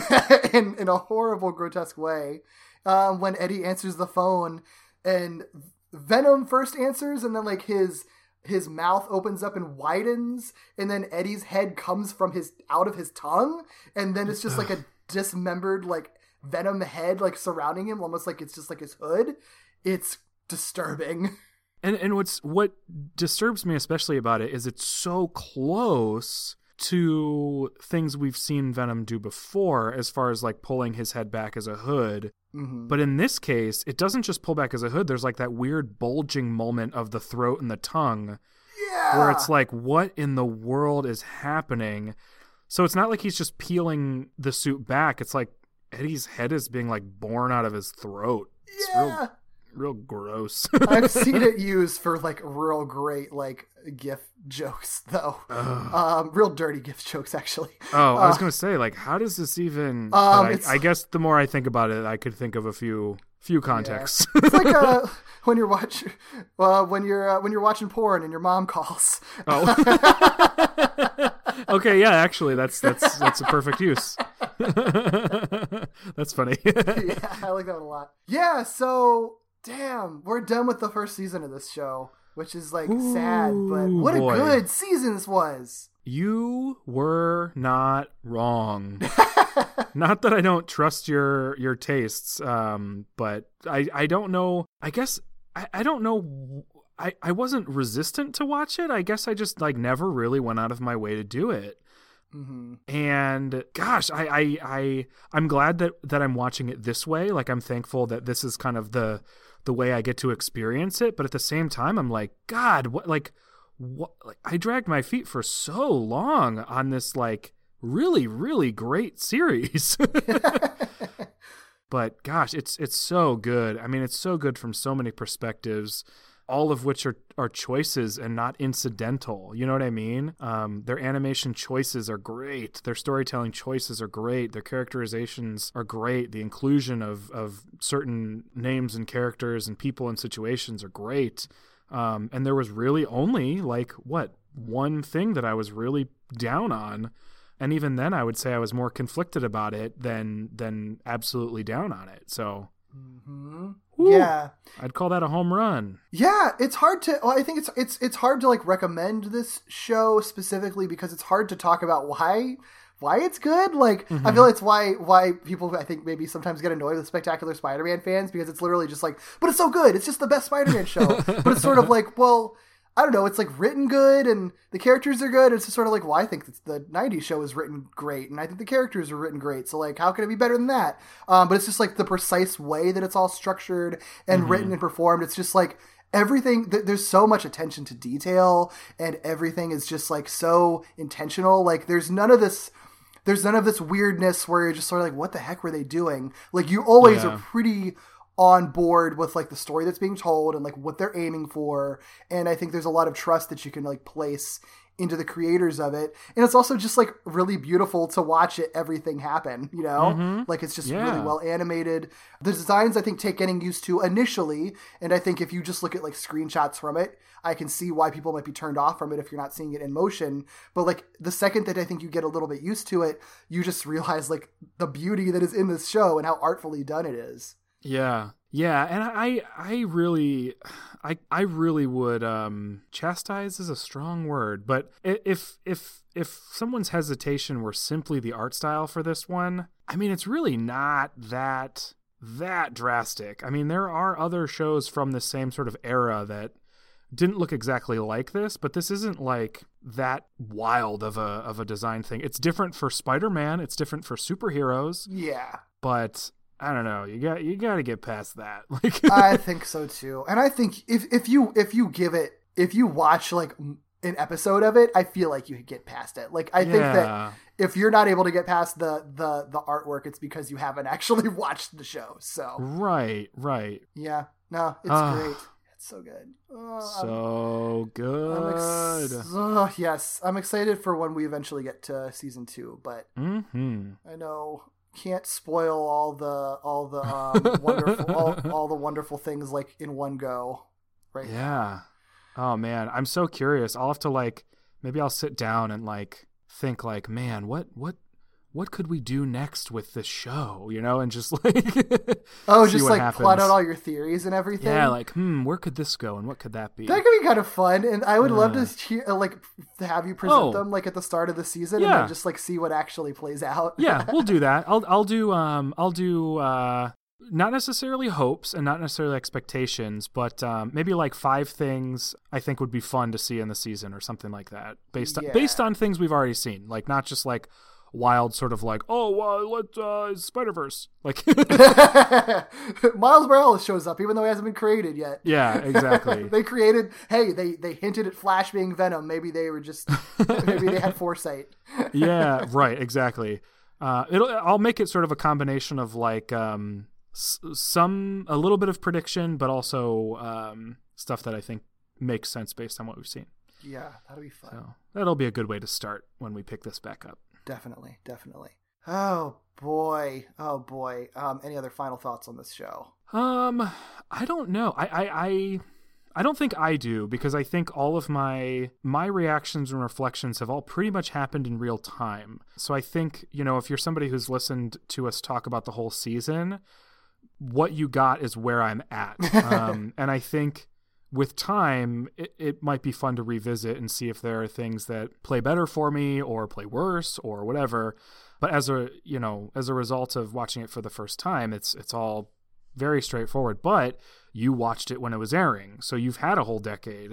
in, in a horrible, grotesque way. Um, when Eddie answers the phone and Venom first answers, and then like his his mouth opens up and widens, and then Eddie's head comes from his out of his tongue, and then it's just like a dismembered like Venom head like surrounding him, almost like it's just like his hood. It's disturbing. And and what's what disturbs me especially about it is it's so close to things we've seen Venom do before as far as like pulling his head back as a hood. Mhm. But in this case, it doesn't just pull back as a hood. There's like that weird bulging moment of the throat and the tongue Yeah. where it's like, what in the world is happening? So it's not like he's just peeling the suit back. It's like Eddie's head is being like born out of his throat. It's yeah. real, real gross. I've seen it used for like real great like gif jokes though. Um, real dirty gif jokes actually. Oh, I was Uh, gonna say, like, how does this even? Um, I, I guess the more I think about it, I could think of a few few contexts. It's like uh, when you're watch uh, when you're uh, when you're watching porn and your mom calls. oh, okay, yeah, actually, that's that's that's a perfect use. that's funny. yeah, I like that one a lot. Yeah, so damn, we're done with the first season of this show, which is like sad, but what boy. a good season this was. you were not wrong. not that I don't trust your your tastes, um, but I I don't know. I guess I, I don't know. I, I wasn't resistant to watch it. I guess I just like never really went out of my way to do it. hmm and gosh I, I i i'm glad that that i'm watching it this way. Like i'm thankful that this is kind of the the way i get to experience it. But at the same time i'm like god what like what like i dragged my feet for so long on this like really really great series. But gosh it's it's so good. I mean it's so good from so many perspectives all of which are, are choices and not incidental. You know what I mean? Um, their animation choices are great. Their storytelling choices are great. Their characterizations are great. The inclusion of, of certain names and characters and people and situations are great. Um, and there was really only like what one thing that I was really down on, and even then I would say I was more conflicted about it than than absolutely down on it. So hmm Woo. Yeah. I'd call that a home run. Yeah, it's hard to. Well, I think it's it's it's hard to like recommend this show specifically because it's hard to talk about why why it's good. Like I feel like it's why why people I think maybe sometimes get annoyed with Spectacular Spider-Man fans because it's literally just like, but it's so good. It's just the best Spider-Man show. but it's sort of like, well, I don't know, it's like written good and the characters are good. It's just sort of like, well, I think the 90s show is written great and I think the characters are written great. So, like, how can it be better than that? Um, but it's just like the precise way that it's all structured and written and performed. It's just like everything, th- there's so much attention to detail and everything is just like so intentional. Like, there's none of this. There's none of this weirdness where you're just sort of like, what the heck were they doing? Like, you always Yeah. are pretty on board with like the story that's being told and like what they're aiming for. And i think there's a lot of trust that you can like place into the creators of it. And it's also just like really beautiful to watch it everything happen you know? Mm-hmm. Like it's just really well animated. The designs i think take getting used to initially. And i think if you just look at like screenshots from it i can see why people might be turned off from it if you're not seeing it in motion. But like the second that i think you get a little bit used to it you just realize like the beauty that is in this show and how artfully done it is Yeah. Yeah, and I I really I I really would um chastise is a strong word, but if if if someone's hesitation were simply the art style for this one, I mean it's really not that that drastic. I mean there are other shows from the same sort of era that didn't look exactly like this, but this isn't like that wild of a of a design thing. It's different for Spider-Man, it's different for superheroes, yeah but I don't know. You got you got to get past that. Like I think so too. And I think if if you if you give it if you watch like an episode of it, I feel like you get past it. Like I think that if you're not able to get past the the the artwork, it's because you haven't actually watched the show. So right, right. yeah, no, it's Ah. great. It's so good. Oh, I'm- So I'm good. ex- oh, yes, I'm excited for when we eventually get to season two, but hmm I know can't spoil all the all the um, wonderful all, all the wonderful things like in one go. Right. now. Yeah. Oh man, I'm so curious. I'll have to like maybe I'll sit down and like think like, man, what what what could we do next with this show? You know, and just like Oh, just like plot out all your theories and everything. yeah, like hmm, where could this go and what could that be? that could be kind of fun, and I would love to hear, uh, like have you present Oh. them like at the start of the season, and Yeah. then just like see what actually plays out. yeah, we'll do that. I'll I'll do um I'll do uh not necessarily hopes and not necessarily expectations, but um, maybe like five things I think would be fun to see in the season or something like that, based on, Yeah. based on things we've already seen, like not just like wild sort of like oh uh, what uh, Spider Verse like Miles Morales shows up, even though he hasn't been created yet. yeah exactly they created. Hey, they they hinted at Flash being Venom. Maybe they were just maybe they had foresight. yeah right exactly. Uh, it'll I'll make it sort of a combination of like um s- some a little bit of prediction, but also um stuff that I think makes sense based on what we've seen. Yeah, that'll be fun. So that'll be a good way to start when we pick this back up. Definitely, definitely. Oh boy, oh boy. Um, any other final thoughts on this show? Um, I don't know. I, I, I, I don't think I do because I think all of my my reactions and reflections have all pretty much happened in real time. So I think you know if you're somebody who's listened to us talk about the whole season, what you got is where I'm at. um, and I think with time, it, it might be fun to revisit and see if there are things that play better for me or play worse or whatever. But as a you know as a result of watching it for the first time, it's it's all very straightforward. But you watched it when it was airing, so you've had a whole decade,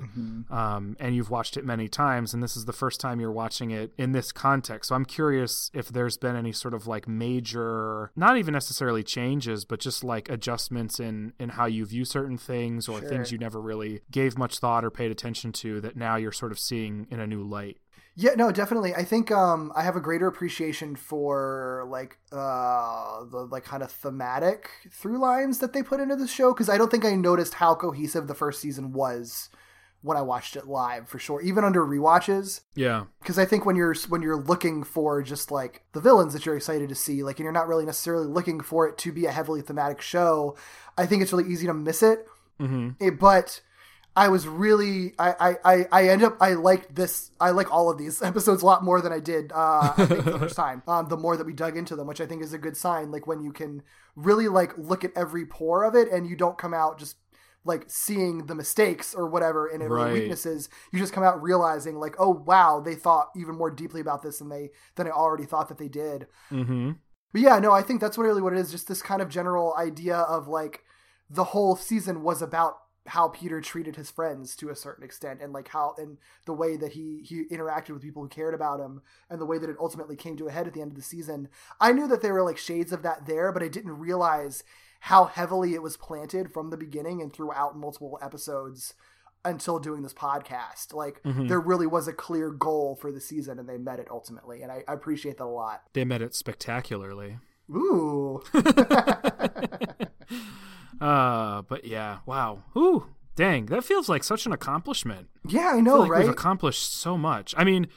um, and you've watched it many times, and this is the first time you're watching it in this context. So I'm curious if there's been any sort of like major, not even necessarily changes, but just like adjustments in in how you view certain things or things you never really gave much thought or paid attention to that now you're sort of seeing in a new light. Yeah, no, definitely. I think um, I have a greater appreciation for like uh, the like kind of thematic through lines that they put into the show because I don't think I noticed how cohesive the first season was when I watched it live for sure, even under rewatches. Yeah. Because I think when you're when you're looking for just like the villains that you're excited to see, like, and you're not really necessarily looking for it to be a heavily thematic show, I think it's really easy to miss it. Mm-hmm. It- but I was really I, I I end up I liked this I like all of these episodes a lot more than I did uh I think the first time. Um the more that we dug into them, which I think is a good sign, like when you can really like look at every pore of it and you don't come out just like seeing the mistakes or whatever and Right. weaknesses, you just come out realizing like, oh wow, they thought even more deeply about this than they than I already thought that they did. Mm-hmm. But yeah, no, I think that's really what it is. Just this kind of general idea of like the whole season was about how Peter treated his friends to a certain extent and like how and the way that he he interacted with people who cared about him and the way that it ultimately came to a head at the end of the season. I knew that there were like shades of that there, but I didn't realize how heavily it was planted from the beginning and throughout multiple episodes until doing this podcast. Like mm-hmm. there really was a clear goal for the season and they met it ultimately. And I, I appreciate that a lot. They met it spectacularly. Ooh. Uh, but yeah, wow. Ooh, dang, that feels like such an accomplishment. yeah, I I know, feel like right? we've accomplished so much. I mean,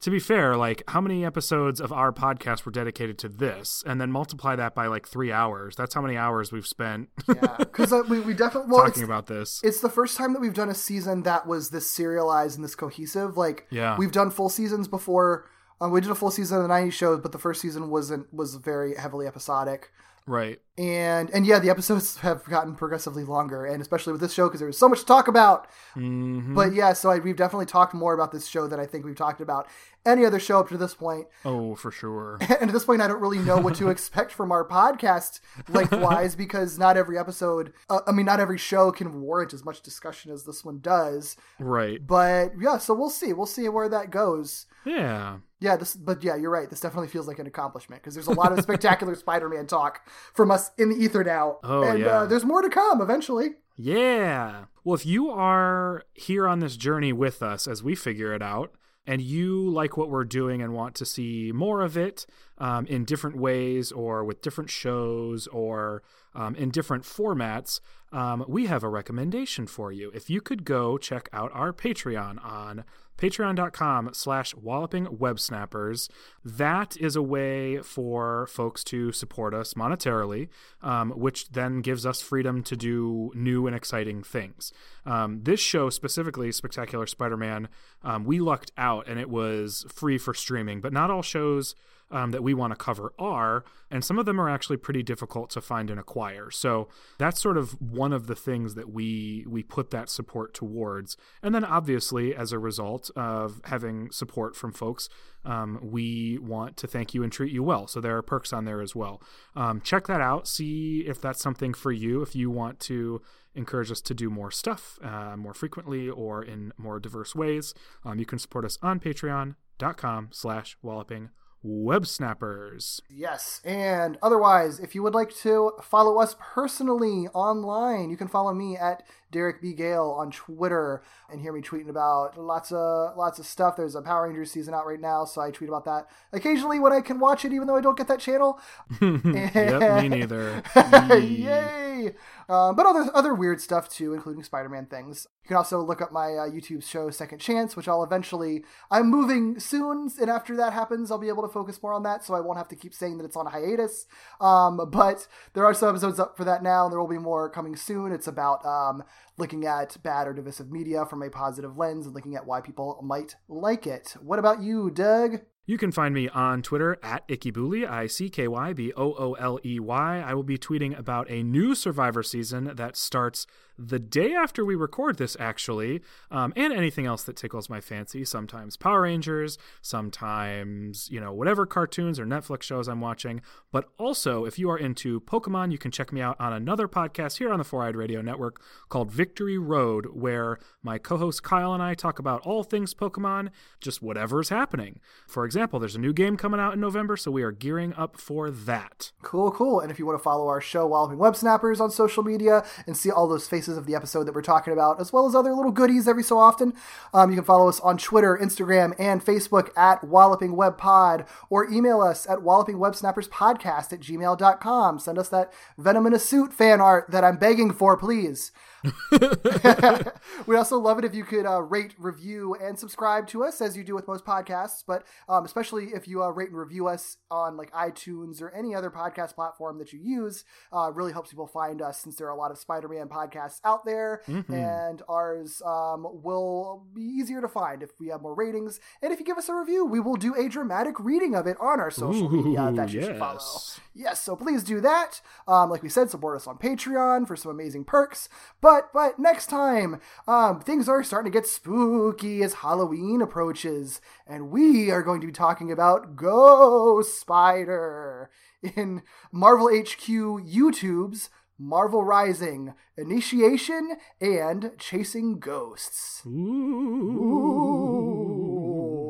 to be fair, like how many episodes of our podcast were dedicated to this, and then multiply that by like three hours. That's how many hours we've spent yeah, because uh, we, we definitely well, talking about this. it's the first time that we've done a season that was this serialized and this cohesive. Like, Yeah. we've done full seasons before. Um, we did a full season of the '90s shows, but the first season wasn't was very heavily episodic. Right. And and yeah, the episodes have gotten progressively longer, and especially with this show because there was so much to talk about. Mm-hmm. But yeah, so I, we've definitely talked more about this show than I think we've talked about any other show up to this point. Oh, for sure. And at this point, I don't really know what to expect from our podcast lengthwise because not every episode, uh, I mean, not every show can warrant as much discussion as this one does. right. But yeah, so we'll see. We'll see where that goes. Yeah. Yeah, this, but yeah, you're right. This definitely feels like an accomplishment because there's a lot of spectacular Spider-Man talk from us in the ether now, Oh, and yeah. uh, there's more to come eventually. Yeah. Well, if you are here on this journey with us as we figure it out, and you like what we're doing and want to see more of it um, in different ways or with different shows or um, in different formats, um, we have a recommendation for you. If you could go check out our Patreon on patreon.com slash walloping web snappers. That is a way for folks to support us monetarily um, which then gives us freedom to do new and exciting things. Um, this show specifically spectacular spider-man um, we lucked out and it was free for streaming but not all shows um, that we want to cover are, and some of them are actually pretty difficult to find and acquire. So that's sort of one of the things that we we put that support towards. And then obviously, as a result of having support from folks, um, we want to thank you and treat you well. So there are perks on there as well. Um, check that out. See if that's something for you. If you want to encourage us to do more stuff uh, more frequently or in more diverse ways, um, you can support us on patreon.com slash walloping web snappers. Yes, and otherwise, if you would like to follow us personally online, you can follow me at Derek B. Gale on Twitter and hear me tweeting about lots of lots of stuff. There's a Power Rangers season out right now, so I tweet about that occasionally when I can watch it, even though I don't get that channel. yep, me neither. Yay! Um, but other other weird stuff too, including Spider-Man things. You can also look up my uh, YouTube show Second Chance, which I'll eventually. I'm moving soon, and after that happens, I'll be able to focus more on that, so I won't have to keep saying that it's on hiatus. Um, but there are some episodes up for that now, and there will be more coming soon. It's about um, looking at bad or divisive media from a positive lens and looking at why people might like it. What about you, Doug? You can find me on Twitter at Ickybooley, I C K Y B O O L E Y. I will be tweeting about a new Survivor season that starts the day after we record this, actually, um, and anything else that tickles my fancy. Sometimes Power Rangers, sometimes, you know, whatever cartoons or Netflix shows I'm watching. But also, if you are into Pokemon, you can check me out on another podcast here on the Four Eyed Radio Network called Victory Road, where my co host Kyle and I talk about all things Pokemon, just whatever's happening. For example, there's a new game coming out in November, so we are gearing up for that. Cool, cool. And if you want to follow our show, Walloping Web Snappers, on social media and see all those faces of the episode that we're talking about, as well as other little goodies every so often, um, you can follow us on Twitter, Instagram, and Facebook at Walloping Web Pod, or email us at wallopingwebsnapperspodcast at gmail.com. Send us that Venom in a Suit fan art that I'm begging for, please. We'd also love it if you could uh, rate, review, and subscribe to us as you do with most podcasts, but um, especially if you uh, rate and review us on like iTunes or any other podcast platform that you use. Uh, really helps people find us since there are a lot of Spider-Man podcasts out there, and ours um, will be easier to find if we have more ratings. And if you give us a review, we will do a dramatic reading of it on our social media that you should follow. yes. Yes, so please do that. Um, like we said, support us on Patreon for some amazing perks. But but but next time, um, things are starting to get spooky as Halloween approaches, and we are going to be talking about Ghost Spider in Marvel HQ YouTube's Marvel Rising, Initiation, and Chasing Ghosts. Ooh.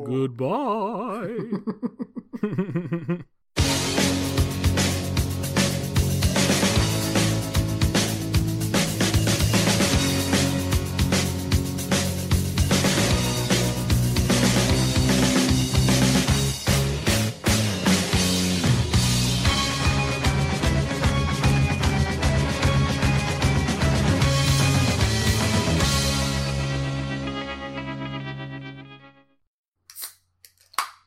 Goodbye.